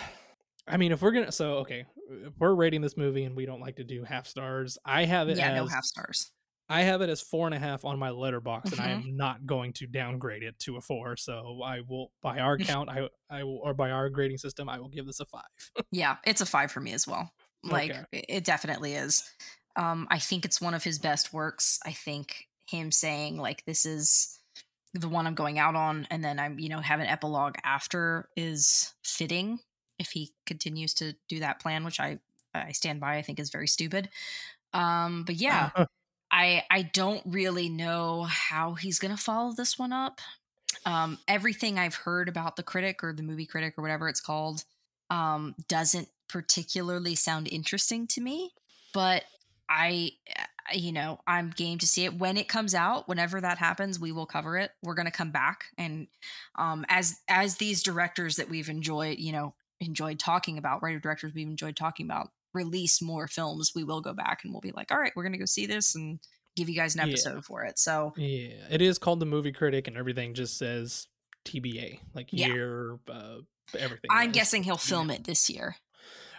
i mean if we're gonna so okay if we're rating this movie and we don't like to do half stars i have it Yeah, as no half stars. I have it as four and a half on my Letterboxd and i Mhm. am not going to downgrade it to a four so i will by our count i i will or by our grading system i will give this a five Yeah, it's a five for me as well. Like Okay. it- it definitely is. Um, I think it's one of his best works. I think him saying like this is the one I'm going out on, and then I'm you know have an epilogue after is fitting if he continues to do that plan, which I I stand by. I think is very stupid. Um, but yeah, I I don't really know how he's gonna follow this one up. Um, everything I've heard about the critic or the movie critic or whatever it's called um, doesn't particularly sound interesting to me, but I you know, I'm game to see it when it comes out. Whenever that happens, we will cover it. We're going to come back and um as as these directors that we've enjoyed, you know, enjoyed talking about, writer directors we've enjoyed talking about, release more films, we will go back and we'll be like, "All right, we're going to go see this and give you guys an Yeah. episode for it." So, Yeah, it is called the movie critic, and everything just says TBA, like Yeah. year, uh, everything. I'm guessing he'll film it this year.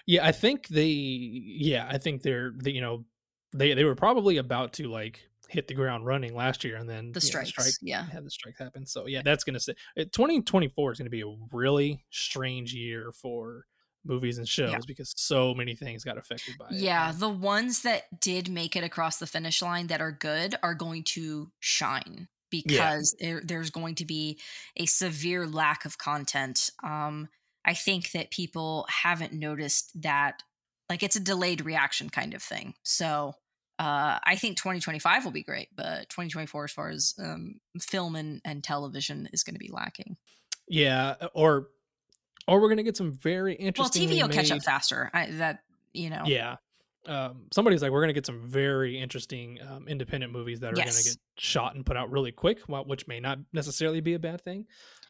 Yeah, I think they. Yeah, I think they're. They, you know, they they were probably about to like hit the ground running last year, and then The you know, strikes, strike yeah. had the strike happen. So yeah, that's gonna say 2024 is gonna be a really strange year for movies and shows because so many things got affected by it. Yeah, the ones that did make it across the finish line that are good are going to shine because there, there's going to be a severe lack of content. Um, I think that people haven't noticed that, like, it's a delayed reaction kind of thing. So uh, I think 2025 will be great, but 2024, as far as um, film and, and television, is going to be lacking. yeah, or or we're gonna get some very interesting. Well. TV will catch up faster. I, that you know, Yeah. Um, somebody's like, we're gonna get some very interesting um, independent movies that are Yes. gonna get shot and put out really quick, which may not necessarily be a bad thing.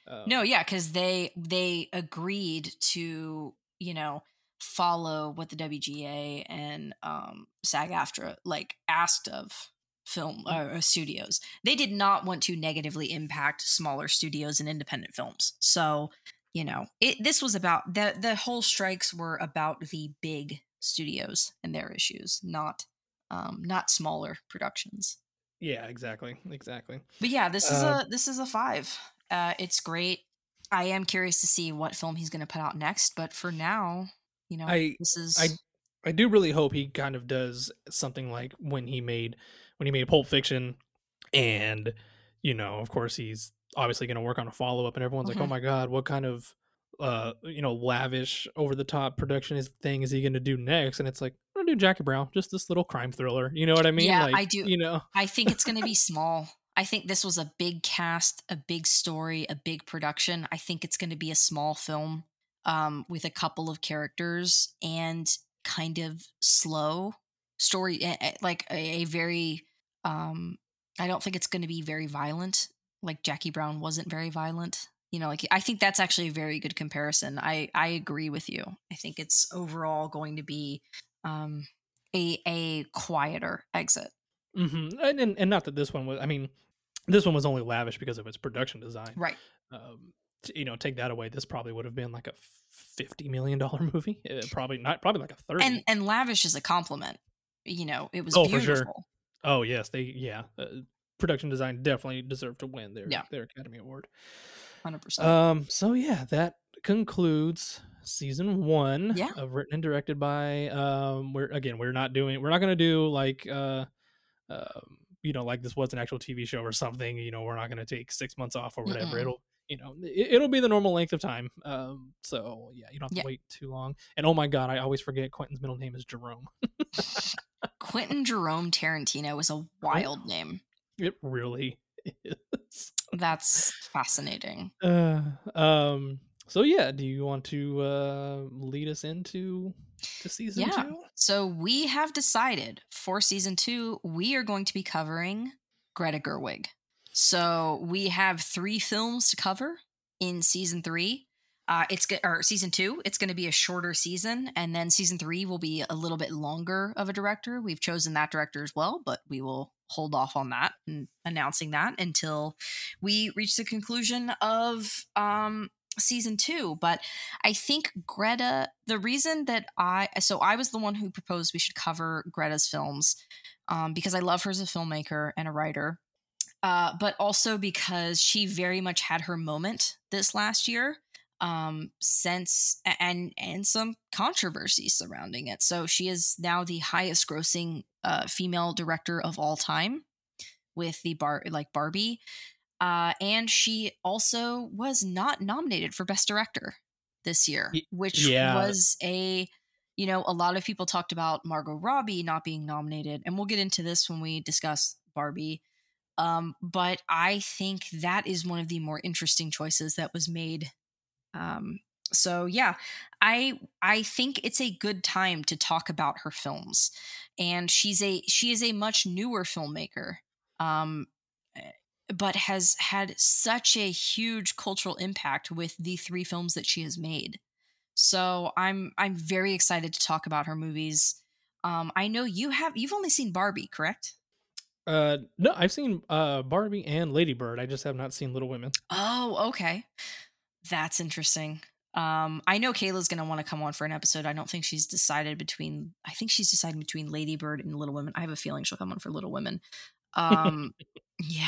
Um, No, yeah, because they they agreed to you know follow what the WGA and um, SAG-AFTRA like asked of film uh, uh, studios. They did not want to negatively impact smaller studios and independent films. So you know, it this was about the the whole strikes were about the big studios and their issues, not um, not smaller productions. Yeah, exactly, exactly. But yeah, this is Um, a this is a five. Uh, it's great. I am curious to see what film he's going to put out next, but for now, you know, I- this is I I do really hope he kind of does something like when he made when he made Pulp Fiction, and you know, of course, he's obviously going to work on a follow up, and everyone's like, "Oh Mhm. my god, what kind of uh you know lavish over the top production is thing is he going to do next?" And it's like, "I'm gonna do Jackie Brown, just this little crime thriller." You know what I mean? Yeah, like, I do. You know, I think it's going to be small. I think this was a big cast, a big story, a big production. I think it's going to be a small film um, with a couple of characters and kind of slow story, like a, a very. Um, I don't think it's going to be very violent. Like Jackie Brown wasn't very violent. You know, like I think that's actually a very good comparison. I I agree with you. I think it's overall going to be um, a a quieter exit. hmm and, and and not that this one was. I mean, this one was only lavish because of its production design. Right. um, you know, take that away, this probably would have been like a fifty million dollar movie. Uh, probably not. Probably like a thirty. and and lavish is a compliment you know it was Oh, for beautiful sure. oh yes, they yeah. Uh, production design definitely deserved to win their Yeah. their Academy Award. 100% Um. So yeah, that concludes season one Yeah. of written and directed by. Um. We're again, we're not doing. We're not gonna do like. uh um, you know, like this was an actual TV show or something. You know, we're not going to take six months off or whatever. Mm-mm. It'll, you know, it, it'll be the normal length of time. Um, so yeah, you don't have to Yeah. wait too long. And oh my god, I always forget Quentin's middle name is Jerome. quentin jerome tarantino is a wild name It really is. that's fascinating Uh, um. So yeah, do you want to uh lead us into to season Yeah. two? so we have decided for season two we are going to be covering greta gerwig so we have three films to cover in season three uh, it's or season two. It's going to be a shorter season, and then season three will be a little bit longer of a director. We've chosen that director as well, but we will hold off on that and announcing that until we reach the conclusion of um, season two. But I think Greta, the reason that I so I was the one who proposed we should cover Greta's films um, because I love her as a filmmaker and a writer. Uh, but also because she very much had her moment this last year um since and and some controversy surrounding it so she is now the highest grossing uh female director of all time with the bar like barbie uh and she also was not nominated for best director this year which yeah. was a you know a lot of people talked about margot robbie not being nominated and we'll get into this when we discuss barbie um but i think that is one of the more interesting choices that was made um, so yeah i i think it's a good time to talk about her films and she's a she is a much newer filmmaker um eh, but has had such a huge cultural impact with the three films that she has made so i'm i'm very excited to talk about her movies um i know you have you've only seen barbie correct Uh, no, I've seen uh Barbie and Lady Bird. I just have not seen Little Women. oh okay that's interesting. Um i know kayla's gonna want to come on for an episode. I don't think she's decided between i think she's decided between ladybird and little women. I have a feeling she'll come on for little women. Um yeah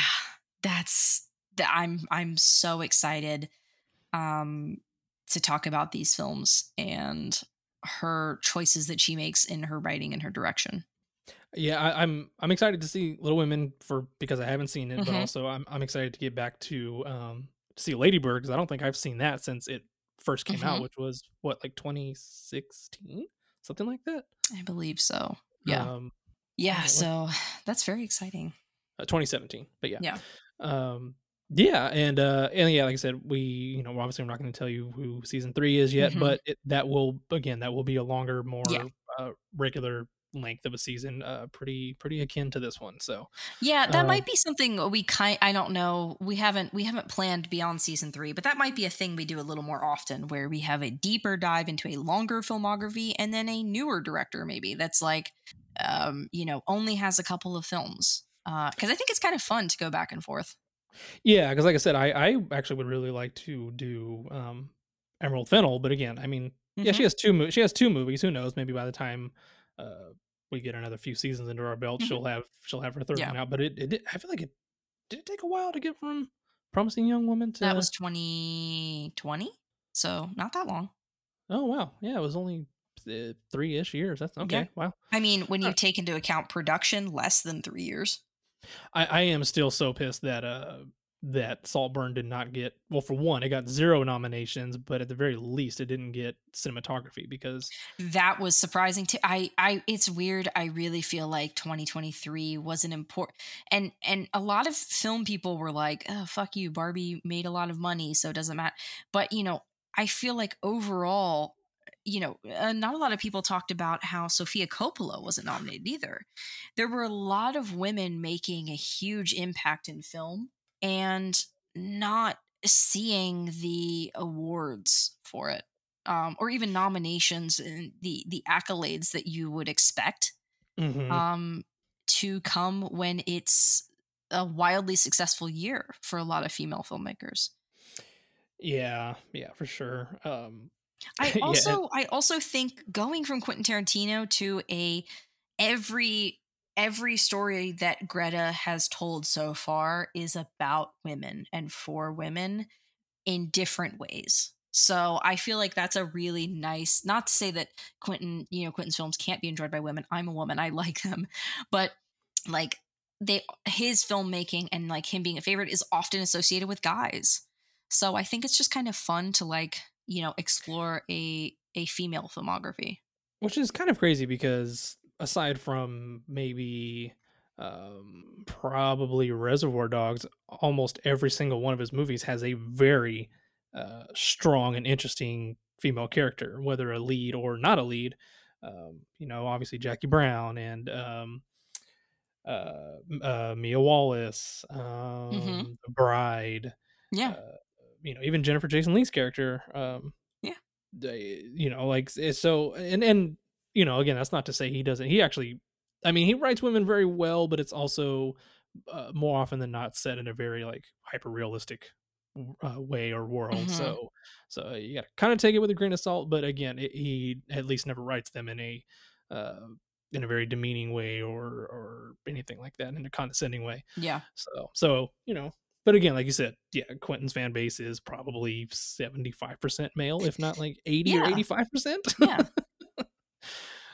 that's that i'm i'm so excited um to talk about these films and her choices that she makes in her writing and her direction. Yeah, I, I'm I'm excited to see Little Women for because I haven't seen it, but Mhm. also I'm I'm excited to get back to um to see Lady Bird because I don't think I've seen that since it first came out, Mhm. which was what like 2016, something like that. i believe so yeah um, yeah so that's very exciting uh, 2017. But yeah, Yeah. um, yeah, and uh, and yeah, like I said, we you know obviously I'm not going to tell you who season three is yet, Mhm. but it, that will again that will be a longer, more Yeah. uh, regular length of a season, uh, pretty pretty akin to this one. So Yeah, that Um, might be something we kind I don't know. We haven't we haven't planned beyond season 3, but that might be a thing we do a little more often where we have a deeper dive into a longer filmography and then a newer director maybe that's like um, you know, only has a couple of films. Uh cuz I think it's kind of fun to go back and forth. Yeah, because like I said, I I actually would really like to do um Emerald Fennell, but again, I mean, yeah, she Mhm. has two mo- she has two movies. Who knows? Maybe by the time uh we get another few seasons into our belt, Mhm. she'll have she'll have her third Yeah. one out. But it, it I feel like it did it take a while to get from Promising Young Woman to That was 2020. So, not that long. oh wow, yeah, it was only uh, three ish years. That's okay. Yeah. Wow, I mean, when you take into account production, less than 3 years. I I am still so pissed that uh that Saltburn did not get well for one it got zero nominations but at the very least it didn't get cinematography because that was surprising to i i it's weird i really feel like 2023 was an important and and a lot of film people were like oh fuck you barbie made a lot of money so it doesn't matter but you know i feel like overall you know uh, not a lot of people talked about how sofia coppola wasn't nominated either. There were a lot of women making a huge impact in film and not seeing the awards for it um, or even nominations and the the accolades that you would expect Mhm. um, to come when it's a wildly successful year for a lot of female filmmakers. yeah yeah for sure um I Yeah, also I also think going from Quentin Tarantino to a every every story that Greta has told so far is about women and for women in different ways. So I feel like that's a really nice not to say that Quentin, you know, Quentin's films can't be enjoyed by women. I'm a woman, I like them. But like they his filmmaking and like him being a favorite is often associated with guys. So I think it's just kind of fun to like, you know, explore a a female filmography. which is kind of crazy because aside from maybe um probably reservoir dogs almost every single one of his movies has a very uh strong and interesting female character whether a lead or not a lead um you know obviously jackie brown and um uh, uh mia wallace um the bride Yeah. uh, you know even jennifer jason leigh's character um Yeah. they- you know like so and and you know again that's not to say he doesn't he actually i mean he writes women very well but it's also uh, more often than not set in a very like hyper realistic uh, way or world Mhm. so so you gotta kind of take it with a grain of salt but again it, he at least never writes them in a uh in a very demeaning way or or anything like that in a condescending way Yeah. so, so you know, but again, like you said, yeah, Quentin's fan base is probably seventy five percent male, if not like eighty or eighty five percent. Yeah.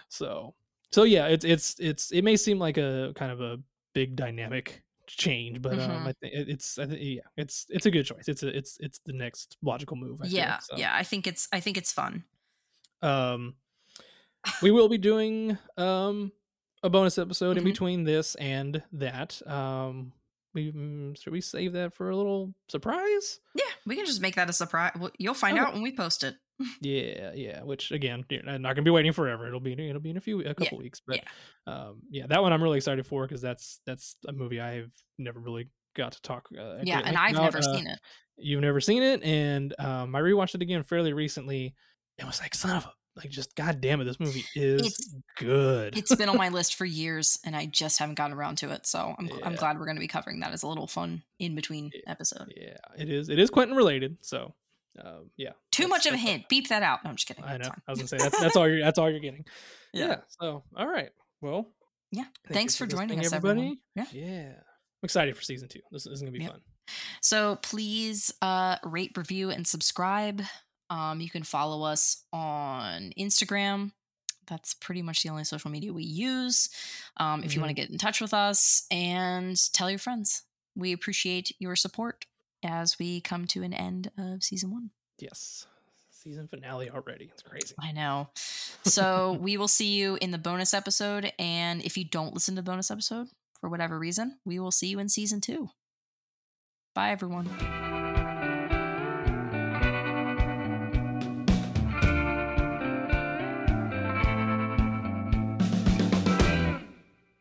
So, so yeah, it's it's it's it may seem like a kind of a big dynamic change, but um, Mhm. I think it's I think yeah, it's it's a good choice. It's a it's it's the next logical move. I yeah. so. Yeah. I think it's I think it's fun. Um, we will be doing um a bonus episode in Mhm. between this and that. Um, we mm, should we save that for a little surprise? Yeah, we can just make that a surprise. Well, You'll find Okay. out when we post it. Yeah, yeah. Which again, I'm not gonna be waiting forever. It'll be it'll be in a few a couple weeks. But um, yeah, that one I'm really excited for because that's that's a movie I've never really got to talk. Uh, yeah, and I've about. never Uh, seen it. You've never seen it, and um, I rewatched it again fairly recently. It was like son of a like just god damn it, this movie is It's- good. It's been on my list for years, and I just haven't gotten around to it. So I'm I'm glad we're going to be covering that as a little fun in between episode. yeah, it is. It is Quentin related. So um, yeah, Too that's- much of a hint. Beep that out. No, I'm just kidding. I know. I was gonna say that's that's all you're that's all you're getting. Yeah. Yeah. So all right. Well, Yeah. thank Thanks for joining us, everybody. everyone. Yeah. Yeah. I'm excited for season two. This is gonna be Yep. fun. So please uh, rate, review, and subscribe. Um, you can follow us on Instagram. That's pretty much the only social media we use. Um, if you want to get in touch with us and tell your friends, we appreciate your support as we come to an end of season one. Yes. Season finale already. It's crazy. I know. So we will see you in the bonus episode. And if you don't listen to the bonus episode for whatever reason, we will see you in season two. Bye, everyone.